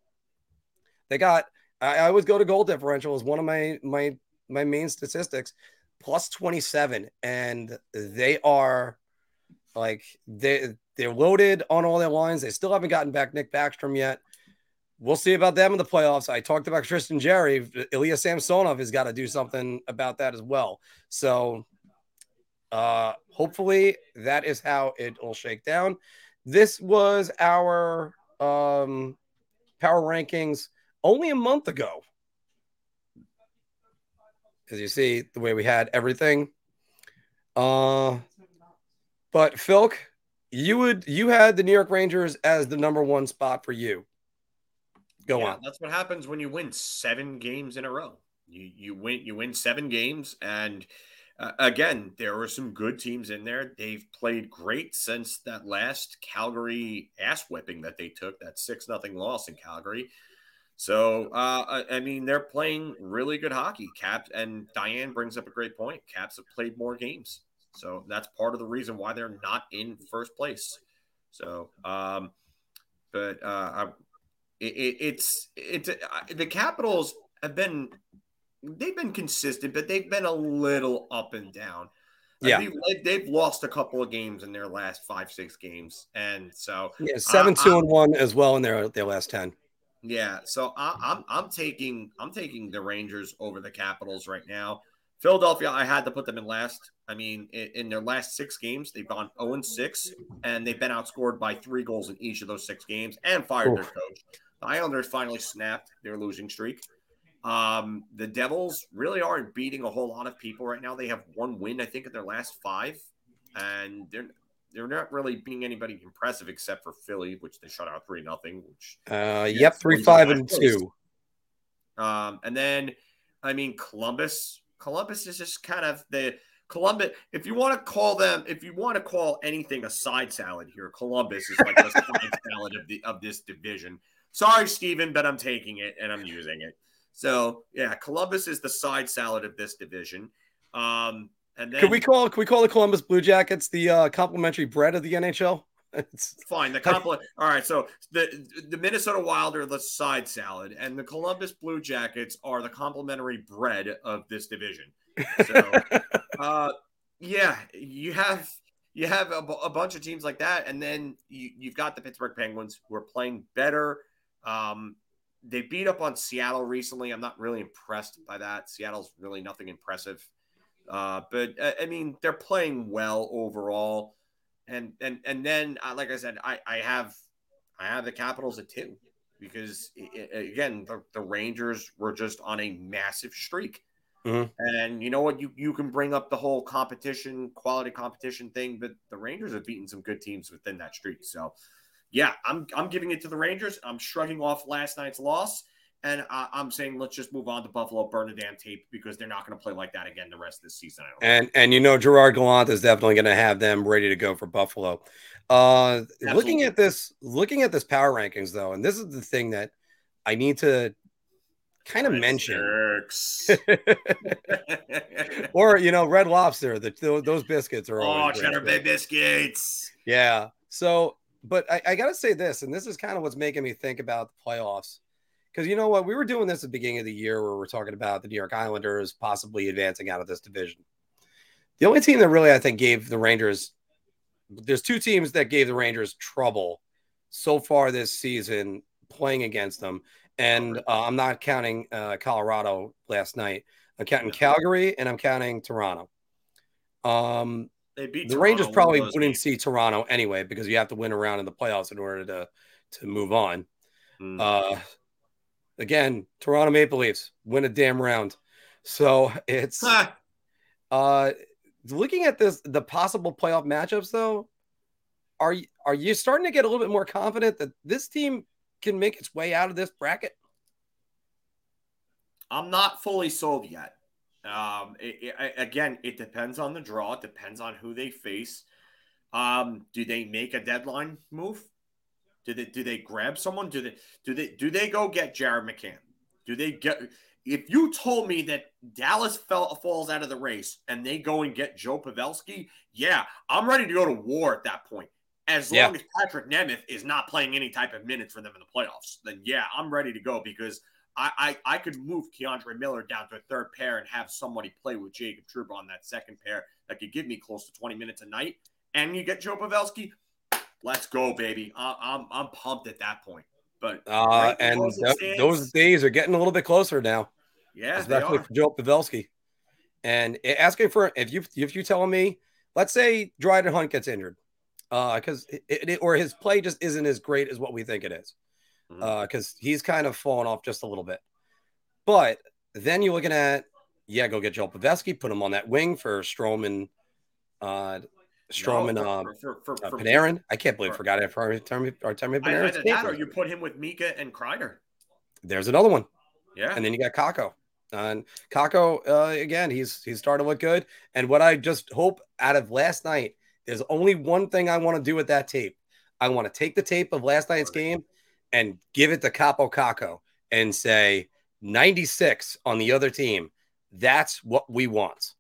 They got. I, I always go to goal differential as one of my my my main statistics, plus twenty seven, and they are like they they're loaded on all their lines. They still haven't gotten back Nick Backstrom yet. We'll see about them in the playoffs. I talked about Tristan Jarry. Ilya Samsonov has got to do something about that as well. So uh, hopefully that is how it will shake down. This was our um, power rankings only a month ago. As you see, the way we had everything. Uh, but Philk, you would you had the New York Rangers as the number one spot for you. Go Yeah, on. That's what happens when you win seven games in a row. You you win you win seven games, and uh, again, there were some good teams in there. They've played great since that last Calgary ass whipping that they took, that six nothing loss in Calgary. So uh, I I mean, they're playing really good hockey. Caps and Diane brings up a great point. Caps have played more games, so that's part of the reason why they're not in first place. So, um, but uh, I, it, it, it's it's uh, the Capitals have been they've been consistent, but they've been a little up and down. Uh, Yeah. they've, they've lost a couple of games in their last five six games, and so Yeah, seven, Uh, two, uh, and one as well in their their last ten. Yeah, so I, I'm I'm taking I'm taking the Rangers over the Capitals right now Philadelphia, I had to put them in last. I mean, in, in their last six games, they've gone 0 and 6, and they've been outscored by three goals in each of those six games and fired Oof. their coach. The Islanders finally snapped their losing streak. Um, the Devils really aren't beating a whole lot of people right now. They have one win, I think, in their last five, and they're they're not really being anybody impressive except for Philly, which they shut out three nothing. Which uh, yep, three five and two. Um, and then I mean Columbus. Columbus is just kind of the Columbus. If you want to call them, if you want to call anything a side salad here, Columbus is like the side salad of the of this division. Sorry, Steven, but I'm taking it and I'm using it. So yeah, Columbus is the side salad of this division. Um, and then can we call can we call the Columbus Blue Jackets the uh, complimentary bread of the NHL? It's fine. The compliment. All right. So the the Minnesota Wild are the side salad, and the Columbus Blue Jackets are the complimentary bread of this division. So, uh, yeah, you have you have a, a, bunch of teams like that, and then you, you've got the Pittsburgh Penguins who are playing better. Um, they beat up on Seattle recently. I'm not really impressed by that. Seattle's really nothing impressive. Uh, but uh, I mean, they're playing well overall. And and and then, uh, like I said, I I have I have the Capitals at two because again, the, the, Rangers were just on a massive streak. Mm-hmm. And you know what? You you can bring up the whole competition, quality competition thing, but the Rangers have beaten some good teams within that streak. So yeah, I'm I'm giving it to the Rangers. I'm shrugging off last night's loss, and I, am saying let's just move on to Buffalo, burn the damn tape because they're not going to play like that again the rest of this season. And and you know Gerard Gallant is definitely going to have them ready to go for Buffalo. Uh, looking at this, looking at this power rankings though, and this is the thing that I need to kind of mention. or you know, Red Lobster. The, those biscuits are oh Cheddar Bay biscuits. Yeah. So but I, I got to say this, and this is kind of what's making me think about the playoffs. Because you know what? We were doing this at the beginning of the year where we're talking about the New York Islanders possibly advancing out of this division. The only team that really, I think, gave the Rangers, there's two teams that gave the Rangers trouble so far this season playing against them. And uh, I'm not counting uh, Colorado last night. I'm counting Calgary and I'm counting Toronto. Um, they beat the Rangers probably wouldn't games. see Toronto anyway because you have to win around in the playoffs in order to to move on. Mm. Uh, again, Toronto Maple Leafs win a damn round, so it's uh, looking at this the possible playoff matchups though. Are you are you starting to get a little bit more confident that this team can make its way out of this bracket? I'm not fully sold yet. Um, it, it, again, it depends on the draw. It depends on who they face. Um, do they make a deadline move? Do they do they grab someone? Do they do they do they go get Jared McCann? Do they get? If you told me that Dallas fell, falls out of the race and they go and get Joe Pavelski, yeah, I'm ready to go to war at that point. As long as Patrik Nemeth is not playing any type of minutes for them in the playoffs, then yeah, I'm ready to go because I, I, I could move K'Andre Miller down to a third pair and have somebody play with Jacob Trouba on that second pair that could give me close to 20 minutes a night. And you get Joe Pavelski, let's go, baby. I'm, I'm, I'm pumped at that point. But uh, and th- those days are getting a little bit closer now. Yeah, especially for Joe Pavelski. And asking for if you if you telling me, let's say Dryden Hunt gets injured, because uh, it, it, or his play just isn't as great as what we think it is Uh because mm-hmm. uh, he's kind of fallen off just a little bit. But then you're looking at, yeah, go get Joel Pavelski, put him on that wing for Stroman, uh, Stroman, no, uh, for, for, for, uh, Panarin. I can't believe I forgot it for. Our time Panarin. Either that or you put him with Mika and Kreider. There's another one. Yeah, and then you got Kakko. And Kakko, uh, again, he's he's starting to look good. And what I just hope out of last night, there's only one thing I want to do with that tape. I want to take the tape of last night's game and give it to Kaapo Kakko and say 96 on the other team. That's what we want.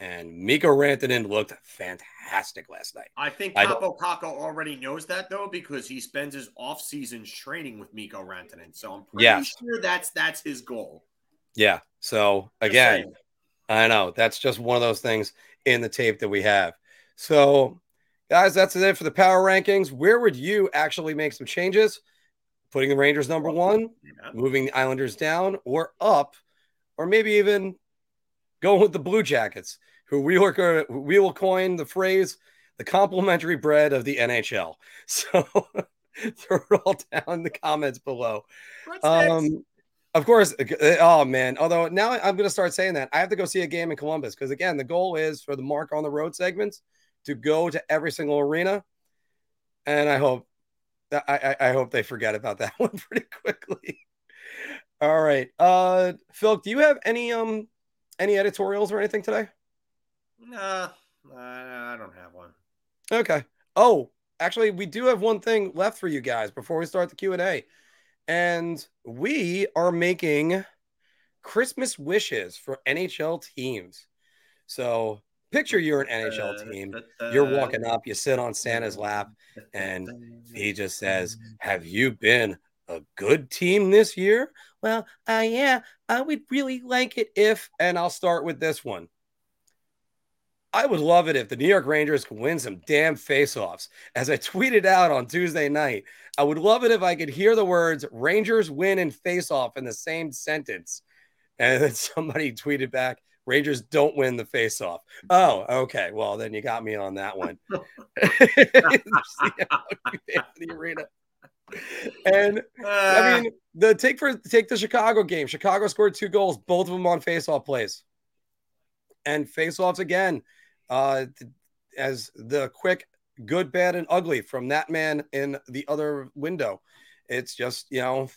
And Mikko Rantanen looked fantastic last night. I think Kaapo Kakko already knows that though, because he spends his off season training with Mikko Rantanen. So I'm pretty sure that's that's his goal. Yeah. So again, I know that's just one of those things in the tape that we have. So Guys, that's it for the power rankings. Where would you actually make some changes? Putting the Rangers number one, moving the Islanders down or up, or maybe even going with the Blue Jackets, who we will, we will coin the phrase the complimentary bread of the NHL. So throw it all down in the comments below. Um, of course. Uh, oh man. Although now I'm going to start saying that I have to go see a game in Columbus because again, the goal is for the Mark on the Road segments to go to every single arena, and I hope I, I, I hope they forget about that one pretty quickly. All right, uh, Phil, do you have any um any editorials or anything today? Nah, I don't have one. Okay. Oh, actually, we do have one thing left for you guys before we start the Q and A and we are making Christmas wishes for NHL teams. So picture you're an NHL uh, team. You're walking up, you sit on Santa's lap, and he just says, Have you been a good team this year? Well, uh, yeah, I would really like it if, and I'll start with this one. I would love it if the New York Rangers could win some damn faceoffs. As I tweeted out on Tuesday night, I would love it if I could hear the words Rangers win and faceoff in the same sentence. And then somebody tweeted back, Rangers don't win the faceoff. Oh, okay. Well, then you got me on that one. the arena. And I uh. mean, the take for take the Chicago game. Chicago scored two goals, both of them on faceoff plays. And faceoffs again uh, as the quick good, bad, and ugly from that man in the other window. It's just you know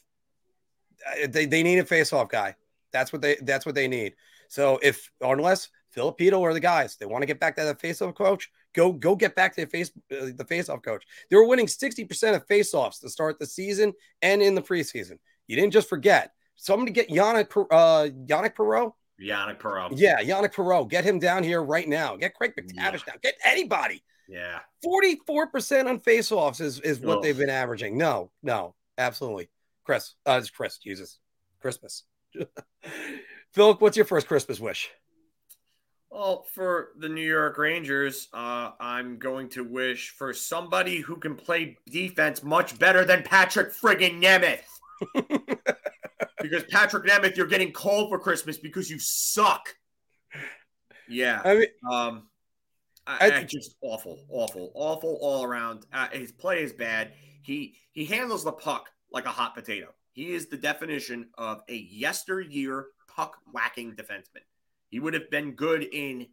they, they need a face-off guy. That's what they that's what they need. So if unless Filipino or the guys they want to get back to the face-off coach, go go get back to the face uh, the face-off coach. They were winning sixty percent of face-offs to start the season and in the preseason. You didn't just forget. Somebody get Yannick uh, Yannick Perreault Yannick Perreault. Yeah, Yannick Perreault. Get him down here right now. Get Craig MacTavish yeah. down. Get anybody. Yeah. 44% on faceoffs is, is what they've been averaging. No, no, absolutely. Chris. Uh, it's Chris, Jesus. Christmas. Phil, what's your first Christmas wish? Well, for the New York Rangers, uh, I'm going to wish for somebody who can play defense much better than Patrik friggin' Nemeth. because Patrik Nemeth, you're getting cold for Christmas because you suck. Yeah. I mean, um, I, I, just awful, awful, awful all around. Uh, his play is bad. He he handles the puck like a hot potato. He is the definition of a yesteryear puck whacking defenseman. He would have been good in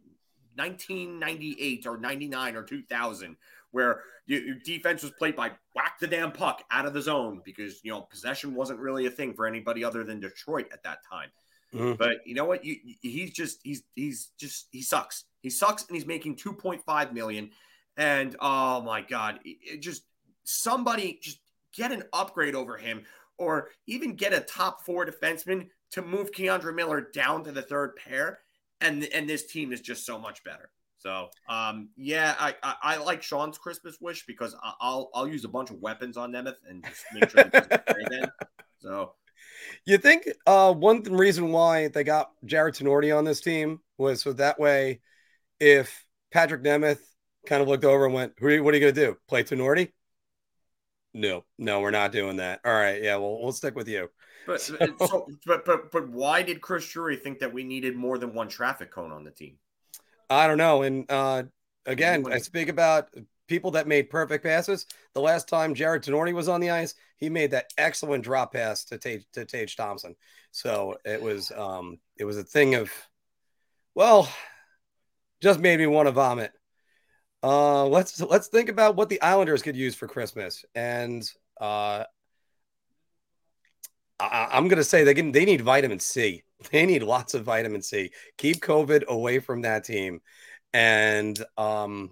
1998 or 99 or 2000 where your defense was played by whack the damn puck out of the zone because you know possession wasn't really a thing for anybody other than Detroit at that time. Mm-hmm. But you know what? You, he's just he's he's just he sucks. He sucks, and he's making two point five million. And oh my god, it just somebody just get an upgrade over him, or even get a top four defenseman to move K'Andre Miller down to the third pair, and and this team is just so much better. So, um, yeah, I, I, I, like Sean's Christmas wish because I'll I'll use a bunch of weapons on Nemeth and just make sure again. So, you think uh, one reason why they got Jarred Tinordi on this team was so that way, if Patrik Nemeth kind of looked over and went, "Who? Are you, what are you going to do? Play Tinordi?" No, no, we're not doing that. All right, yeah, well, we'll stick with you. But so, so, but but but why did Chris Drury think that we needed more than one traffic cone on the team? I don't know. And uh, again, I speak about people that made perfect passes. The last time Jarred Tinordi was on the ice, he made that excellent drop pass to Tage, to Tage Thompson. So it was um, it was a thing of, well, just made me want to vomit. Uh, let's let's think about what the Islanders could use for Christmas, and uh, I, am gonna say they can they need vitamin C. They need lots of vitamin C. Keep COVID away from that team. And, um,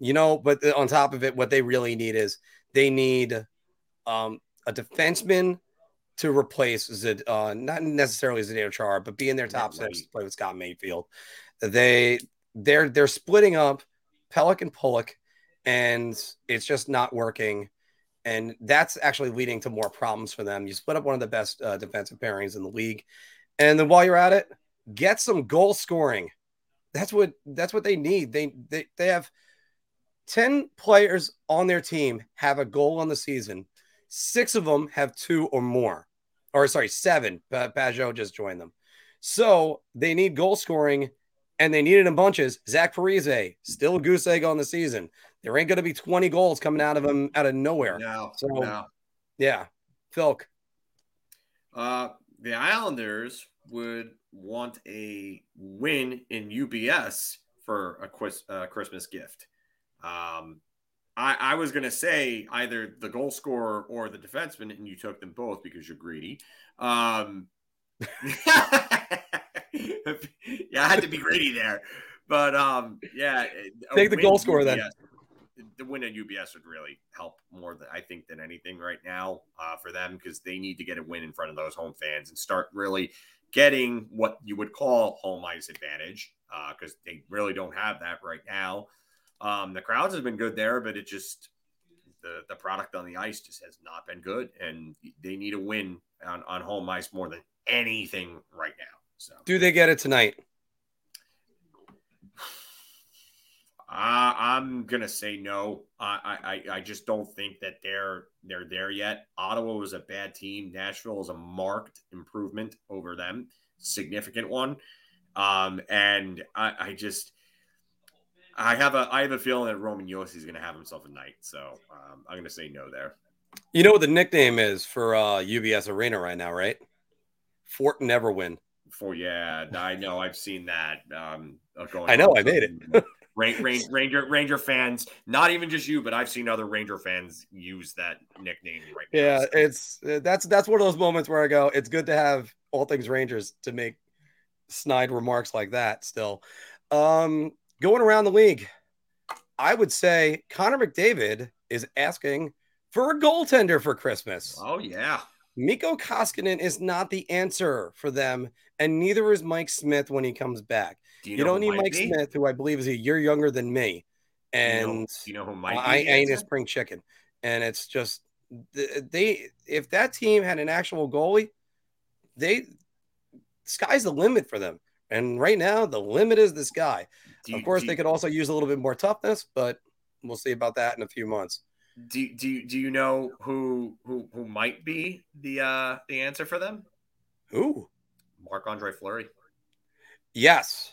you know, but on top of it, what they really need is they need um, a defenseman to replace Zid, uh, not necessarily Zdeno Chara, but be in their top six to play with Scott Mayfield. They they're they're splitting up Pelech and Pulock, and it's just not working. And that's actually leading to more problems for them. You split up one of the best uh, defensive pairings in the league, and then while you're at it, get some goal scoring. That's what that's what they need. They they, they have 10 players on their team have a goal on the season. Six of them have two or more. Or sorry, seven. Pageau just joined them. So they need goal scoring and they need it in bunches. Zach Parise, still a goose egg on the season. There ain't going to be 20 goals coming out of him out of nowhere. No, So- no. Yeah. Philk. Uh, the Islanders would want a win in UBS for a quis- uh, Christmas gift. Um, I, I was going to say either the goal scorer or the defenseman, and you took them both because you're greedy. Um, yeah, I had to be greedy there. But um, yeah, Take the win goal scorer then. The win at UBS would really help more than I think than anything right now uh, for them because they need to get a win in front of those home fans and start really getting what you would call home ice advantage because they really don't have that right now. Um, the crowds have been good there, but it just the the product on the ice just has not been good, and they need a win on, on home ice more than anything right now. So Do they get it tonight? Uh, I'm gonna say no. I, I I just don't think that they're they're there yet. Ottawa was a bad team. Nashville is a marked improvement over them, significant one. Um, and I, I just I have a I have a feeling that Roman Josi is gonna have himself a night. So um, I'm gonna say no there. You know what the nickname is for uh, UBS Arena right now, right? Fort Neverwin. For yeah, I know I've seen that. Um, going I know. I made it. Ra- Ra- Ranger Ranger fans, not even just you, but I've seen other Ranger fans use that nickname right now. Yeah, it's uh, that's that's one of those moments where I go, it's good to have all things Rangers to make snide remarks like that. Still, um, going around the league, I would say Connor McDavid is asking for a goaltender for Christmas. Oh yeah. Mikko Koskinen is not the answer for them, and neither is Mike Smith when he comes back. Do You, know don't need Mike be? Smith, who I believe is a year younger than me, Do you know- and you know who might I the ain't a spring chicken. And it's just they if that team had an actual goalie, they sky's the limit for them. And right now, the limit is this guy. Do you- of course, do they could also use a little bit more toughness, but we'll see about that in a few months. Do, do, you- do you know who who who might be the uh the answer for them? Who? Marc Andre Fleury, yes.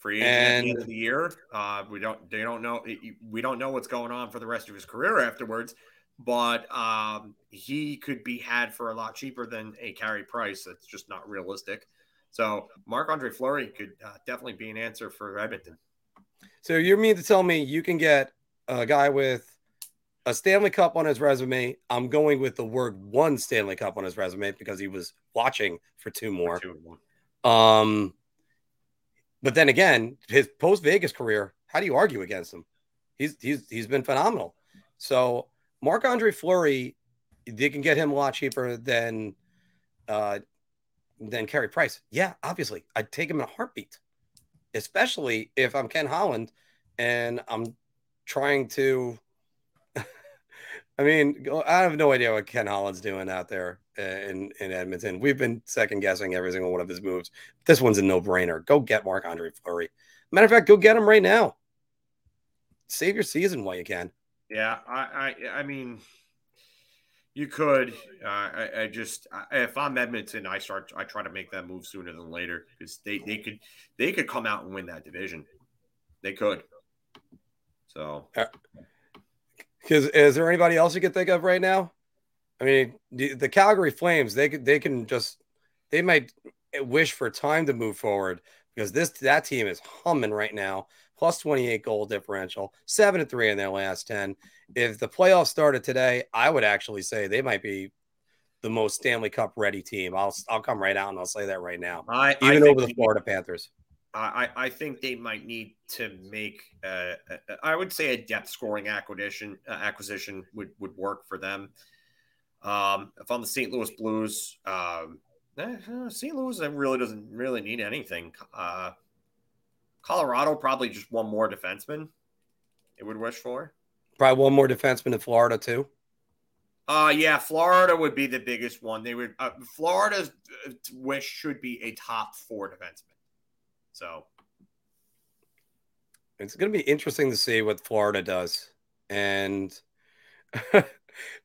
Free agent at the end And- of the year. Uh, we don't they don't know we don't know what's going on for the rest of his career afterwards, but um, he could be had for a lot cheaper than a Carey Price. That's just not realistic. So Marc Andre Fleury could uh, definitely be an answer for Edmonton. So you mean to tell me you can get a guy with a Stanley Cup on his resume? I'm going with the word one Stanley Cup on his resume because he was watching for two more. Two and one. Um, but then again, his post Vegas career, how do you argue against him? He's he's he's been phenomenal. So Marc Andre Fleury, they can get him a lot cheaper than uh than Carey Price. Yeah, obviously, I'd take him in a heartbeat, especially if I'm Ken Holland and I'm trying to. I mean, I have no idea what Ken Holland's doing out there in in Edmonton. We've been second guessing every single one of his moves. This one's a no brainer. Go get Marc Andre Fleury. Matter of fact, go get him right now. Save your season while you can. Yeah, I, I, I mean, you could. Uh, I, I just, I, if I'm Edmonton, I start, I try to make that move sooner than later because they, they could, they could come out and win that division. They could. So Because is there anybody else you could think of right now? I mean, the, the Calgary Flames, they could they can just they might wish for time to move forward because this that team is humming right now. Plus 28 goal differential, seven to three in their last 10. If the playoffs started today, I would actually say they might be the most Stanley Cup ready team. I'll I'll come right out and I'll say that right now. I, I Even think over the they- Florida Panthers. I, I I think they might need to make, uh, a- I would say, a depth scoring acquisition. Uh, acquisition would would work for them. Um, if I'm the St. Louis Blues, um, eh, uh, St. Louis uh, really doesn't really need anything. Uh, Colorado probably just one more defenseman. It would wish for. Probably one more defenseman in Florida too. Uh yeah, Florida would be the biggest one. They would uh, Florida's uh, wish should be a top four defenseman. So It's going to be interesting to see what Florida does. And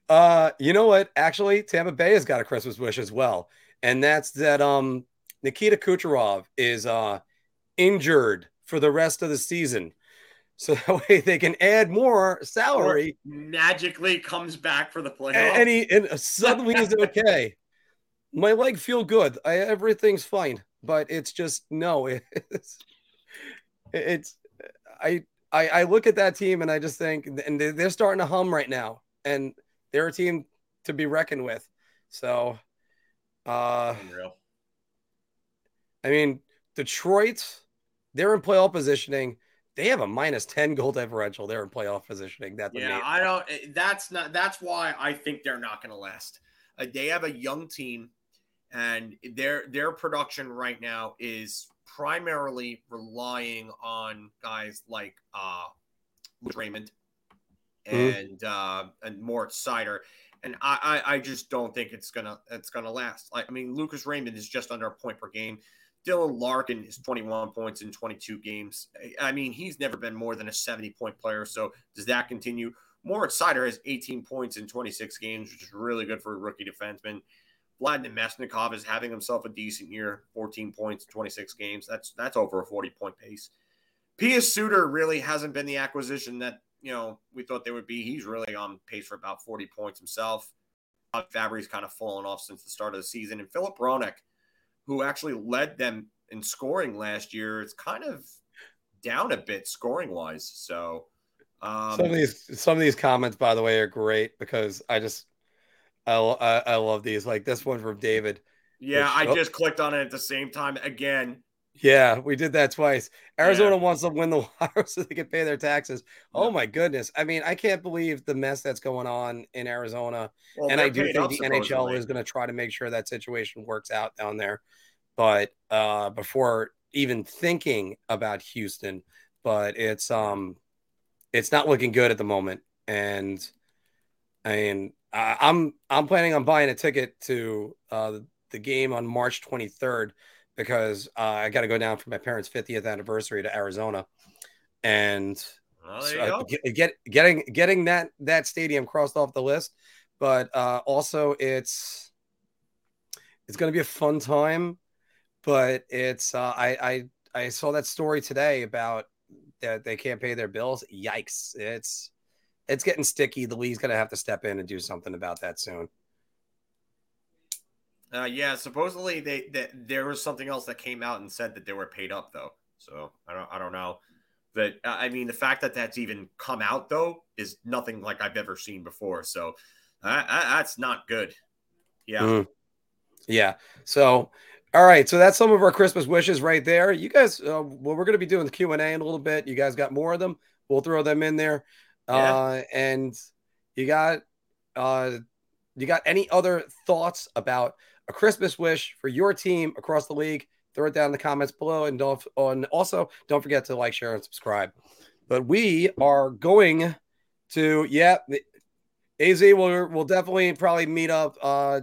uh you know what? Actually, Tampa Bay has got a Christmas wish as well. And that's that um Nikita Kucherov is uh, injured for the rest of the season. So that way they can add more salary. Or magically comes back for the playoffs. And, he and suddenly is okay. My leg feel good. I, everything's fine, but it's just no. It's it's I I I look at that team and I just think and they're starting to hum right now, and they're a team to be reckoned with. So, uh, Unreal. I mean, Detroit, they're in playoff positioning. They have a minus 10 goal differential. They're in playoff positioning. That's yeah, I don't, eh, that's not, that's why I think they're not going to last. Uh, they have a young team and their, their production right now is primarily relying on guys like, uh, Raymond. And, mm-hmm. uh, and Mort Seider and I, I, I just don't think it's gonna it's gonna last. Like I mean, Lucas Raymond is just under a point per game. Dylan Larkin is 21 points in 22 games. I mean, he's never been more than a 70 point player. So does that continue? Moritz Seider has 18 points in 26 games, which is really good for a rookie defenseman. Vladimir Namestnikov is having himself a decent year, 14 points, 26 games. That's that's over a 40 point pace. Pius Suter really hasn't been the acquisition that you know we thought they would be. He's really on pace for about 40 points himself. Fabbri's kind of fallen off since the start of the season, and Filip Hronek – who actually led them in scoring last year, it's kind of down a bit scoring wise. So um, some of these some of these comments, by the way, are great because I just I, I, I love these. Like this one from David. Yeah, which, I oh, just clicked on it at the same time again. Yeah, we did that twice. Arizona yeah. wants to win the wire so they can pay their taxes. Oh my goodness! I mean, I can't believe the mess that's going on in Arizona. Well, and I do think the NHL is going to try to make sure that situation works out down there. But uh, before even thinking about Houston, but it's um, it's not looking good at the moment. And I mean, I'm I'm planning on buying a ticket to uh, the game on March 23rd because uh, I got to go down for my parents' 50th anniversary to Arizona, and so, uh, get, get, getting getting that that stadium crossed off the list. But uh, also, it's it's going to be a fun time. But it's uh, I I I saw that story today about that they can't pay their bills. Yikes! It's it's getting sticky. The league's going to have to step in and do something about that soon. Uh, yeah, supposedly they that there was something else that came out and said that they were paid up though. So I don't I don't know. But uh, I mean, the fact that that's even come out though is nothing like I've ever seen before. So uh, that's not good. Yeah. Mm. Yeah. So, all right. So that's some of our Christmas wishes right there. You guys, uh, well, we're going to be doing the Q and A in a little bit. You guys got more of them. We'll throw them in there. Yeah. Uh, and you got, uh, you got any other thoughts about a Christmas wish for your team across the league, throw it down in the comments below. And don't and also don't forget to like, share, and subscribe. But we are going to, yeah, AZ will will definitely probably meet up. Uh,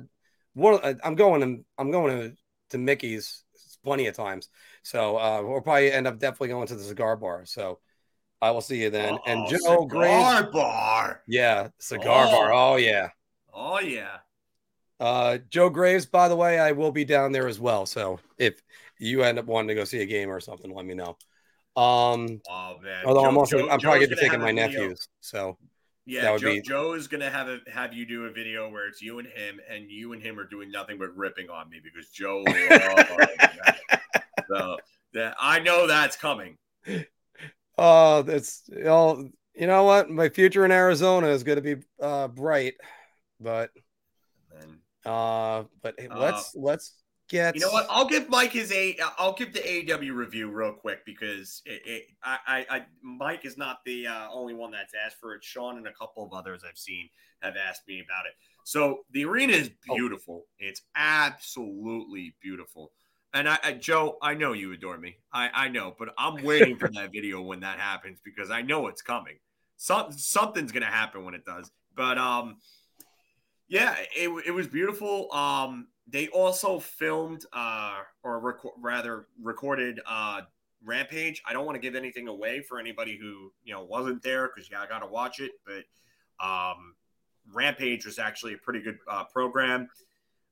one, uh, I'm going to I'm going to, to Mickey's plenty of times, so uh, we'll probably end up definitely going to the cigar bar. So I will see you then. Uh-oh, and Joe cigar Graves, bar, yeah, cigar oh. bar. Oh yeah, oh yeah. Uh, Joe Graves, by the way, I will be down there as well. So if you end up wanting to go see a game or something, let me know. Um, oh man, although Joe, I'm also Joe, I'm probably gonna be taking my nephews. So yeah, Joe, be... Joe is gonna have a have you do a video where it's you and him, and you and him are doing nothing but ripping on me because Joe. so that I know that's coming. Oh, that's you know, you know what? My future in Arizona is going to be uh, bright, but uh, but uh, let's let's get. You know what? I'll give Mike his a. I'll give the AEW review real quick because it, it, I, I, I, Mike is not the uh, only one that's asked for it. Sean and a couple of others I've seen have asked me about it. So the arena is oh. beautiful. Oh. It's absolutely beautiful. And I, I, Joe, I know you adore me. I, I know, but I'm waiting for that video when that happens because I know it's coming. Some, something's gonna happen when it does. But um, yeah, it, it was beautiful. Um, they also filmed, uh, or rec- rather recorded, uh, Rampage. I don't want to give anything away for anybody who you know wasn't there because yeah, I got to watch it. But um, Rampage was actually a pretty good uh, program.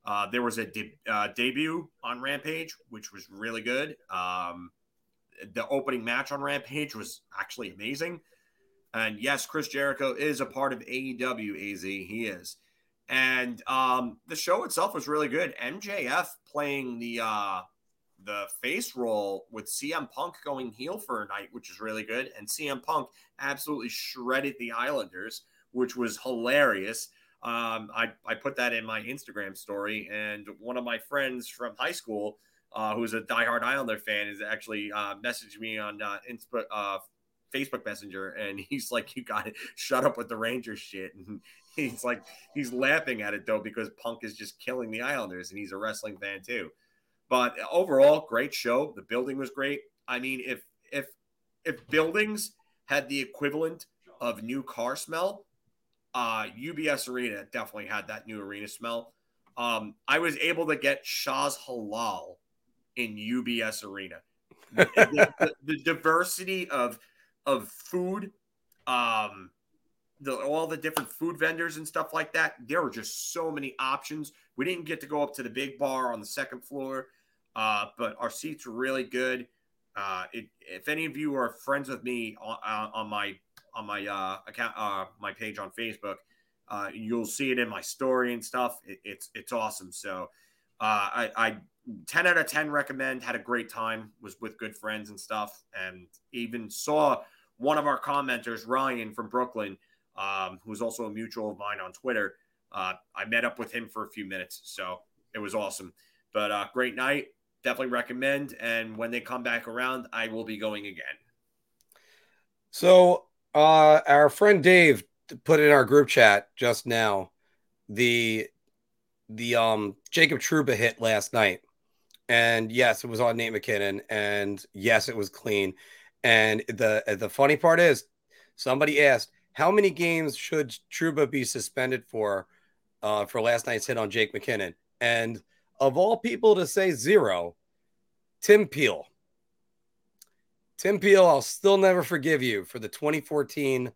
Uh, there was a de- uh, debut on Rampage, which was really good. Um, the opening match on Rampage was actually amazing. And yes, Chris Jericho is a part of AEW AZ. He is. And um, the show itself was really good. MJF playing the uh, the face role with CM Punk going heel for a night, which is really good. And CM Punk absolutely shredded the Islanders, which was hilarious. Um, I, I put that in my Instagram story, and one of my friends from high school, uh, who's a diehard Islander fan, is actually uh, messaged me on uh, uh, Facebook Messenger, and he's like, "You got it. Shut up with the Rangers shit." And he's like, he's laughing at it though because Punk is just killing the Islanders, and he's a wrestling fan too. But overall, great show. The building was great. I mean, if if if buildings had the equivalent of new car smell, uh, UBS Arena definitely had that new arena smell. Um, I was able to get Shah's Halal in UBS Arena. the, the, the, diversity of of food, um, the, all the different food vendors and stuff like that. There were just so many options. We didn't get to go up to the big bar on the second floor. Uh, but our seats were really good. Uh, it, if any of you are friends with me on, uh, on my on my uh, account, uh, my page on Facebook, uh, you'll see it in my story and stuff. It, it's it's awesome. So uh, I, I 10 out of 10 recommend. Had a great time. Was with good friends and stuff, and even saw one of our commenters, Ryan from Brooklyn, um, who's also a mutual of mine on Twitter. Uh, I met up with him for a few minutes, so it was awesome. But uh, great night definitely recommend. And when they come back around, I will be going again. So, uh, our friend Dave put in our group chat just now the the um Jacob Trouba hit last night. And yes, it was on Nate MacKinnon, and yes, it was clean. And the the funny part is, somebody asked, how many games should Trouba be suspended for uh, for last night's hit on Jake MacKinnon? And of all people to say zero, Tim Peel. Tim Peel, I'll still never forgive you for the 2014.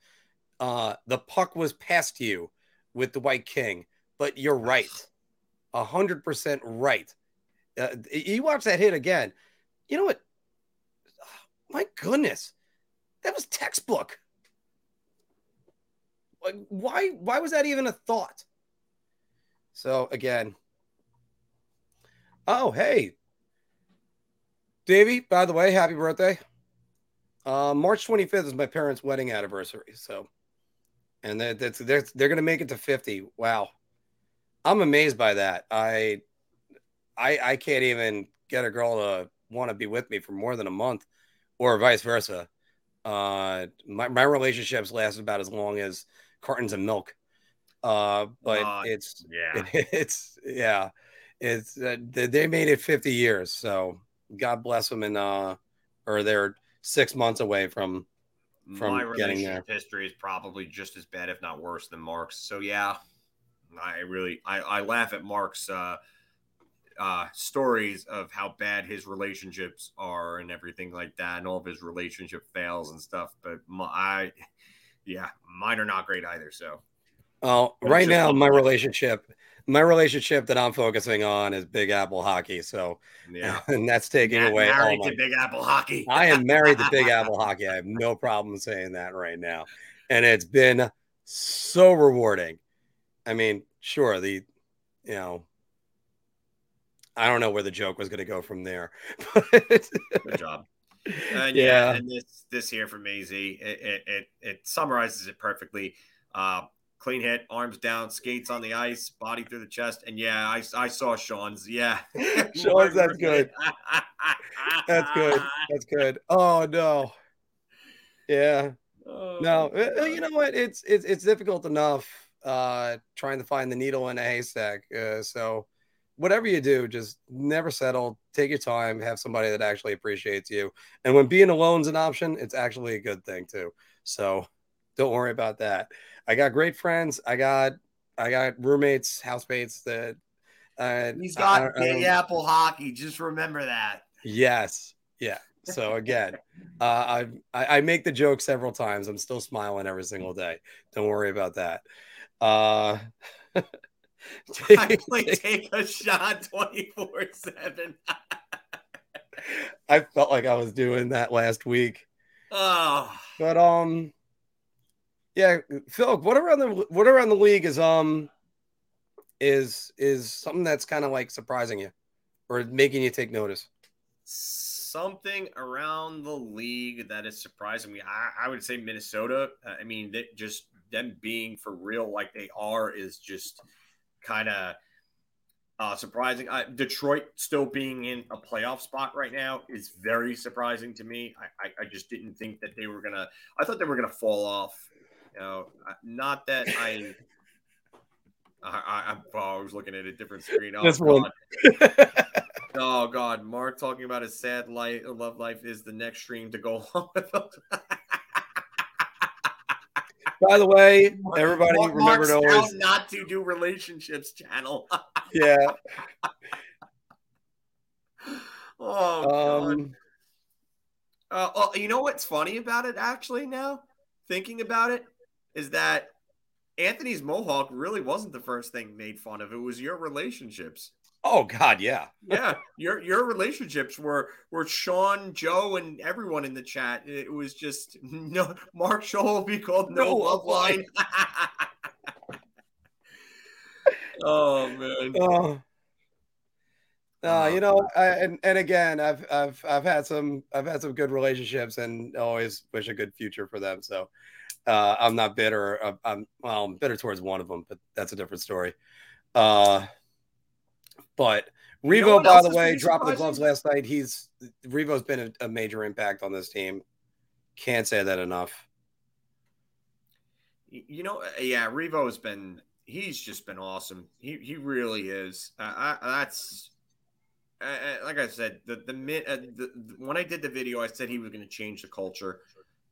Uh, the puck was past you with the White King, but you're right, hundred percent right. Uh, you watch that hit again. You know what? My goodness, that was textbook. Why? Why was that even a thought? So again, Oh, hey. Davey, by the way, happy birthday. Uh, March 25th is my parents' wedding anniversary. So, and that, that's they're, they're going to make it to 50. Wow. I'm amazed by that. I, I, I can't even get a girl to want to be with me for more than a month or vice versa. Uh, my, my relationships last about as long as cartons of milk. Uh, but uh, it's, yeah, it, it's, yeah it's uh, they made it 50 years so god bless them and uh or they're six months away from from my getting there. history is probably just as bad if not worse than mark's. So yeah i really i, I laugh at mark's uh uh stories of how bad his relationships are and everything like that and all of his relationship fails and stuff but my, i yeah mine are not great either so oh right now my relationship my relationship that I'm focusing on is Big Apple hockey. So, yeah, and that's taking Matt away married all my, to Big Apple hockey. I am married to Big Apple hockey. I have no problem saying that right now, and it's been so rewarding. I mean, sure, the you know, I don't know where the joke was going to go from there. Good job. And yeah, yeah, and this this here from AZ, it, it, it, it summarizes it perfectly. Uh, clean hit, arms down, skates on the ice, body through the chest, and yeah, I, I saw Sean's. Yeah, Sean's. That's good. that's good. That's good. Oh no. Yeah. Oh, no, God. you know what? It's it's it's difficult enough uh trying to find the needle in a haystack. Uh, so whatever you do, just never settle. Take your time. Have somebody that actually appreciates you. And when being alone is an option, it's actually a good thing too. So don't worry about that. I got great friends. I got I got roommates, housemates that uh, he's got Big Apple hockey. Just remember that. Yes. Yeah. So again, uh, I I make the joke several times. I'm still smiling every single day. Don't worry about that. Uh, I play take a shot 24 7. I felt like I was doing that last week. Oh, But um yeah, Phil, what around the what around the league is um is is something that's kind of like surprising you or making you take notice? something around the league that is surprising me. I, I would say Minnesota. Uh, I mean, that just them being for real like they are is just kind of uh, surprising. Uh, Detroit still being in a playoff spot right now is very surprising to me. I, I, I just didn't think that they were gonna. I thought they were gonna fall off. You know, not that I. I, I, oh, I was looking at a different screen. Oh. God. Oh God, Mark talking about his sad life, love life is the next stream to go along with. By the way, everybody Mark- remember to always not to do relationships channel. yeah. oh. Um Uh, well, you know what's funny about it, actually, now thinking about it, is that Anthony's mohawk really wasn't the first thing made fun of. It was your relationships. Oh god, yeah. Yeah, your your relationships were were Sean, Joe, and everyone in the chat. It was just no Mark Shaw will be called no, No love line. oh man. Uh, uh, you know, I, and and again, I've I've I've had some I've had some good relationships, and always wish a good future for them. So, uh, I'm not bitter. I'm, I'm well, I'm bitter towards one of them, but that's a different story. Uh, but You know Revo, what by the way, dropped dropping the gloves last night. He's Revo's been a, a major impact on this team. Can't say that enough. You know, uh, yeah, Revo's been he's just been awesome. He he really is. Uh, I, that's like I said, the the, mi- uh, the, the when I did the video, I said he was going to change the culture,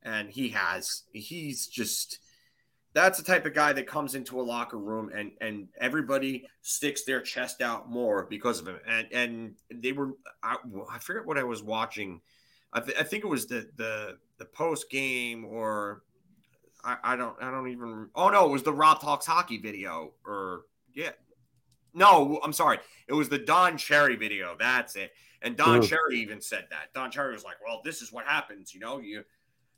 and he has. He's just that's the type of guy that comes into a locker room and and everybody sticks their chest out more because of him. And and they were I, I forget what I was watching. I, th- I think it was the the the post game or I, I don't I don't even oh no it was the Rob Talks hockey video or yeah no I'm sorry it was the Don Cherry video that's it and Don Ooh. Cherry even said that Don Cherry was like well this is what happens you know you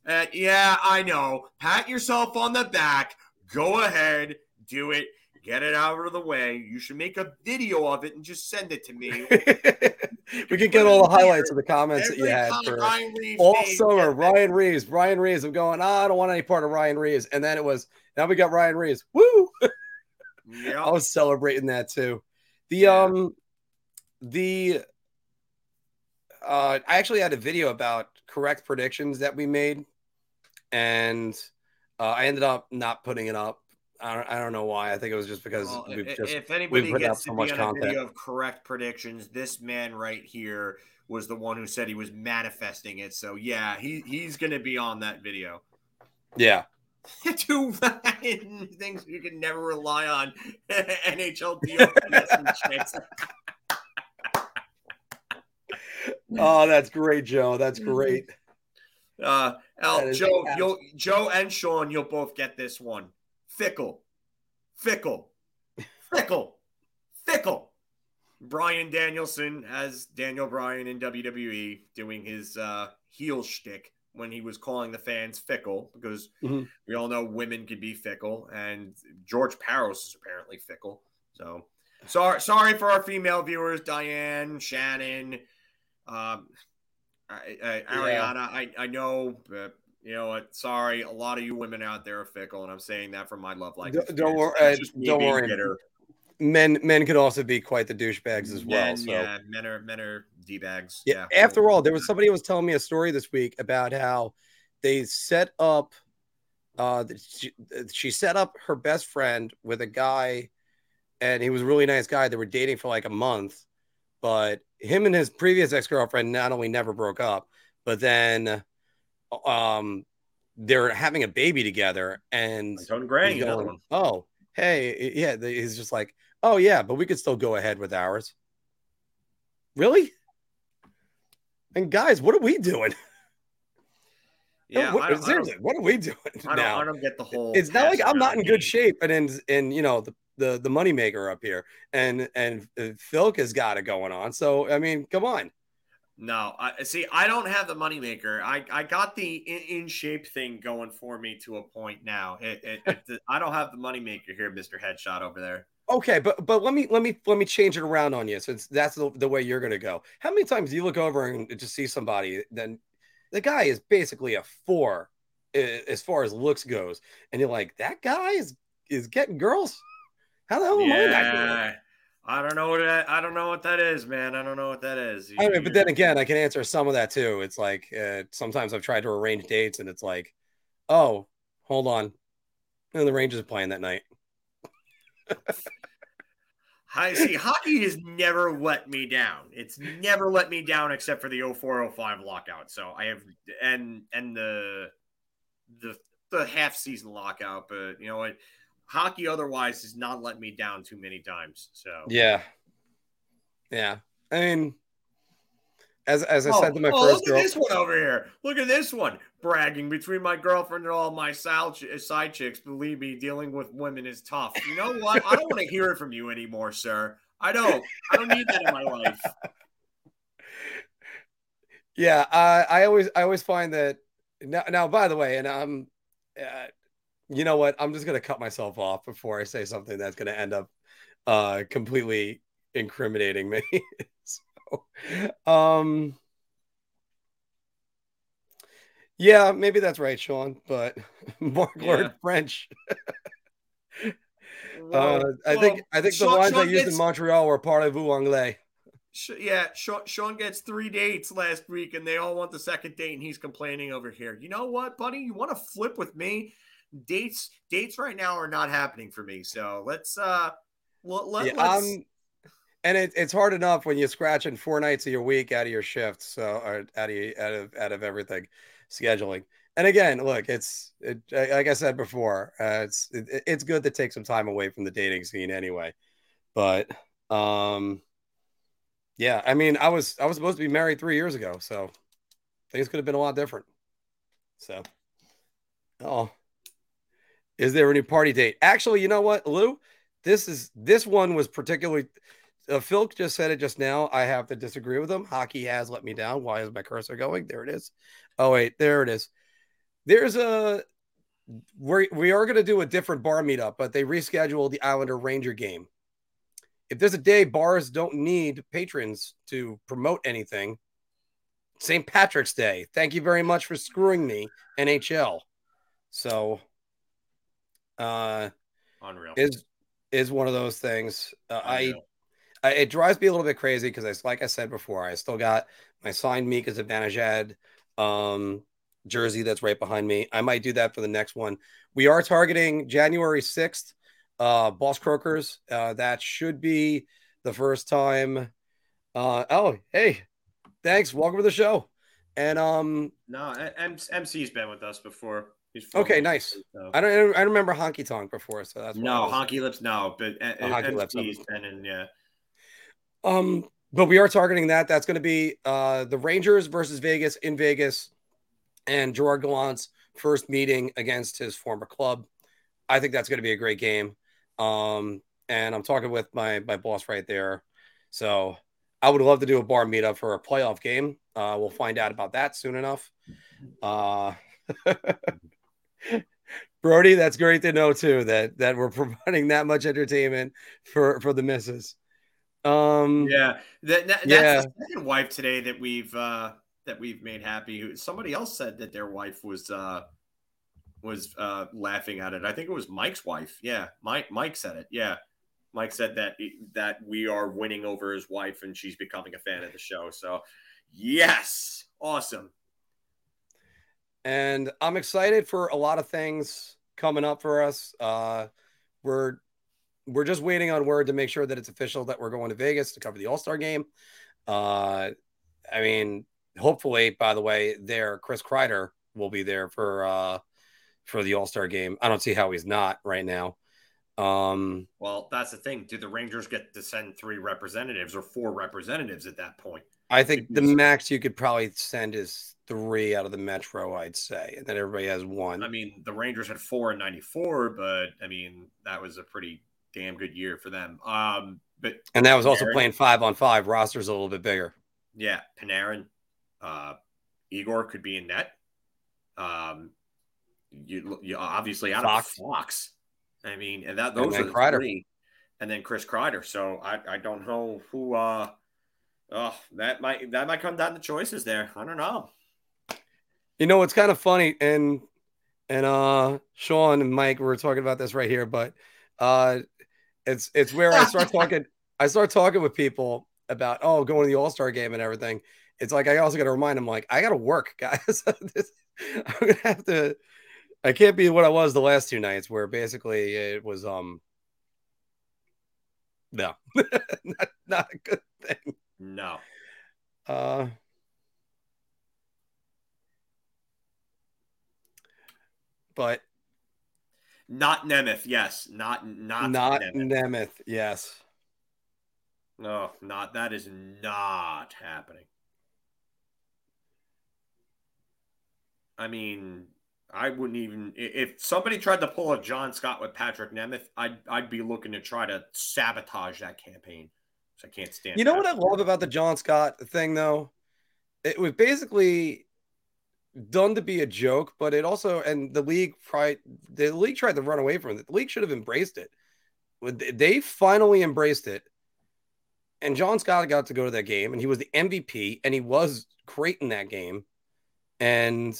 uh, yeah I know pat yourself on the back go ahead do it get it out of the way you should make a video of it and just send it to me we could get all the highlights of the comments that you had for Ryan Reaves all summer. Ryan Reaves, Ryan Reaves. I'm going. Oh, I don't want any part of Ryan Reaves. And then it was now we got Ryan Reaves. Woo! Yep. I was celebrating that too. The Yeah. um, the uh, I actually had a video about correct predictions that we made, and uh, I ended up not putting it up. I don't, I don't know why. I think it was just because Well, we've i- just if anybody gets so to much be on content. a video of correct predictions, this man right here was the one who said he was manifesting it. So yeah, he he's gonna be on that video. yeah. Two things you can never rely on. NHL DLPS. Oh, that's great, Joe. That's great. Uh, Al, Joe, you'll Joe and Sean, you'll both get this one. Fickle, fickle, fickle, fickle. Bryan Danielson as Daniel Bryan in WWE doing his uh, heel shtick when he was calling the fans fickle because Mhm. we all know women can be fickle, and George Parros is apparently fickle. So sorry, sorry for our female viewers, Diane, Shannon, um, I, I, Ariana. I, I know, but you know what? Sorry, a lot of you women out there are fickle, and I'm saying that from my love life. Don't- don't experience. wor- It's uh, don't worry. bitter. Men men could also be quite the douchebags as well. Men, so yeah, men are men are d bags. Yeah. Yeah. After all, there was somebody who was telling me a story this week about how they set up. Uh, she, she set up her best friend with a guy, and he was a really nice guy. They were dating for like a month, but him and his previous ex girlfriend not only never broke up, but then, um, they're having a baby together, and Tone Gray, going, oh, hey, yeah, he's just like, oh yeah, but we could still go ahead with ours. Really? And guys, what are we doing? Yeah, what, I, don't, I, seriously, what are we doing I, don't, now? I don't get the whole. It's not like I'm not in good shape, and in, in you know the the the moneymaker up here, and and uh, Philk has got it going on. So I mean, come on. No, I see. I don't have the moneymaker. I, I got the in, in, shape thing going for me to a point now. It, it, it, I don't have the moneymaker here, Mister Headshot over there. Okay, but but let me let me let me change it around on you since that's the, the way you're going to go. How many times do you look over and just see somebody? Then the guy is basically a four as far as looks goes, and you're like, that guy is is getting girls. How the hell am yeah. I I don't know what that, I don't know what that is, man. I don't know what that is. I mean, but then again, I can answer some of that too. It's like uh, sometimes I've tried to arrange dates, and it's like, oh, hold on, and the Rangers are playing that night. I see. Hockey has never let me down. It's never let me down except for the 0405 lockout. So I have and and the the the half season lockout, but you know what? Hockey otherwise has not let me down too many times. So yeah, yeah. I mean, as as I oh, said to my oh, first look girl, at this one over here. Look at this one, bragging between my girlfriend and all my side chicks. Believe me, dealing with women is tough. You know what? I don't want to hear it from you anymore, sir. I don't. I don't need that in my life. Yeah, uh, I always I always find that now. Now, by the way, and I'm uh, you know what? I'm just gonna cut myself off before I say something that's gonna end up uh completely incriminating me. so, um yeah, maybe that's right, Sean, but Mark yeah. Lord French. uh, I think I think Sean, the lines Sean I used gets, in Montreal were parlez-vous anglais. Yeah, Sean, Sean gets three dates last week, and they all want the second date, and he's complaining over here. You know what, buddy? You want to flip with me? Dates dates right now are not happening for me. So let's uh let, let, yeah, let's um, and it, it's hard enough when you're scratching four nights of your week out of your shift, so or out of out of out of everything scheduling. And again, look, it's it, like I said before, uh, it's it, it's good to take some time away from the dating scene anyway. But um, yeah, I mean, I was I was supposed to be married three years ago, so things could have been a lot different. So, oh, is there any party date? Actually, you know what, Lou? This is this one was particularly. Uh, Phil just said it just now. I have to disagree with him. Hockey has let me down. Why is my cursor going? There it is. Oh wait, there it is. There's a we we are going to do a different bar meetup, but they rescheduled the Islander Ranger game. If there's a day bars don't need patrons to promote anything, St. Patrick's Day. Thank you very much for screwing me, NHL. So uh, Unreal is is one of those things. Uh, I, I, it drives me a little bit crazy because I, like I said before, I still got my signed Mika Zibanejad um, jersey that's right behind me. I might do that for the next one. We are targeting January sixth. Uh, Boss Croakers. Uh, that should be the first time. Uh, oh, hey, thanks. Welcome to the show. And um, no, M- MC's been with us before okay, nice. So. I don't. I remember Honky Tonk before, so that's no Honky Lips. No, but uh, oh, Honky Lips and, and yeah. Um, but we are targeting that. That's going to be uh the Rangers versus Vegas in Vegas, and Gerard Gallant's first meeting against his former club. I think that's going to be a great game. Um, and I'm talking with my my boss right there, so I would love to do a bar meetup for a playoff game. Uh, we'll find out about that soon enough. Uh, Brody, that's great to know too that that we're providing that much entertainment for for the misses. Um, yeah, that, that, yeah. that's the second wife today that we've uh, that we've made happy. Somebody else said that their wife was uh, was uh, laughing at it. I think it was Mike's wife. Yeah, Mike Mike said it. Yeah, Mike said that that we are winning over his wife and she's becoming a fan of the show. So, yes, awesome and I'm excited for a lot of things coming up for us. Uh, we're we're just waiting on word to make sure that it's official that we're going to Vegas to cover the All Star game. Uh, I mean, hopefully, by the way, there Chris Kreider will be there for uh, for the All Star game. I don't see how he's not right now. Um, well, that's the thing. Do the Rangers get to send three representatives or four representatives at that point? I think the max you could probably send is three out of the Metro, I'd say, and then everybody has one. I mean, the Rangers had four in '94, but I mean that was a pretty damn good year for them. Um, but And that was also Panarin- playing five on five. Roster's a little bit bigger. yeah, Panarin, uh, Igor could be in net. Um, you, you obviously out Fox. of Fox. I mean, and that those then are Kreider. three, and then Chris Kreider. So I, I don't know who. uh Oh, that might that might come down to choices there. I don't know. You know, it's kind of funny, and and uh Sean and Mike were talking about this right here, but uh it's it's where I start talking I start talking with people about oh going to the All-Star game and everything. It's like I also gotta remind them like I gotta work, guys. This- I'm gonna have to I can't be what I was the last two nights where basically it was um no not, not a good thing. No. Uh but Not Nemeth, yes. Not not not Nemeth. Nemeth. Yes. No, not that is not happening. I mean, I wouldn't even if somebody tried to pull a John Scott with Patrik Nemeth, I'd I'd be looking to try to sabotage that campaign. So I can't stand. You know what I love about the John Scott thing, though? It was basically done to be a joke, but it also and the league tried the league tried to run away from it. The league should have embraced it. They finally embraced it. And John Scott got to go to that game, and he was the MVP, and he was great in that game. And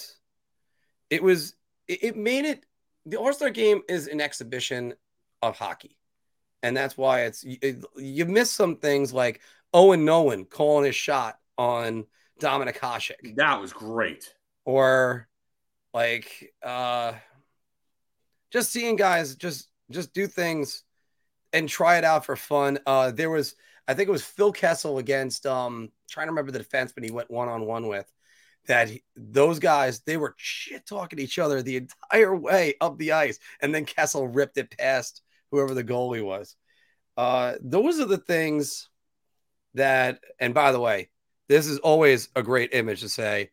it was it, made it the All-Star game is an exhibition of hockey. And that's why it's it, you miss some things like Owen Nolan calling his shot on Dominik Hasek That was great. Or like uh just seeing guys just just do things and try it out for fun. Uh there was I think it was Phil Kessel against um trying to remember the defenseman he went one on one with that he- those guys they were shit talking each other the entire way up the ice and then Kessel ripped it past whoever the goalie was. Uh those are the things that and by the way, this is always a great image to say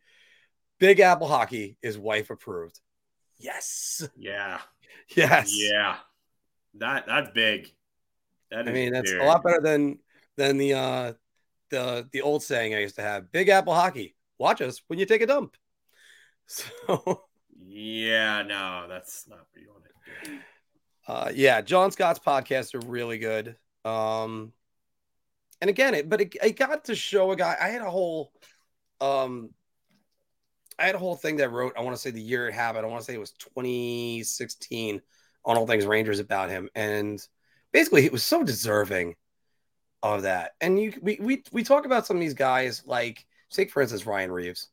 Big Apple Hockey is wife approved. Yes. Yeah. Yes. Yeah. That that's big. That I mean, that's big. a lot better than than the uh the the old saying I used to have. Big Apple Hockey. Watch us when you take a dump. So Yeah, no, that's not what you want to do. uh yeah, John Scott's podcasts are really good. Um and again, it but it, it got to show a guy. I had a whole um I had a whole thing that I wrote, I want to say the year it happened. I want to say it was 2016 on all things Rangers about him. And basically, he was so deserving of that. And you we we we talk about some of these guys, like take for instance Ryan Reaves.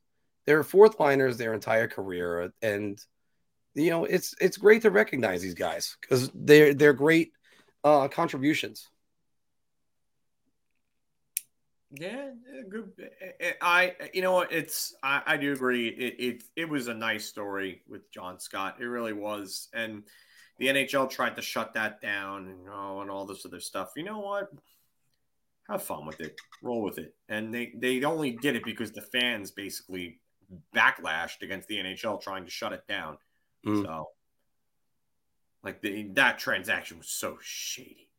They're fourth liners their entire career, and you know it's it's great to recognize these guys because they're they're great uh, contributions. Yeah, eh, good. eh, I, you know what? It's I, I do agree. It, it it was a nice story with John Scott. It really was, and the NHL tried to shut that down and oh, and all this other stuff. You know what? Have fun with it. Roll with it. And they they only did it because the fans basically backlashed against the NHL trying to shut it down. Mm. So, like the, that transaction was so shady.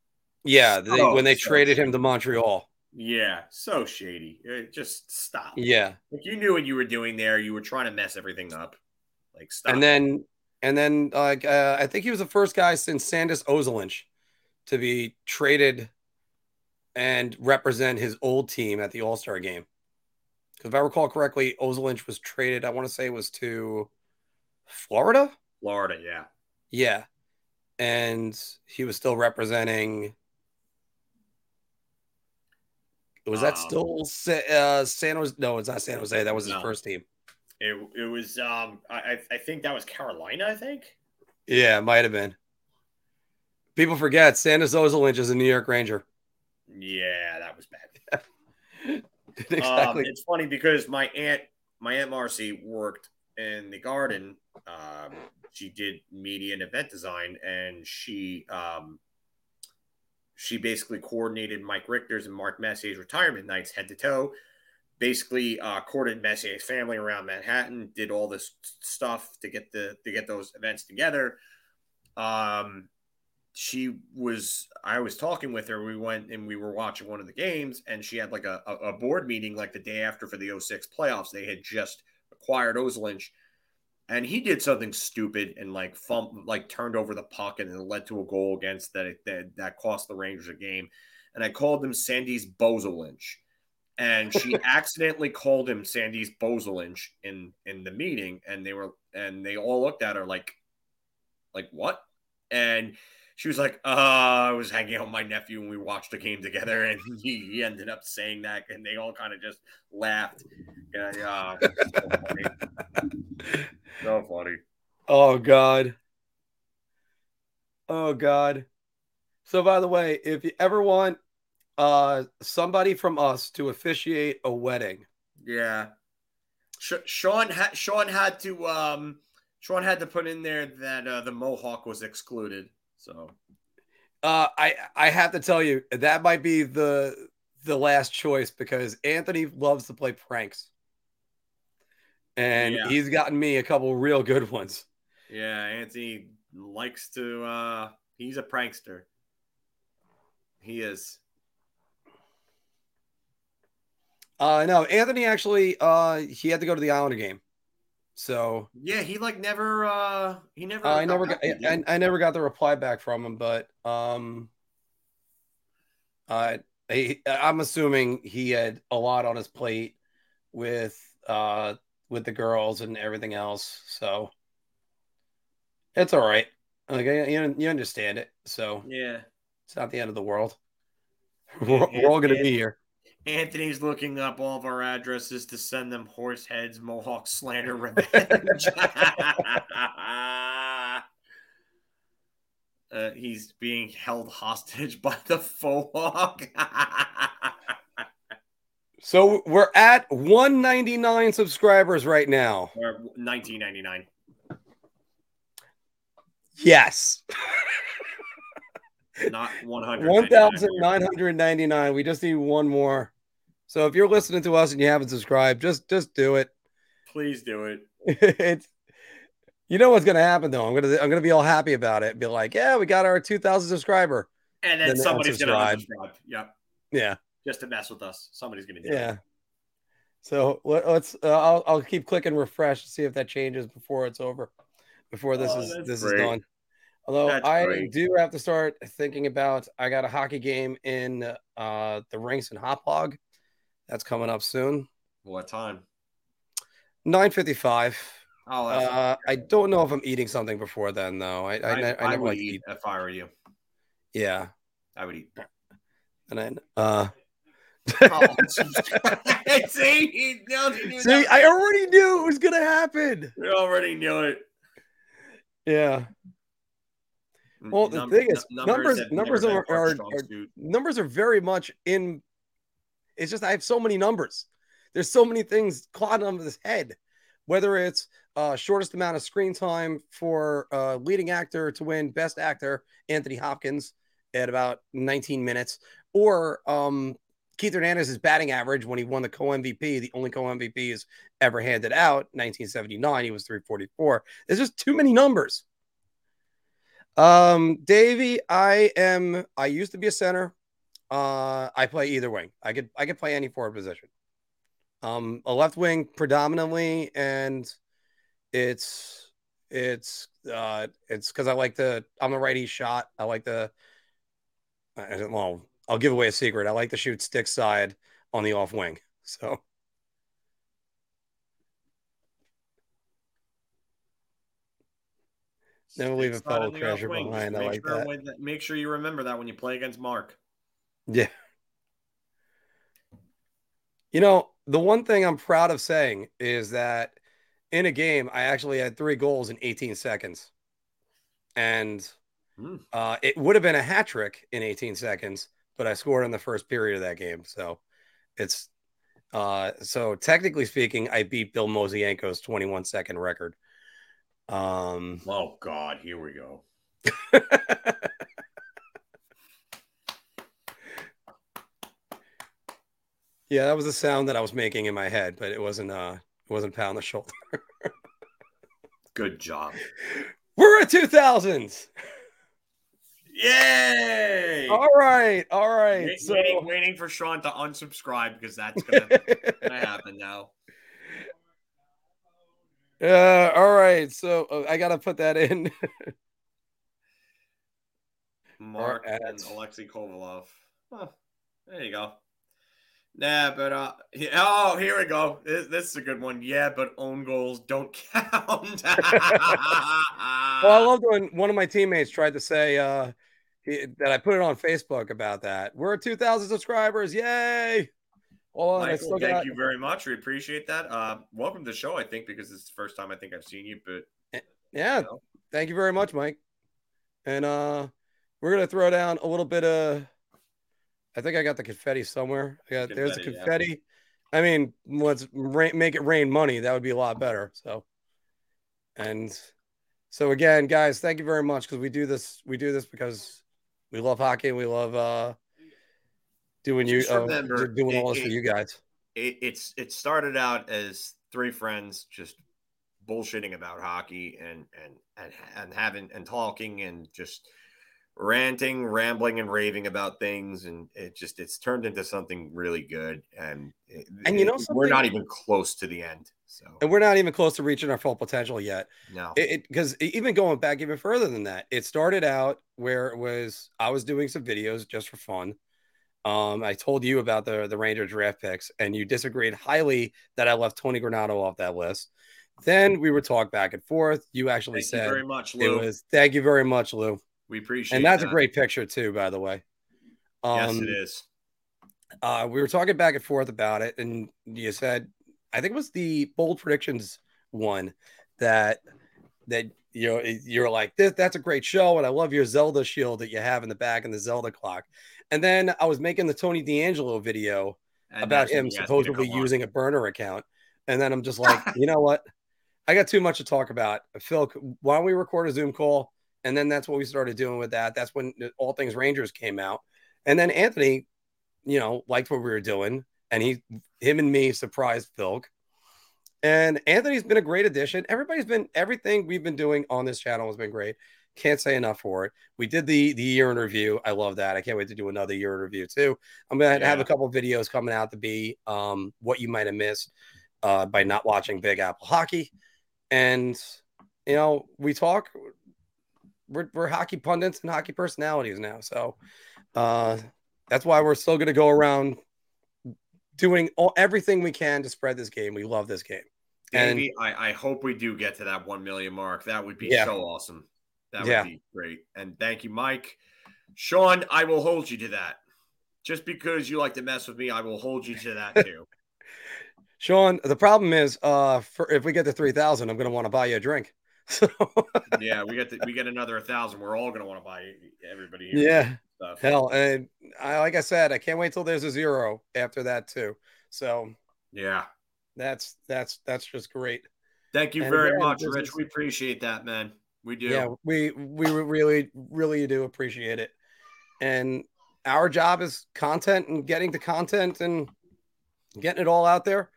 Yeah, they, So- when they so traded him to Montreal. Yeah, so shady. Eh, Just stop. Yeah, Like you knew what you were doing there. You were trying to mess everything up. Like stop. and then and then like uh, I think he was the first guy since Sandis Ozolinsh to be traded and represent his old team at the All Star game. Because if I recall correctly, Ozolinsh was traded. I want to say it was to Florida. Florida, yeah. Yeah, and he was still representing. Was that Um, still Sa- uh, San Jose? No, it's not San Jose. That was his No. first team. It, it was um I I- think that was Carolina, I think. Yeah, it might have been. People forget Sandis Ozolinsh is a New York Ranger. Yeah, that was bad. exactly. Um, it's funny because my aunt my aunt Marcy worked in the garden. Um, she did media and event design, and she um, she basically coordinated Mike Richter's and Mark Messier's retirement nights head to toe. Basically, uh, courted Messier's family around Manhattan, did all this stuff to get the to get those events together. Um, she was I was talking with her. We went and we were watching one of the games, and she had like a, a, board meeting like the day after for the 06 playoffs. They had just acquired Ozolinsh, and he did something stupid and like fump, like turned over the puck and it led to a goal against that that, that cost the Rangers a game. And I called him Sandy's Bozolinch. And she accidentally called him Sandy's Bozolinch in in the meeting, and they were and they all looked at her like, like what? And she was like, uh, I was hanging out with my nephew and we watched a game together, and he, he ended up saying that, and they all kind of just laughed. Yeah, yeah. So funny. so funny. Oh God. Oh God. So by the way, if you ever want uh somebody from us to officiate a wedding, Yeah. Sh- Sean had Sean had to um Sean had to put in there that uh, the Mohawk was excluded. So uh I I have to tell you that might be the the last choice because Anthony loves to play pranks. And Yeah. he's gotten me a couple real good ones. yeah, Anthony likes to uh he's a prankster. He is. Uh no, Anthony actually uh he had to go to the Islander game. So Yeah, he like never uh he never Uh, I never got I. I never got the reply back from him, but um uh he, I'm assuming he had a lot on his plate with uh with the girls and everything else. So it's all right. Like you, you understand it. So Yeah. it's not the end of the world. We're, we're all gonna be here. Anthony's looking up all of our addresses to send them horse heads, Mohawk slander revenge. uh, he's being held hostage by the Mohawk. So we're at 199 subscribers right now. or 1999. Yes. Not 100. 1,999. We just need one more. So if you're listening to us and you haven't subscribed, just just do it. Please do it. it's you know what's gonna happen though. I'm gonna I'm gonna be all happy about it. Be like, yeah, we got our 2,000 subscriber. And then, Then somebody's unsubscribe. unsubscribe. Yep. Yeah, Just to mess with us. Somebody's to do yeah. So let, let's. Uh, I'll I'll keep clicking refresh to see if that changes before it's over. Before this Oh, is this great. is done. Although That's I great. do have to start thinking about. I got a hockey game in uh the rinks in Hop Hog. That's coming up soon. What time? 9:55. Oh, Uh, I don't know if I'm eating something before then, though. I I, I, I I never would like eat eat. if I were you. Yeah, I would eat. and then uh, Oh, see, he, no, knew see. I already knew it was gonna happen. We already knew it. Yeah, Well, the thing is, num- numbers- have numbers are- are- are- numbers are very much in. It's just I have so many numbers. There's so many things clogging on this head. Whether it's uh, shortest amount of screen time for uh, leading actor to win Best Actor, Anthony Hopkins at about 19 minutes, or um, Keith Hernandez's batting average when he won the co MVP, the only co MVP is ever handed out, 1979. He was 344. There's just too many numbers. Um, Davey, I am. I used to be a center. Uh, I play either wing. I could I could play any forward position. Um, a left wing predominantly, and it's it's uh it's because I like the I'm a righty shot. I like the well, I'll give away a secret. I like to shoot stick side on the off wing. So Never leave a fellow treasure off wing. Just behind. I like sure that. Make sure you remember that when you play against Mark. Yeah. You know, the one thing I'm proud of saying is that in a game, I actually had three goals in 18 seconds. And Hmm. uh, it would have been a hat trick in 18 seconds, but I scored in the first period of that game. So it's uh, so technically speaking, I beat Bill Mosienko's 21 second record. Um, Oh God, here we go. yeah, that was the sound that I was making in my head, but it wasn't uh, it wasn't pound the shoulder. Good job. We're at 2000s. Yay! All right, all right. Wait- So, waiting, waiting for Sean to unsubscribe because that's gonna, gonna happen now. Uh, all right. So uh, I gotta put that in. Mark at- and Alexei Kovalev. Huh, there you go. Nah, but uh, yeah, oh, here we go. This, this is a good one. Yeah, but own goals don't count. Well, I loved when one of my teammates tried to say uh, he, that I put it on Facebook about that. We're at 2,000 subscribers. Yay! Hold on, Michael, thank got. you very much. We appreciate that. Uh, welcome to the show. I think because it's the first time I think I've seen you, but Yeah, you know. thank you very much, Mike. And uh, we're gonna throw down a little bit of. I think I got the confetti somewhere. I got there's the Confetti, yeah. I mean, let's rain, make it rain money. That would be a lot better. So, and so again, guys, thank you very much because we do this. We do this because we love hockey and we love uh doing you uh, remember, doing all it- this for you guys. it, it's it started out as three friends just bullshitting about hockey and and and and having and talking and just ranting, rambling, and raving about things, and it just it's turned into something really good. And it- And you know it- we're not even close to the end. So And we're not even close to reaching our full potential yet. no, it because even going back even further than that it started out where it was i was doing some videos just for fun um i told you about the the ranger draft picks and you disagreed highly that i left tony granado off that list then we would talk back and forth you actually thank you said very much, it Lou. was thank you very much lou we appreciate and that's a great picture too by the way Yes, um it is. uh, we were talking back and forth about it, and you said, I think it was the bold predictions one that that you know you're like this. That's a great show, and I love your Zelda shield that you have in the back and the Zelda clock. And then I was making the Tony DeAngelo video And about him you asked me to supposedly come on. using a burner account, and then I'm just like, you know what? I got too much to talk about. Phil, why don't we record a Zoom call? And then that's what we started doing with that. That's when All Things Rangers came out. And then Anthony, you know, liked what we were doing. And he, him and me surprised Phil. And Anthony's been a great addition. Everybody's been, everything we've been doing on this channel has been great. Can't say enough for it. We did the the year in review. I love that. I can't wait to do another year in review too. I'm gonna have a couple videos coming out to be um, what you might have missed uh, by not watching Big Apple hockey. And you know, we talk. We're, we're hockey pundits and hockey personalities now, so uh, that's why we're still going to go around doing all, everything we can to spread this game. We love this game. And I, I hope we do get to that 1 million mark. That would be Yeah. so awesome. That would be great. And thank you, Mike. Sean, I will hold you to that. Just because you like to mess with me, I will hold you to that too. Sean, the problem is, uh, for if we get to three thousand, I'm going to want to buy you a drink. So yeah, we get the, we get another thousand. We're all gonna want to buy everybody here. yeah, Stuff. hell, and I, like I said, I can't wait till there's a zero after that too. So Yeah. that's that's that's just great. Thank you And very much, Rich. We appreciate that, man. We do. Yeah, we we really really do appreciate it, and our job is content and getting the content and getting it all out there,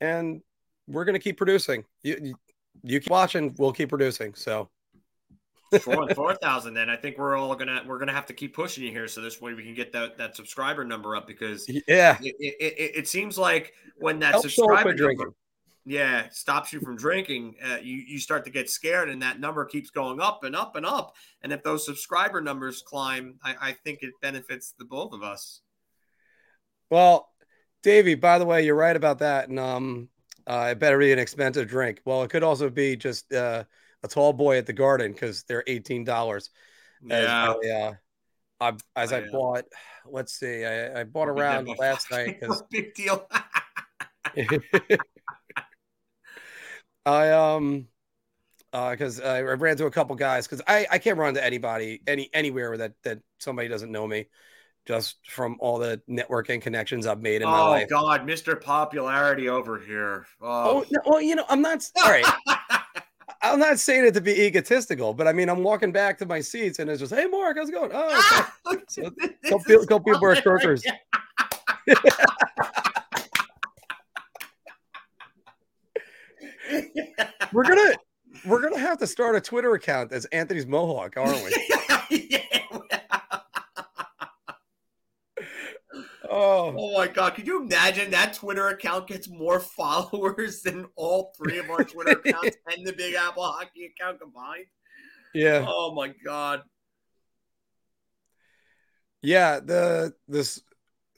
and we're gonna keep producing. You you, you keep watching, we'll keep producing. So Four four thousand. Then I think we're all gonna we're gonna have to keep pushing you here, so this way we can get that that subscriber number up because yeah, it, it, it seems like when that help subscriber quit drinking. Yeah stops you from drinking, uh, you you start to get scared, and that number keeps going up and up and up. And if those subscriber numbers climb, I, I think it benefits the both of us. Well, Davey, by the way, you're right about that. And um, uh, it better be an expensive drink. Well, it could also be just uh, a tall boy at the garden because they're eighteen dollars. Yeah. As I, uh, as I I, bought, let's see, I, I bought around last night because big deal. I um because I ran into a couple guys because I I can't run to anybody any anywhere that that somebody doesn't know me just from all the networking connections I've made in my oh life. God, Mr. Popularity over here. Oh, Oh, no, well, you know, I'm not all right. I'm not saying it to be egotistical, but I mean, I'm walking back to my seats and it's just, hey, Mark, how's it going? Oh, okay. So, couple, people- couple people are croakers. we're gonna we're gonna have to start a Twitter account as Anthony's Mohawk, aren't we? Oh. oh my god! Could you imagine that Twitter account gets more followers than all three of our Twitter accounts and the Big Apple hockey account combined? Yeah. Oh my god. Yeah the this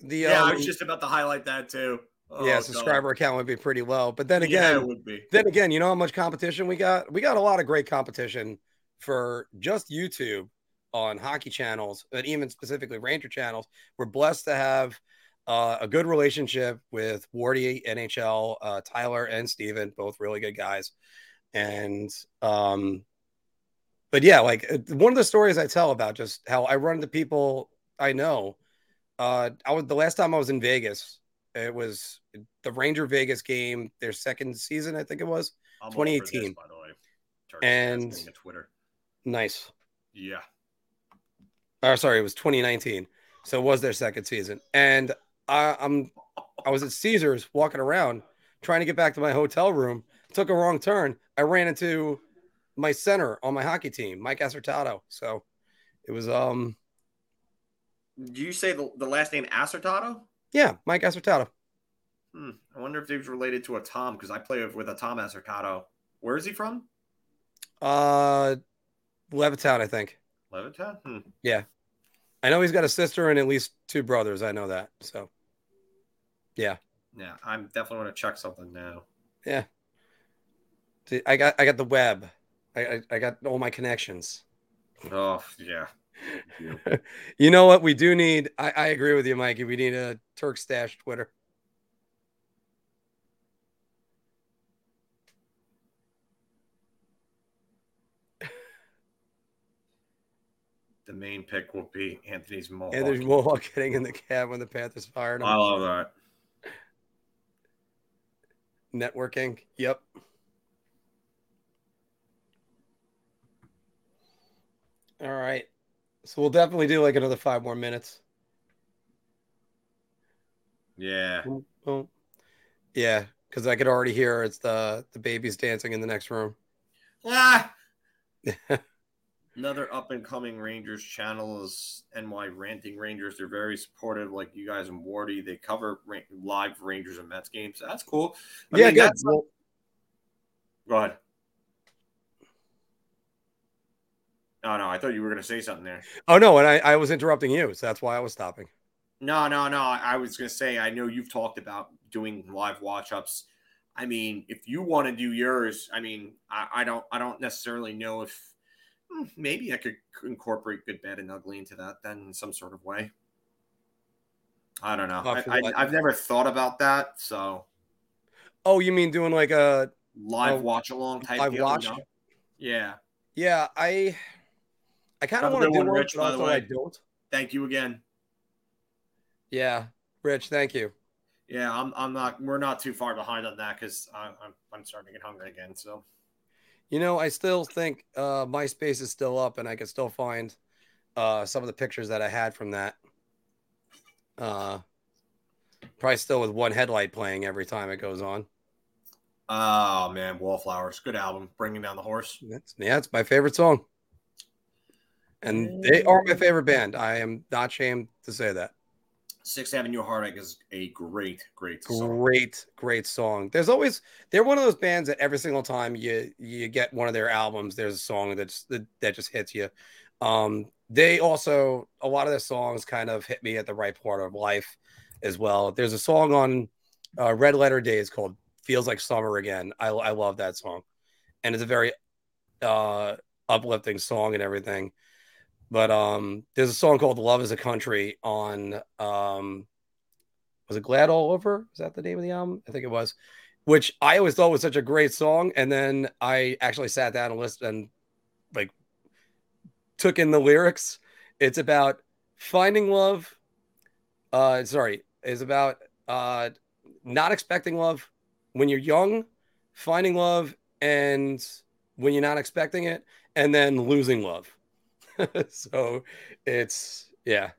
the yeah um, I was um, just about to highlight that too. Oh, yeah subscriber account would be pretty low. But then Yeah, again, it would be. then again, you know how much competition we got? We got a lot of great competition for just YouTube on hockey channels, and even specifically Ranger channels. We're blessed to have uh, a good relationship with Wardy, NHL, uh, Tyler, and Steven, both really good guys. And, um, but yeah, like uh, one of the stories I tell about just how I run into people I know. Uh, I was the last time I was in Vegas. It was the Ranger Vegas game, their second season, I think it was. I'm all for this, 2018. by the way. Turkey And- That's me on Twitter. Nice. Yeah. Or sorry, it was 2019. So it was their second season. And I, I'm I was at Caesars walking around trying to get back to my hotel room. Took a wrong turn. I ran into my center on my hockey team, Mike Acertato. So it was um Do you say the, the last name Acertato? Yeah, Mike Acertato. Hmm. I wonder if he was related to a Tom because I play with a Tom Acertato. Where is he from? Uh Levittown, I think. Levittown? Hmm. I know he's got a sister and at least two brothers. I know that. So Yeah, Yeah, I'm definitely want to check something now. yeah. See, I got I got the web. I, I, I got all my connections. Oh, yeah. you know what? We do need. I, I agree with you, Mikey. We need a Turk stash Twitter. The main pick will be Anthony's Mohawk. And there's Mohawk getting in the cab when the Panthers fired him. I love that. Networking. Yep. All right. So we'll definitely do like another five more minutes. Yeah. Yeah, because I could already hear it's the the babies dancing in the next room. Ah! Another up and coming Rangers channel is NY Ranting Rangers. They're very supportive, like you guys and Wardy. They cover ra- live Rangers and Mets games. That's cool. I yeah, mean, good. that's- Well, Go ahead. No, no, I thought you were going to say something there. oh no, and I, I was interrupting you, so that's why I was stopping. No, no, no. I was going to say, I know you've talked about doing live watch ups. I mean, if you want to do yours, I mean, I, I don't, I don't necessarily know if hmm, maybe I could incorporate good, bad, and ugly into that then in some sort of way. I don't know. Oh, I, I? I've never thought about that. So Oh, you mean doing like a live Oh, watch along type live deal, you watch? know? Yeah. Yeah, I I kind of want to do one, Rich, by the also I way. don't. Thank you again. Yeah, Rich, thank you. Yeah, I'm. I'm not. We're not too far behind on that because I'm. I'm starting to get hungry again. So You know, I still think uh, MySpace is still up, and I can still find uh, some of the pictures that I had from that. Uh, probably still with one headlight playing every time it goes on. Oh man, Wallflowers, good album. Bringing down the horse. That's, yeah, it's my favorite song, and they are my favorite band. I am not ashamed to say that. Sixth Avenue Heartache is a great, great song. Great, great song. There's always they're one of those bands that every single time you you get one of their albums, there's a song that's that, that just hits you. Um, they also a lot of their songs kind of hit me at the right part of life as well. There's a song on uh, Red Letter Days called "Feels Like Summer Again." I I love that song, and it's a very uh uplifting song and everything. But um, there's a song called "Love Is a Country" on um, was it Glad All Over? Is that the name of the album? I think it was. Which I always thought was such a great song, and then I actually sat down and listened and like took in the lyrics. It's about finding love. Uh, sorry, is about uh not expecting love when you're young, finding love, and when you're not expecting it, and then losing love. so it's yeah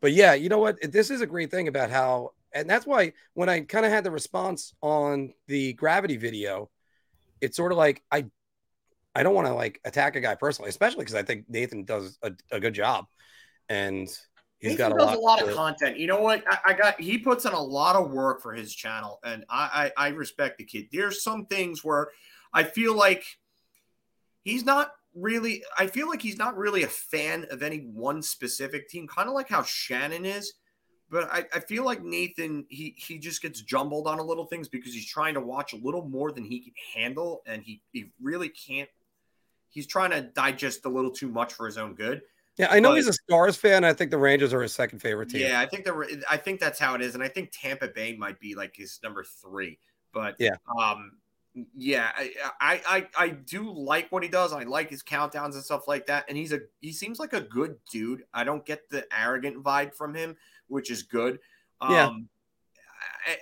but yeah you know what this is a great thing about how and that's why when i kind of had the response on the gravity video it's sort of like i i don't want to like attack a guy personally especially because i think nathan does a, a good job and He's Nathan got a lot, a lot of content. You know what? I, I got he puts in a lot of work for his channel, and I, I I respect the kid. There's some things where I feel like he's not really. I feel like he's not really a fan of any one specific team, kind of like how Shannon is. But I, I feel like Nathan he he just gets jumbled on a little things because he's trying to watch a little more than he can handle, and he he really can't. He's trying to digest a little too much for his own good. Yeah, I know but- he's a Stars fan. I think the Rangers are his second favorite team. Yeah, I think there. I think that's how it is, and I think Tampa Bay might be like his number three. But Yeah. um, yeah, I, I I I do like what he does. I like his countdowns and stuff like that. And he's a he seems like a good dude. I don't get the arrogant vibe from him, which is good. Yeah. Um,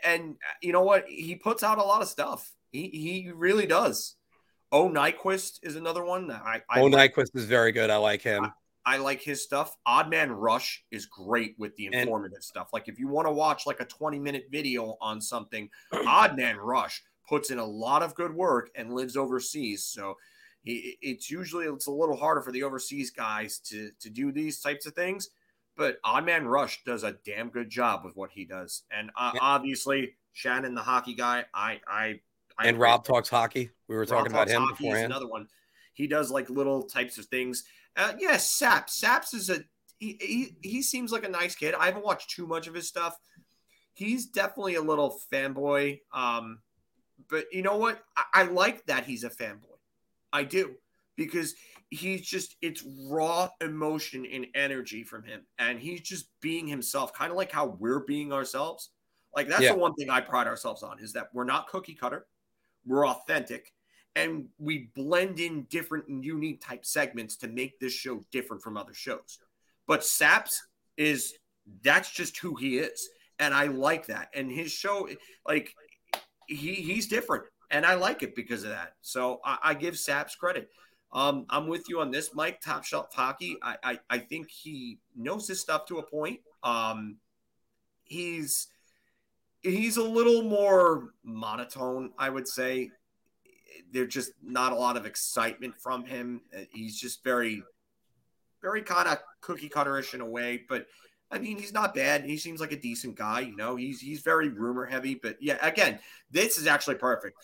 and you know what? He puts out a lot of stuff. He he really does. Oh, Nyquist is another one that I. I Oh, like. Nyquist is very good. I like him. I like his stuff. Odd Man Rush is great with the And- informative stuff. Like if you want to watch like a 20 minute video on something, Odd Man Rush puts in a lot of good work and lives overseas. So he, it's usually it's a little harder for the overseas guys to to do these types of things. But Odd Man Rush does a damn good job with what he does. And uh, Yeah. obviously Shannon, the hockey guy, I I, I and. Rob talks hockey. We were Rob talking about him beforehand. another one. He does like little types of things. Uh, yeah, Saps. Saps is a he, he he seems like a nice kid. I haven't watched too much of his stuff. He's definitely a little fanboy. Um, but you know what? I, I like that he's a fanboy. I do because he's just it's raw emotion and energy from him, and he's just being himself, kind of like how we're being ourselves. Like that's Yeah. the one thing I pride ourselves on is that we're not cookie cutter, we're authentic, and we blend in different and unique type segments to make this show different from other shows. But Saps is that's just who he is, and I like that. And his show, like he he's different, and I like it because of that. So I, I give Saps credit. Um, I'm with you on this, Mike. Top shelf hockey. I, I I think he knows his stuff to a point. Um, he's he's a little more monotone, I would say. There's just not a lot of excitement from him. He's just very, very kind of cookie cutterish in a way. But I mean, he's not bad. He seems like a decent guy. You know, he's he's very rumor heavy. But yeah, again, this is actually perfect.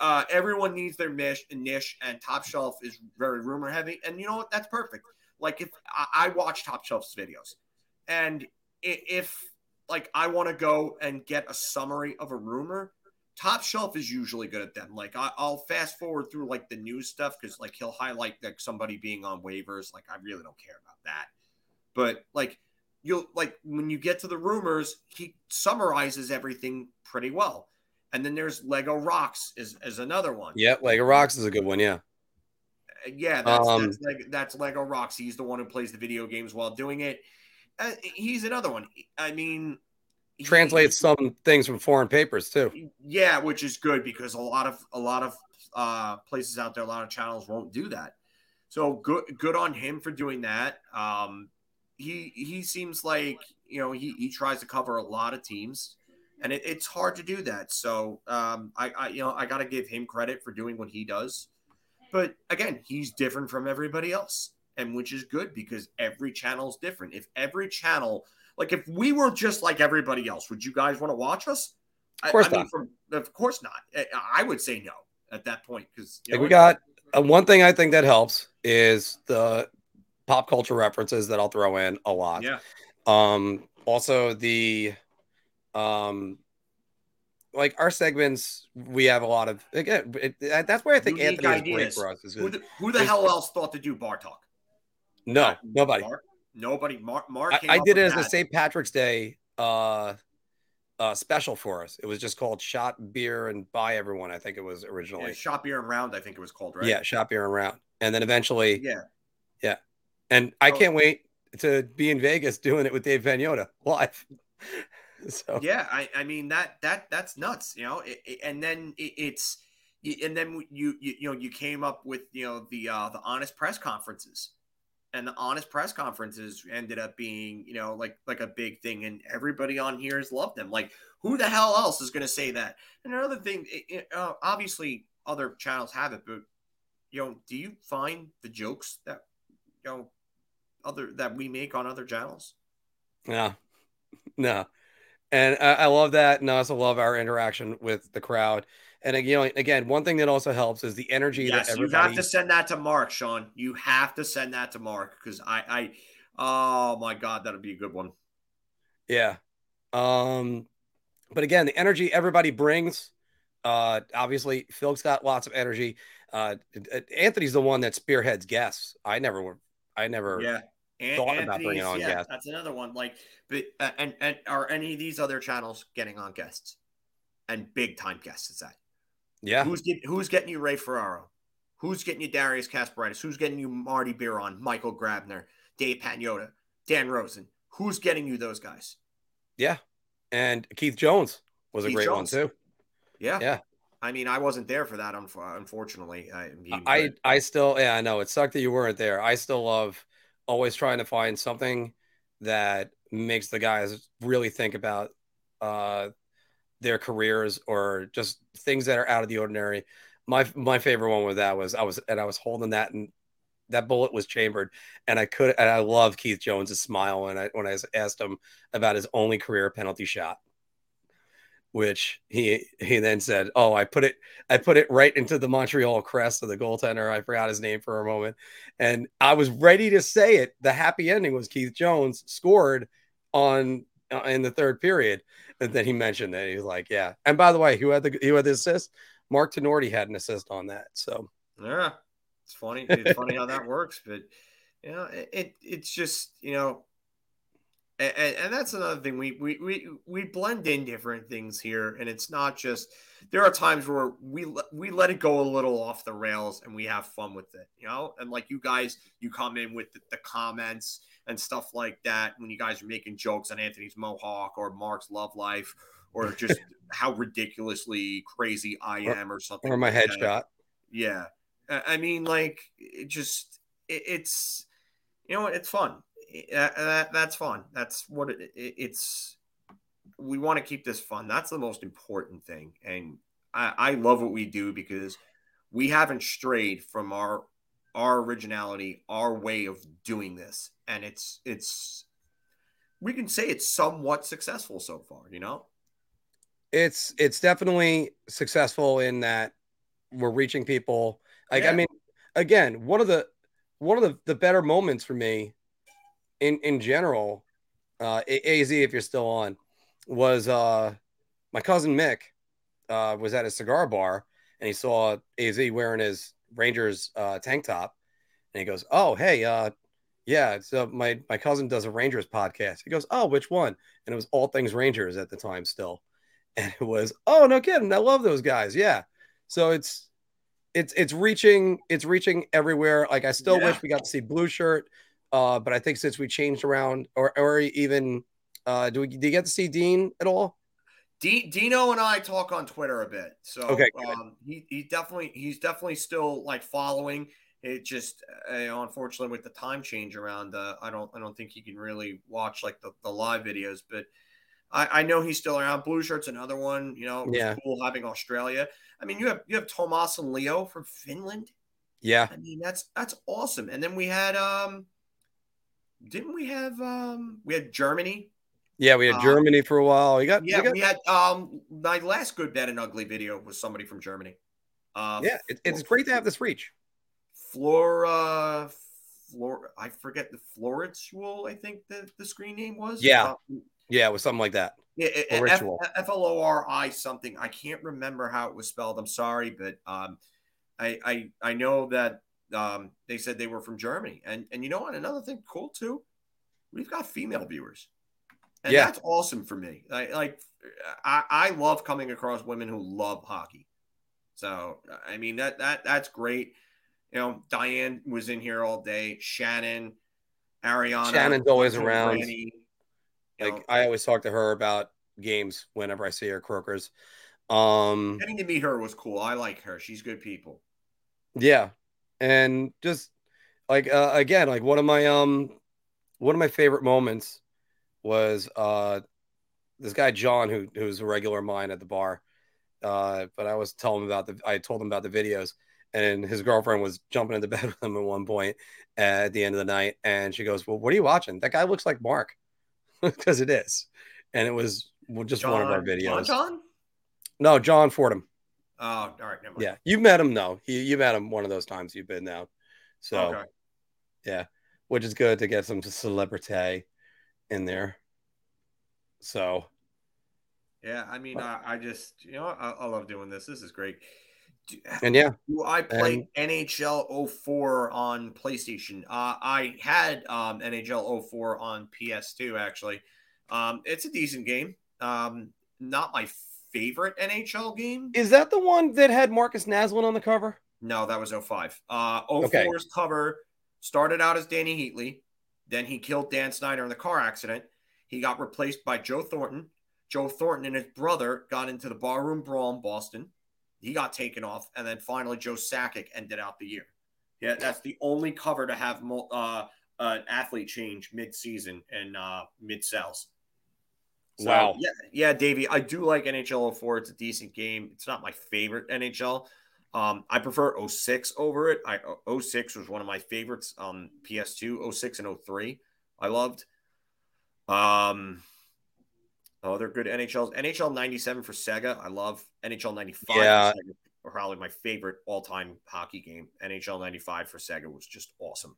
Uh, everyone needs their niche, niche, and Top Shelf is very rumor heavy. And you know what? That's perfect. Like if I, I watch Top Shelf's videos, and if like I want to go and get a summary of a rumor, Top Shelf is usually good at them. Like I, I'll fast forward through like the news stuff because like he'll highlight like somebody being on waivers. Like I really don't care about that. But like you'll like when you get to the rumors, he summarizes everything pretty well. And then there's Lego Rocks is, is another one. Yeah, Lego Rocks is a good one. Yeah. Yeah, that's, Um, that's, Lego, that's Lego Rocks. He's the one who plays the video games while doing it. Uh, he's another one. I mean, he- Translates some things from foreign papers too. yeah, which is good because a lot of a lot of uh, places out there, a lot of channels won't do that. So good, good on him for doing that. Um, he he seems like you know he he tries to cover a lot of teams, and it, it's hard to do that. So um, I, I you know I got to give him credit for doing what he does. But again, he's different from everybody else, and which is good because every channel is different. If every channel, like if we were just like everybody else, would you guys want to watch us? Of course I, I mean, not. from of course not. I, I would say no at that point because Like we got uh, one thing I think that helps is the pop culture references that I'll throw in a lot. yeah, Um, also the, um, like our segments, we have a lot of again. It, that's where I think Unique Anthony is great for us. Is who the, who the hell else thought to do bar talk? no, nobody. Mark, nobody. Mark. Mark I, I did it as a. St. Patrick's Day uh, uh, special for us. It was just called Shot Beer and Buy Everyone. I think it was originally Yeah, shop beer and round. I think it was called right. Yeah, Shot Beer and Round, and then eventually, yeah, yeah. And I Oh. can't wait to be in Vegas doing it with Dave Pagnotta live. so Yeah, I, I mean that that that's nuts, you know. It, it- and then it, it's and then you, you you know you came up with you know the uh, the honest press conferences, and the honest press conferences ended up being you know like like a big thing, and everybody on here has loved them. Like who the hell else is going to say that? And another thing, it, uh, obviously other channels have it, but you know, do you find the jokes that you know other that we make on other channels? Yeah, no, and I, I love that, and I also love our interaction with the crowd. And you know, again, one thing that also helps is the energy Yes, that you have to send that to Mark, Sean. You have to send that to Mark because I, I, oh my God, that'll be a good one. Yeah. Um, but again, the energy everybody brings. Uh, obviously, Phil's got lots of energy. Uh, Anthony's the one that spearheads guests. I never. I never. Yeah. An- thought about bringing on yeah, guests. That's another one. Like, but uh, and and are any of these other channels getting on guests and big time guests? Is that Yeah. who's get, who's getting you Ray Ferraro? Who's getting you Darius Kasparaitis? Who's getting you Marty Biron, Michael Grabner, Dave Pagnotta, Dan Rosen? Who's getting you those guys? Yeah. And Keith Jones was a great Jones. one too. Yeah, Yeah. I mean, I wasn't there for that, unfortunately. I, mean, I I still yeah I know it sucked that you weren't there. I still love always trying to find something that makes the guys really think about uh their careers or just things that are out of the ordinary. My my favorite one with that was I was and I was holding that and that bullet was chambered and I could and I love Keith Jones's smile when I when I asked him about his only career penalty shot which he he then said, "Oh, I put it I put it right into the Montreal crest of the goaltender. I forgot his name for a moment, and I was ready to say it. The happy ending was Keith Jones scored on uh, in the third period, and then he mentioned that he was like, "Yeah." And by the way, who had the who had the assist? Mark Tinordi had an assist on that. So Yeah, it's funny. It's funny how that works, but you know, it, it it's just you know, and, and that's another thing. We we we we blend in different things here, and it's not just. There are times where we let- we let it go a little off the rails, and we have fun with it, you know. And like you guys, you come in with the, the comments and stuff like that when you guys are making jokes on Anthony's mohawk or Mark's love life. Or just how ridiculously crazy I am, or something. or my like that. headshot. Yeah. I I mean, like, it just, it, it's, you know, it's fun. Uh, that, that's fun. That's what it, it, it's, we want to keep this fun. That's the most important thing. And I, I love what we do because we haven't strayed from our, our originality, our way of doing this. And it's, it's, we can say it's somewhat successful so far, you know? it's it's definitely successful in that we're reaching people. Like I mean, again, one of the one of the, the better moments for me in in general, uh AZ if you're still on, was uh my cousin Mick uh was at a cigar bar and he saw AZ wearing his Rangers uh tank top and he goes, Oh hey, uh yeah, so my my cousin does a Rangers podcast. He goes, Oh, which one? And it was all things Rangers at the time still and it was oh no kidding i love those guys yeah so it's it's it's reaching it's reaching everywhere like i still Yeah. wish we got to see blue shirt uh but i think since we changed around or or even uh do we do you get to see dean at all D- Dino and I talk on Twitter a bit, so Okay, um, he he definitely he's definitely still like following. It just uh, you know, unfortunately with the time change around, uh, I don't I don't think he can really watch like the, the live videos, but I, I know he's still around. Blue shirt's another one. You know, Yeah. cool having Australia. I mean, you have you have Tomas and Leo from Finland. yeah I mean, that's that's awesome. And then we had um, didn't we have um, we had Germany yeah we had Uh, germany for a while you got yeah, you got, we had um my last good, bad, and ugly video was somebody from Germany. Uh, yeah it, it's great to have this reach Flora, Flor, I forget the Floritual. I think the the screen name was. Yeah. Uh, yeah it was something like that yeah. F L O R I something. I can't remember how it was spelled. I'm sorry, but um, I I I know that um they said they were from Germany, and and you know what? Another thing cool too, we've got female viewers, and Yeah. that's awesome for me. I, like I I love coming across women who love hockey. So I mean that that that's great. You know, Diane was in here all day. Shannon, Ariana, Shannon's always around. Granny, like know, i always talk to her about games whenever i see her croakers um Getting to meet her was cool. I like her. She's good people. Yeah. And just like uh, again, like one of my um one of my favorite moments was uh this guy John who who's a regular of mine at the bar. Uh but I was telling him about the I told him about the videos and his girlfriend was jumping into bed with him at one point at the end of the night and she goes, "Well, what are you watching? That guy looks like Mark." because it is, and it was well, just one of our videos. John, John? No, John Fordham. Oh, all right. Never mind. Yeah, you've met him though. You you met him one of those times you've been now. So Okay. yeah, which is good to get some celebrity in there. So Yeah, I mean, I, I just, you know, I, I love doing this. This is great. Do, and yeah, do I play NHL 04 on PlayStation? Uh, I had um, NHL 04 on PS2, actually. Um, it's a decent game. Um, not my favorite NHL game. is that the one that had Markus Naslund on the cover? No, that was 05. Uh, Okay. 04's cover started out as Dany Heatley. Then he killed Dan Snyder in the car accident. He got replaced by Joe Thornton. Joe Thornton and his brother got into the barroom brawl in Boston. He got taken off. And then finally, Joe Sakic ended out the year. Yeah, that's the only cover to have uh, an athlete change mid-season and uh, mid-cells. So, Wow. Yeah, yeah, Davey, I do like NHL 04. It's a decent game. It's not my favorite NHL. Um, I prefer 06 over it. I 06 was one of my favorites on PS2. 06 and 03 I loved. Um, oh, they're good NHLs. NHL 97 for Sega. I love NHL 95. for Yeah. Sega, probably my favorite all-time hockey game. NHL 95 for Sega was just awesome.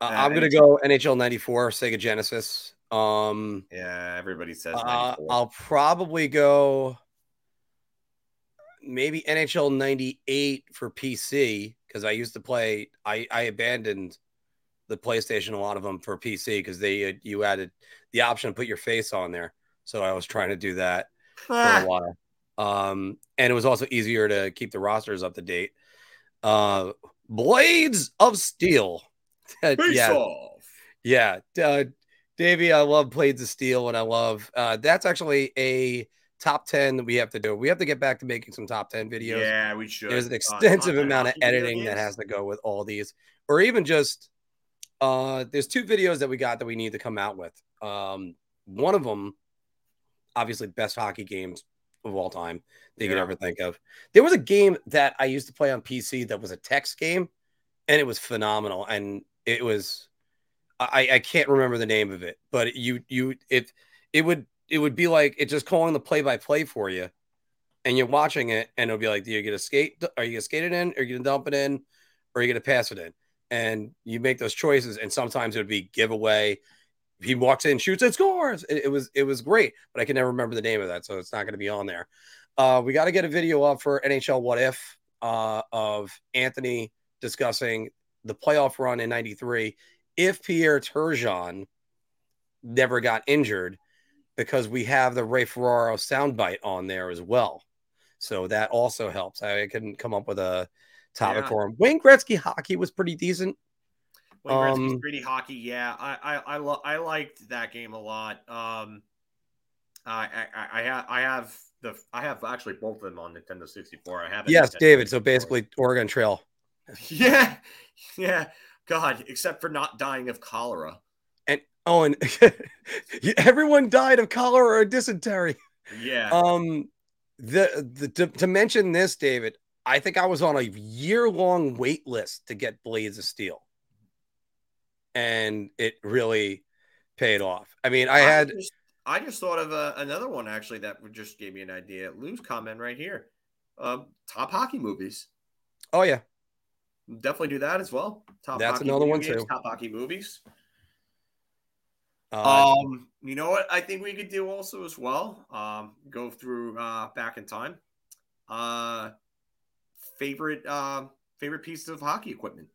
Uh, Uh, I'm gonna go NHL '94 Sega Genesis. Um, Yeah, everybody says uh, I'll probably go maybe NHL '98 for PC because I used to play. I I abandoned the PlayStation a lot of them for PC because they uh, you added the option to put your face on there. So I was trying to do that for Ah, a while. Um, and it was also easier to keep the rosters up to date. Uh, Blades of Steel. face yeah, off. yeah. Uh, Davey, I love Blades of Steel, and I love uh, that's actually a top 10 that we have to do. We have to get back to making some top 10 videos. Yeah, we should. There's an Uh, extensive top amount of editing that has to go with all these, or even just uh, there's two videos that we got that we need to come out with. Um, one of them, obviously, best hockey games of all time that you could ever think of. There was a game that I used to play on PC that was a text game, and it was phenomenal. And it was, I, I can't remember the name of it, but you, you, it, it would, it would be like it just calling the play by play for you, and you're watching it, and it'll be like, do you get a skate? Are you gonna skate it in? Are you gonna dump it in? Or are you gonna pass it in? And you make those choices, and sometimes it would be giveaway. He walks in, shoots, and scores. It, it was it was great, but I can never remember the name of that, so it's not to be on there. Uh, we got to get a video up for NHL What If uh, of Anthony discussing the playoff run in '93 if Pierre Turgeon never got injured, because we have the Ray Ferraro soundbite on there as well. So that also helps. I couldn't come up with a topic Yeah. for him. Wayne Gretzky hockey was pretty decent. Wayne Gretzky's Um, pretty hockey. Yeah, I I I, lo- I liked that game a lot. Um, I I I have I have the I have actually both of them on Nintendo 64. I have. Yes, Nintendo David. So basically, Oregon Trail. yeah, yeah. God, except for not dying of cholera. Oh, and everyone died of cholera or dysentery. Yeah. Um, the, the to, to mention this, David, I think I was on a year long wait list to get Blades of Steel, and it really paid off. I mean, I had just, I just thought of uh, another one actually that just gave me an idea. Lou's comment right here. Um, top hockey movies. oh yeah, Definitely do that as well. Top That's hockey another one, games, too. Top hockey movies. uh, Um, you know what I think we could do also as well? Um, go through uh back in time. Uh favorite uh favorite pieces of hockey equipment.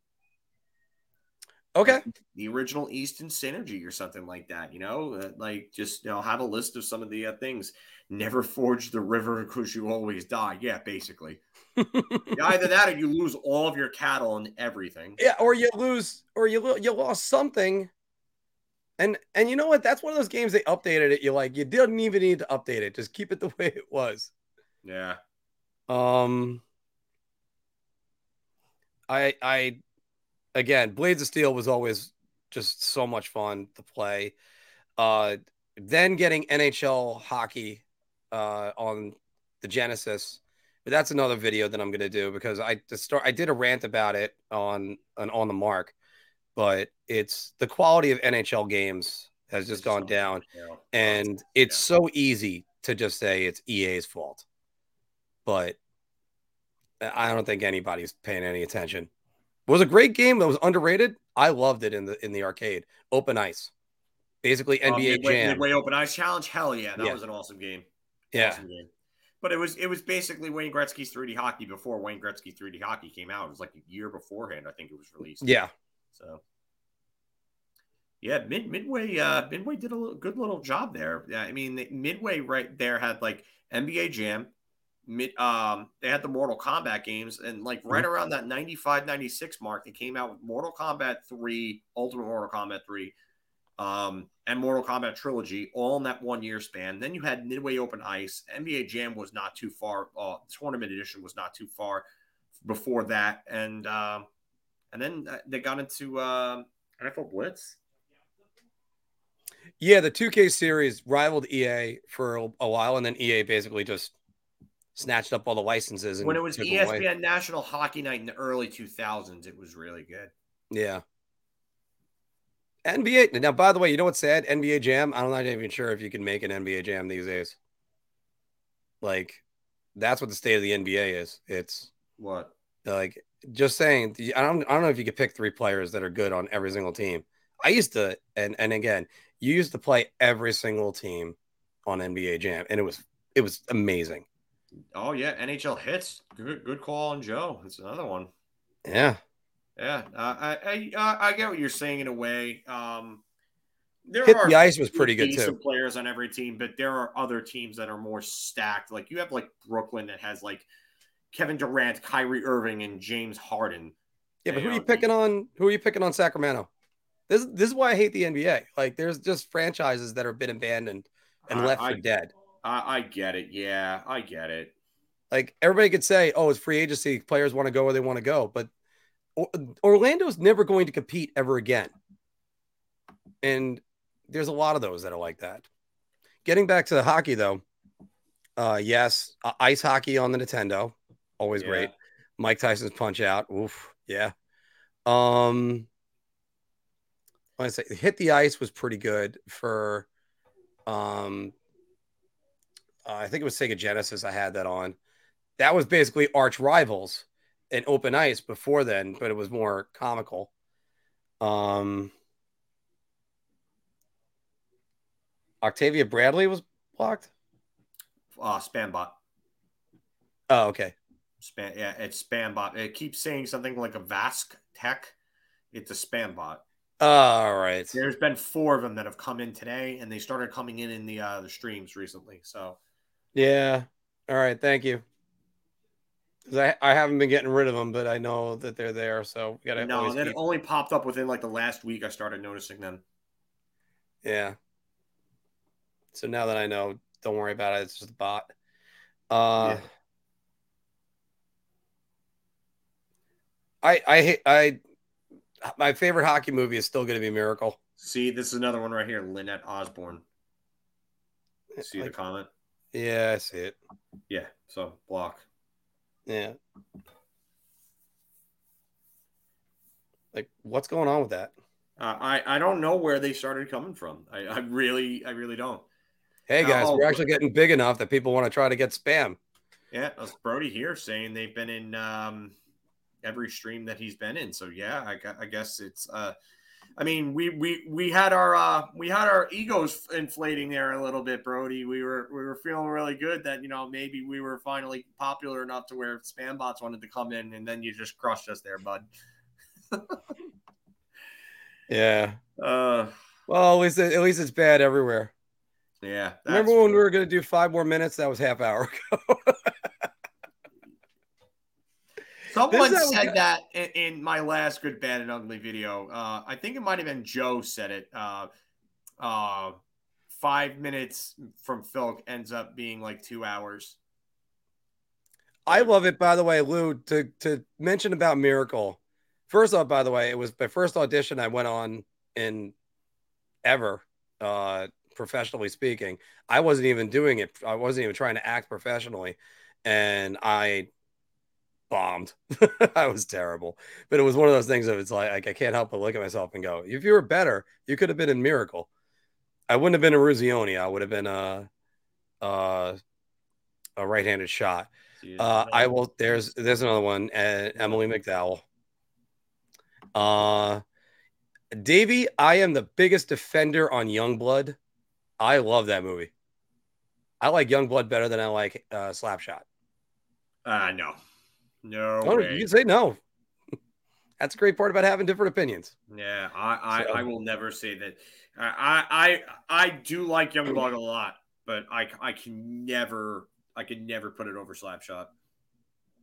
okay. The original Easton Synergy or something like that, you know? Uh, like just you know, have a list of some of the uh, things. Never forge the river because you always die. Yeah, basically. Either that or you lose all of your cattle and everything. yeah, or you lose, or you you lost something. And and you know what? That's one of those games they updated it. You like you didn't even need to update it. Just keep it the way it was. Yeah. Um, I I again, Blades of Steel was always just so much fun to play. Uh, then getting NHL hockey uh, on the Genesis, but that's another video that I'm gonna do because I to start I did a rant about it on on on the mark, but it's the quality of NHL games has just It's gone so- down. Yeah. And it's so easy to just say it's EA's fault. But I don't think anybody's paying any attention. It was a great game that was underrated. I loved it in the in the arcade. Open ice. Basically Uh, NBA Midway, Jam. Midway Open Ice Challenge. Hell yeah, that Yeah. was an awesome game. Yeah. But it was it was basically Wayne Gretzky's 3D hockey before Wayne Gretzky 3D hockey came out. It was like a year beforehand, I think it was released. Yeah. So yeah, Mid Midway uh Midway did a little, good little job there. Yeah, I mean Midway right there had like NBA Jam, mid um they had the Mortal Kombat games and like right around that 95 96 mark they came out with Mortal Kombat 3, Ultimate Mortal Kombat 3 um and Mortal Kombat Trilogy all in that one year span. Then you had Midway Open Ice, NBA Jam was not too far uh tournament edition was not too far before that and um and then uh, they got into uh, NFL Blitz. Yeah, the 2K series rivaled EA for a, while, and then EA basically just snatched up all the licenses. And When it was ESPN away. National Hockey Night in the early 2000s, it was really good. Yeah. NBA. Now, by the way, you know what's sad? NBA Jam. I'm not even sure if you can make an NBA Jam these days. Like, that's what the state of the NBA is. It's What? like just saying. I don't. I don't know if you could pick three players that are good on every single team. I used to, and and again, you used to play every single team on NBA Jam, and it was it was amazing. Oh yeah, NHL hits. Good, good call on Joe. It's another one. Yeah. Yeah, uh, I I, uh, I get what you're saying in a way. Um, there Hit are the ice was pretty good too. players on every team, but there are other teams that are more stacked. Like you have like Brooklyn that has like Kevin Durant, Kyrie Irving, and James Harden. Yeah, but who are you picking on? Who are you picking on Sacramento? This this is why I hate the NBA. Like, there's just franchises that have been abandoned and I- left I- for dead. I, I get it. Yeah, I get it. Like everybody could say, "Oh, it's free agency. Players want to go where they want to go," but Orlando's never going to compete ever again. And there's a lot of those that are like that. Getting back to the hockey, though, uh, yes, uh, ice hockey on the Nintendo, always Yeah. great. Mike Tyson's Punch Out, oof, yeah. Um, I say hit the ice was pretty good for, um, uh, I think it was Sega Genesis. I had that on. That was basically arch rivals in open ice before then, but it was more comical. Um, Octavia Bradley was blocked. Uh, Spambot. Oh, okay. Spam, yeah, it's Spambot. It keeps saying something like a Vask Tech. It's a Spambot. All right. There's been four of them that have come in today, and they started coming in in the uh, the streams recently. So Yeah. All right. Thank you. I, I haven't been getting rid of them, but I know that they're there. So we gotta no, that keep- only popped up within like the last week. I started noticing them. Yeah. So now that I know, don't worry about it. It's just a bot. Uh, Yeah. I I hate I. My favorite hockey movie is still going to be Miracle. See, this is another one right here. Lynette Osborne. See the comment? yeah, I see it. Yeah. So block. Yeah. Like, what's going on with that? Uh, I I don't know where they started coming from. I, I really I really don't. Hey guys, Oh, we're actually getting big enough that people want to try to get spam. Yeah, that's Brody here saying they've been in um, every stream that he's been in. So yeah, I, I guess it's. Uh, I mean, we we we had our uh, we had our egos inflating there a little bit, Brody. We were we were feeling really good that you know maybe we were finally popular enough to where spam bots wanted to come in, and then you just crushed us there, bud. Yeah. Uh, Well, at least at least it's bad everywhere. yeah. Remember when we were going to do five more minutes? That was half hour ago. Someone This is how we said got- that in, in my last good, bad, and ugly video. Uh, I think it might have been Joe said it. Uh, uh, five minutes from Phil ends up being like two hours. I love it, by the way, Lou, to to mention about Miracle. First off, by the way, it was my first audition I went on in ever, uh, professionally speaking. I wasn't even doing it. I wasn't even trying to act professionally, and I bombed. I was terrible. But it was one of those things of it's like, like I can't help but look at myself and go, if you were better, you could have been in Miracle. I wouldn't have been a Eruzione. I would have been a a, a right-handed shot. Uh, I will. There's there's another one. Uh, Emily McDowell. Uh, Davey, I am the biggest defender on Youngblood. I love that movie. I like Youngblood better than I like uh, Slapshot. Uh, no, no. Oh, you can say no. That's a great part about having different opinions. Yeah, I, I, So- I will never say that. I, I, I do like Young Youngblood a lot, but I, I can never, I can never put it over Slapshot.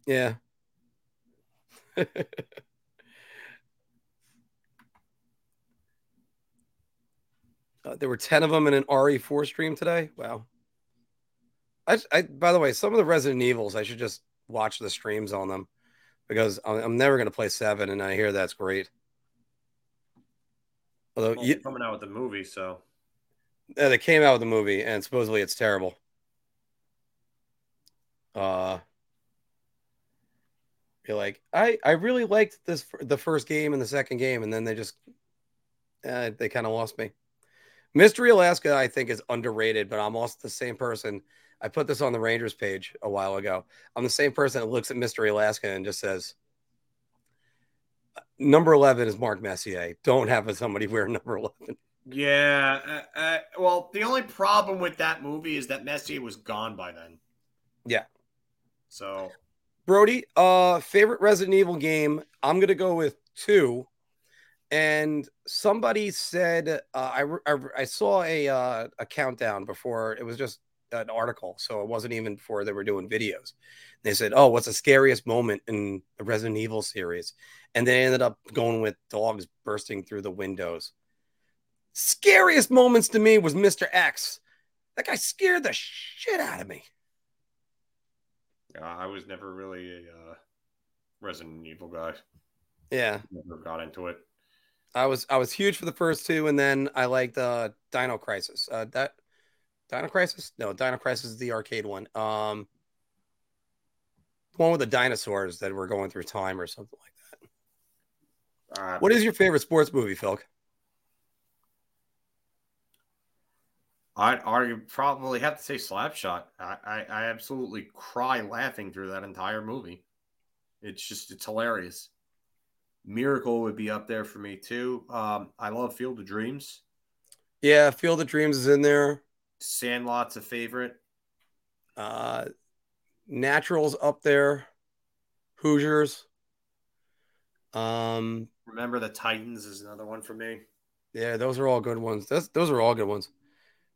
Yeah. Uh, there were 10 of them in an RE4 stream today. Wow. I, I, by the way, some of the Resident Evils, I should just watch the streams on them because I'm, I'm never going to play seven, and I hear that's great. Although Well, you, coming out with the movie, so uh, they came out with the movie, and supposedly it's terrible. Uh, you're like, I, I really liked this the first game and the second game, and then they just, uh, they kind of lost me. Mystery Alaska, I think, is underrated, but I'm also the same person. I put this on the Rangers page a while ago. I'm the same person that looks at Mystery Alaska and just says, "Number 11 is Mark Messier. Don't have somebody wear number 11." yeah. Uh, uh, well, the only problem with that movie is that Messier was gone by then. Yeah. So Brody, uh, favorite Resident Evil game? I'm gonna go with two. And somebody said uh, I, I I saw a uh, a countdown before it was just an article, so it wasn't even before they were doing videos. They said, "Oh, what's the scariest moment in the Resident Evil series?" And they ended up going with dogs bursting through the windows. Scariest moments to me was Mr. X. That guy scared the shit out of me. yeah, I was never really a uh, Resident Evil guy. Yeah. Never got into it. I was I was huge for the first two, and then I liked uh, Dino Crisis. Uh, that Dino Crisis? No, Dino Crisis is the arcade one. Um, the one with the dinosaurs that were going through time or something like that. Uh, What is your favorite sports movie, Phil? I I probably have to say Slapshot. I, I I absolutely cry laughing through that entire movie. It's just it's hilarious. Miracle would be up there for me too. Um, I love Field of Dreams. Yeah, Field of Dreams is in there. Sandlot's a favorite. Uh, Naturals up there. Hoosiers. Um, Remember the Titans is another one for me. Yeah, those are all good ones. That's those are all good ones.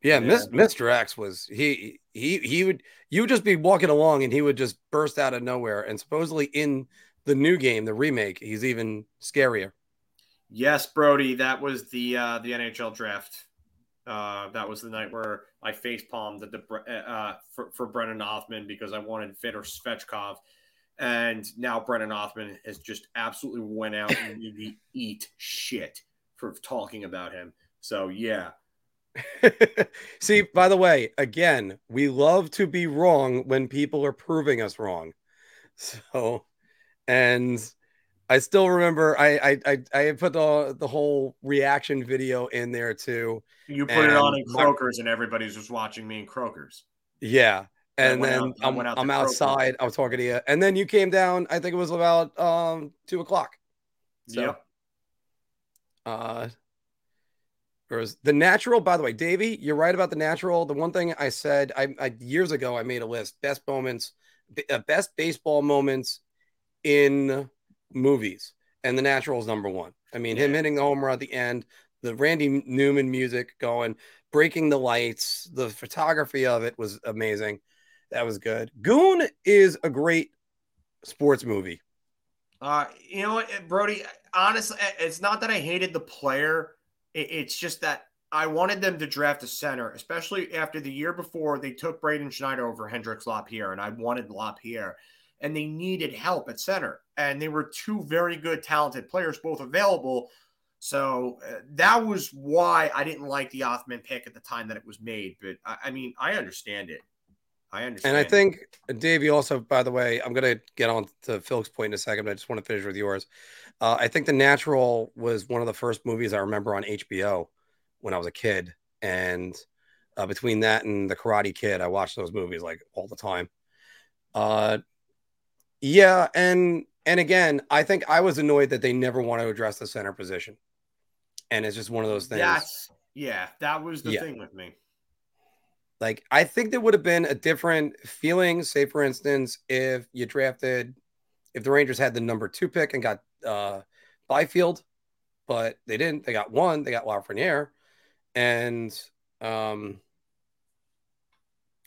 Yeah, Yeah. Mr. X was he he he would you would just be walking along and he would just burst out of nowhere. And supposedly in the new game, the remake, he's even scarier. Yes, Brody, that was the uh, the NHL draft. Uh, that was the night where I face palmed the, the uh, for, for Brennan Othman because I wanted Fedor Svechkov, and now Brennan Othman has just absolutely went out and made me eat shit for talking about him. So yeah, See, by the way, again, we love to be wrong when people are proving us wrong. So, and I still remember I I I, I put the the whole reaction video in there too. you put it on in Croakers, and everybody's just watching me in Croakers. Yeah. And then out- I'm, out I'm outside. I was talking to you. And then you came down. I think it was about um two o'clock. So yep. uh was the natural, by the way, Davey, you're right about the natural. The one thing I said I, I years ago, I made a list best moments, uh, best baseball moments in movies, and the natural is number one. I mean, him hitting the home run at the end, the Randy Newman music going, breaking the lights, the photography of it was amazing. That was good. Goon is a great sports movie. Uh, you know what, Brody? Honestly, it's not that I hated the player. It's just that I wanted them to draft a center, especially after the year before they took Braden Schneider over Hendrix Lapierre, and I wanted Lapierre, and they needed help at center, and they were two very good, talented players, both available. So uh, that was why I didn't like the Othman pick at the time that it was made. But I, I mean, I understand it. I understand. And I think Davey also, by the way, I'm gonna get on to Phil's point in a second, but I just want to finish with yours. Uh, I think The Natural was one of the first movies I remember on HBO when I was a kid. and uh, between that and the Karate Kid, I watched those movies like all the time. Uh, yeah, and and again, I think I was annoyed that they never want to address the center position, and it's just one of those things. That's yeah, that was the Yeah. thing with me. Like I think there would have been a different feeling. Say, for instance, if you drafted, if the Rangers had the number two pick and got uh, Byfield, but they didn't. They got one. They got Lafreniere, and um,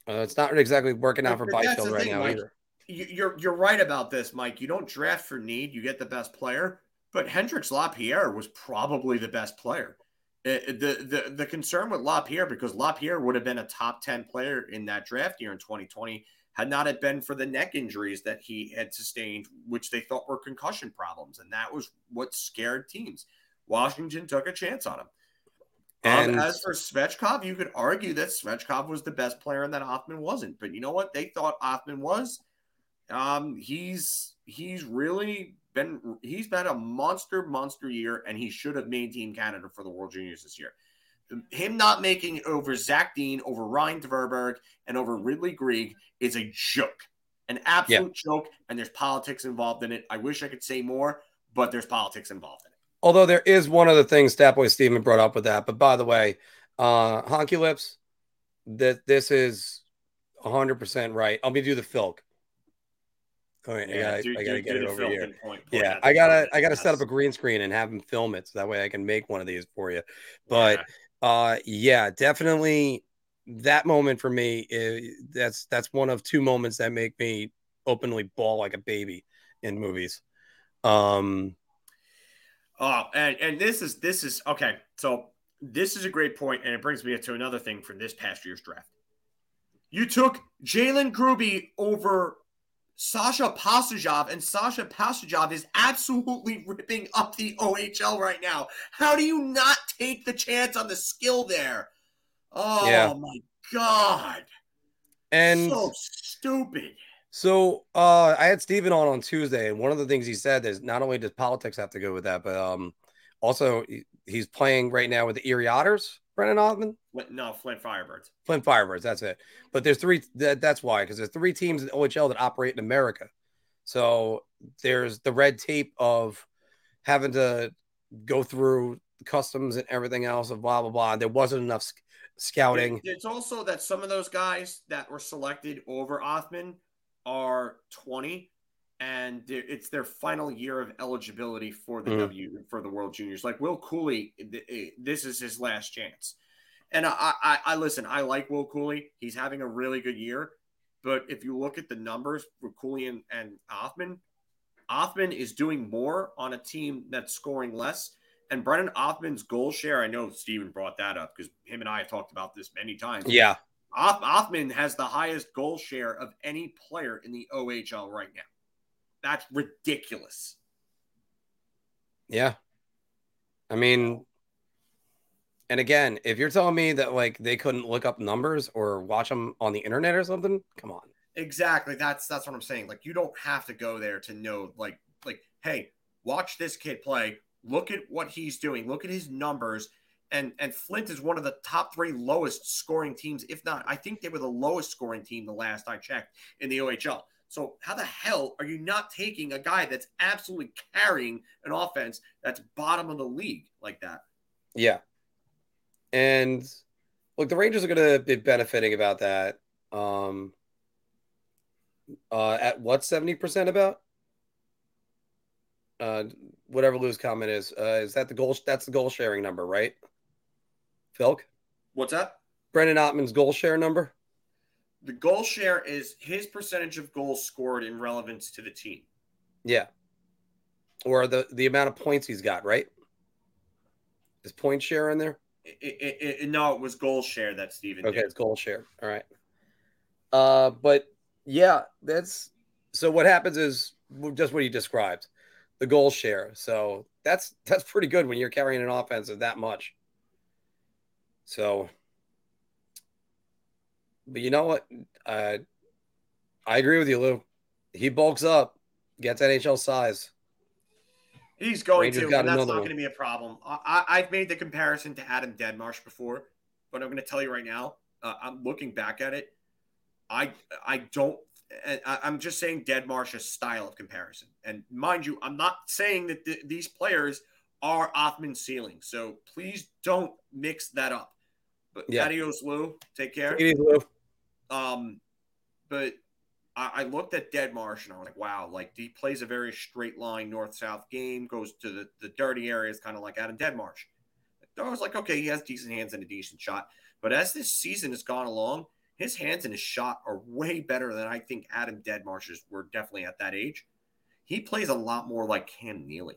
uh, it's not exactly working out for Byfield right thing, now Mike. either. You- You're you're right about this, Mike. You don't draft for need; you get the best player. But Hendrix Lapierre was probably the best player. The the the concern with Lapierre because Lapierre would have been a top ten player in that draft year in 2020 had not it been for the neck injuries that he had sustained, which they thought were concussion problems, and that was what scared teams. Washington took a chance on him. And um, as for Svechkov, you could argue that Svechkov was the best player and that Othman wasn't. But you know what? They thought Othman was. Um, he's he's really been he's had a monster monster year, and he should have made Team Canada for the World Juniors this year. Him not making it over Zach Dean, over Ryan Tverberg, and over Ridly Greig is a joke, an absolute joke. And there's politics involved in it. I wish I could say more, but there's politics involved in it. Although there is one of the things Statboy Steven brought up with that. But by the way, uh Honky Lips, that this is 100% right. I'll be do the Filk. All right, I gotta, do- I gotta do- get do it over here. point- point Yeah, I gotta. I gotta set up a green screen and have him film it so that way I can make one of these for you. But uh, yeah, definitely that moment for me is that's that's one of two moments that make me openly bawl like a baby in movies. Um, Oh, and and this is this is okay. So this is a great point, and it brings me to another thing from this past year's draft. You took Jayden Grubbe over Sasha Pastujov, and Sasha Pastujov is absolutely ripping up the OHL right now. How do you not take the chance on the skill there? Oh Yeah. my god! and so stupid. So uh, I had Steven on on Tuesday, and one of the things he said is not only does politics have to go with that, but um, also he- he's playing right now with the Erie Otters, Brennan Othman, Flint- No, Flint Firebirds. Flint Firebirds. That's it. But there's three. That, that's why because there's three teams in OHL that operate in America. So there's the red tape of having to go through customs and everything else of blah blah blah. There wasn't enough sc- scouting. It's also that some of those guys that were selected over Othman are 20 and it's their final year of eligibility for the Mhm. W for the World Juniors. Like Will Cooley, eh, this is his last chance. And I, I, I listen. I like Will Cooley. He's having a really good year. But if you look at the numbers for Cooley and, and Othman, Othman is doing more on a team that's scoring less. And Brennan Othman's goal share, I know Steven brought that up because him and I have talked about this many times. Yeah, Oth- Othman has the highest goal share of any player in the OHL right now. That's ridiculous. yeah. I mean, and again, if you're telling me that like they couldn't look up numbers or watch them on the internet or something, come on. Exactly. That's that's what I'm saying. Like you don't have to go there to know like like hey, watch this kid play. Look at what he's doing. Look at his numbers. And and Flint is one of the top 3 lowest scoring teams if not I think they were the lowest scoring team the last I checked in the OHL. So how the hell are you not taking a guy that's absolutely carrying an offense that's bottom of the league like that? Yeah. And look, the Rangers are going to be benefiting about that. Um, uh, at what 70% about? Uh, whatever Lou's comment is, uh, is that the goal? That's the goal sharing number, right? Philk? What's that? Brennan Othman's goal share number? The goal share is his percentage of goals scored in relevance to the team. Yeah. Or the, the amount of points he's got, right? Is point share in there? It, it, it, no, it was goal share that Steven Okay, did. it's goal share. All right. Uh, but yeah, that's so. What happens is just what he described, the goal share. So that's that's pretty good when you're carrying an offense of that much. So, but you know what? Uh, I agree with you, Lou. He bulks up, gets NHL size. He's going Rangers to, and that's not going to be a problem. I, I've made the comparison to Adam Deadmarsh before. but I'm going to tell you right now. Uh, I'm looking back at it. I I don't. I, I'm just saying Deadmarsh's style of comparison. And mind you, I'm not saying that th- these players are Othman's ceiling. So please don't mix that up. But Yeah. adios, Lou. Take care. Lou. Um, but I, I looked at Deadmarsh and I was like, wow, like he plays a very straight line north south game, goes to the, the dirty areas, kind of like Adam Deadmarsh. I was like, okay, he has decent hands and a decent shot. But as this season has gone along, his hands and his shot are way better than I think Adam Deadmarsh's were definitely at that age. He plays a lot more like Cam Neely.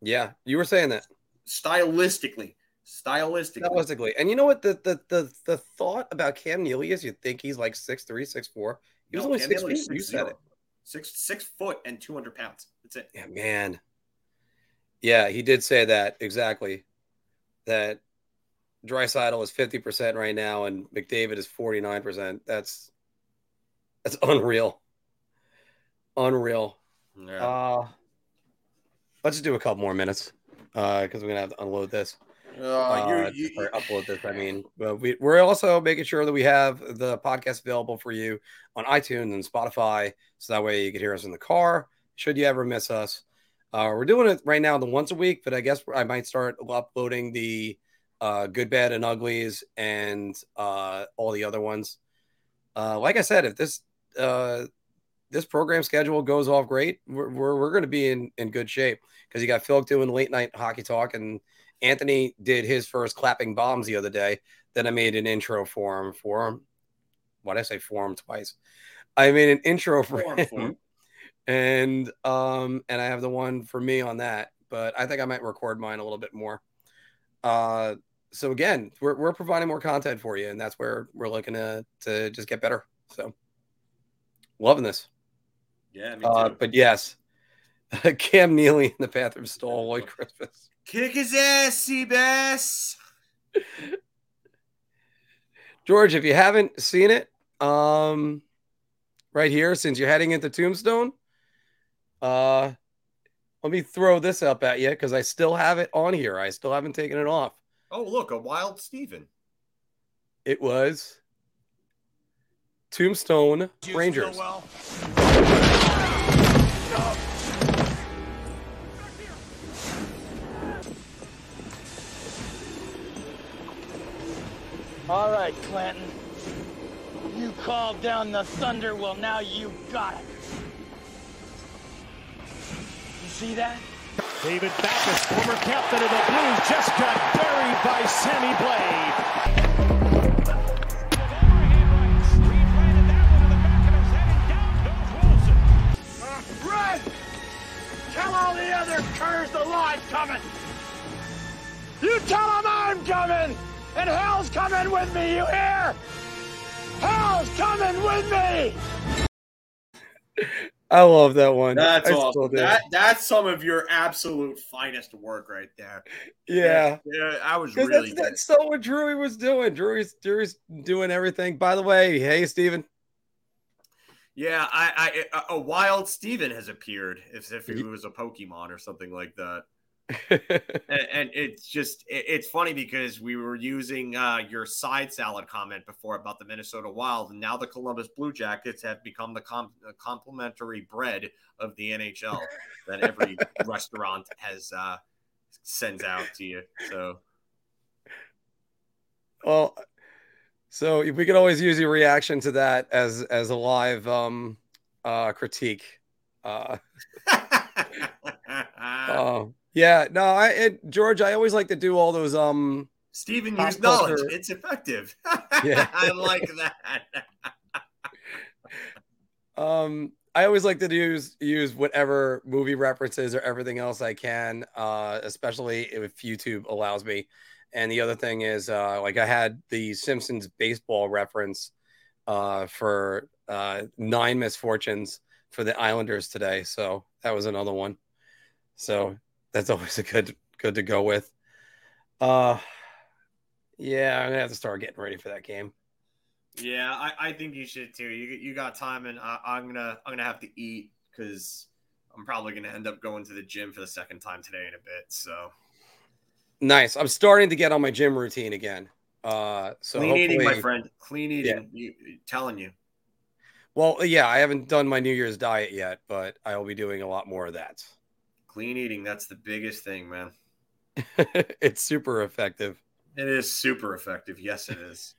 Yeah, you were saying that Stylistically. Stylistically. stylistically. And you know what? The the the the thought about Cam Neely is you think he's like six three, six four. He was only Cam six Neely's feet. You said it. Six six foot and two hundred pounds. That's it. Yeah, man. Yeah, he did say that exactly. That Draisaitl is fifty percent right now, and McDavid is forty nine percent. That's that's unreal. Unreal. Yeah. Uh let's just do a couple more minutes. Uh, because we're gonna have to unload this. Uh, you- you- upload this. I mean, but we, we're also making sure that we have the podcast available for you on iTunes and Spotify, so that way you can hear us in the car. Should you ever miss us, uh, we're doing it right now the once a week, but I guess I might start uploading the uh, good, bad, and uglies and uh, all the other ones. Uh, like I said, if this uh, this program schedule goes off great, we're we're, we're going to be in in good shape because you got Phil doing late night hockey talk and Anthony did his first clapping bombs the other day. Then I made an intro for him. For him, why did I say for him twice? I made an intro for For him, him, and um, and I have the one for me on that. But I think I might record mine a little bit more. Uh, so again, we're we're providing more content for you, and that's where we're looking to to just get better. So loving this. yeah, me Uh, too. but yes, Cam Neely in the bathroom stole Lloyd Christmas. Kick his ass, Seabass. George, if you haven't seen it, um, right here, since you're heading into Tombstone, uh, let me throw this up at you because I still have it on here. I still haven't taken it off. Oh, look, a wild Steven. It was Tombstone Rangers. All right, Clanton. You called down the thunder, well, now you got it. You see that? David Backes, former captain of the Blues, just got buried by Sammy Blais. Run! Tell all the other curs the line's coming! You tell them I'm coming! And hell's coming with me, you hear? Hell's coming with me! I love that one. That's I awesome. That that's some of your absolute finest work right there. yeah. yeah, I was really that's, good. that's so what Drury was doing. Drury's, Drury's doing everything. By the way, hey, Steven. Yeah, I, I a, a wild Steven has appeared as if he was a Pokemon or something like that. And, and it's just it- it's funny because we were using uh, your side salad comment before about the Minnesota Wild, and now the Columbus Blue Jackets have become the com- the complimentary bread of the NHL that every restaurant has uh, sends out to you. So Well, so if we could always use your reaction to that as as a live um uh critique. Uh uh, yeah, no, I it, George, I always like to do all those um Stephen used knowledge. culture. It's effective. Yeah. I like that. um I always like to use use whatever movie references or everything else I can, uh, especially if YouTube allows me. And the other thing is, uh, like I had the Simpsons baseball reference uh, for uh, nine misfortunes for the Islanders today, so that was another one. So that's always a good good to go with. Uh, yeah, I'm gonna have to start getting ready for that game. Yeah, I, I think you should too. You you got time, and I, I'm gonna I'm gonna have to eat because I'm probably gonna end up going to the gym for the second time today in a bit. So Nice. I'm starting to get on my gym routine again. Uh, so Clean eating, my friend. Clean eating. You, telling you. Well, yeah, I haven't done my New Year's diet yet, but I will be doing a lot more of that. Clean eating. That's the biggest thing, man. it's super effective. It is super effective. Yes, it is.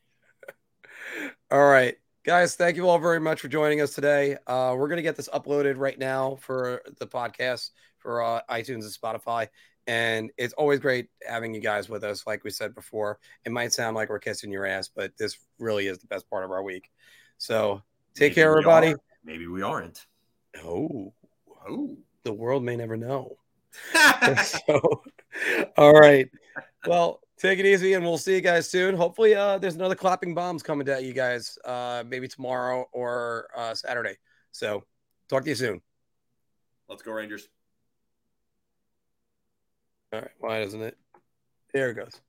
All right, guys, thank you all very much for joining us today. Uh, we're going to get this uploaded right now for the podcast for uh, iTunes and Spotify. And it's always great having you guys with us. Like we said before, it might sound like we're kissing your ass, but this really is the best part of our week. So take Maybe care, everybody. are. Maybe we aren't. Oh, Oh. The world may never know. so, all right. Well, take it easy, and we'll see you guys soon. Hopefully, uh, there's another clapping bombs coming at you guys, uh, maybe tomorrow or uh, Saturday. So, talk to you soon. Let's go, Rangers. All right. Why doesn't it? There it goes.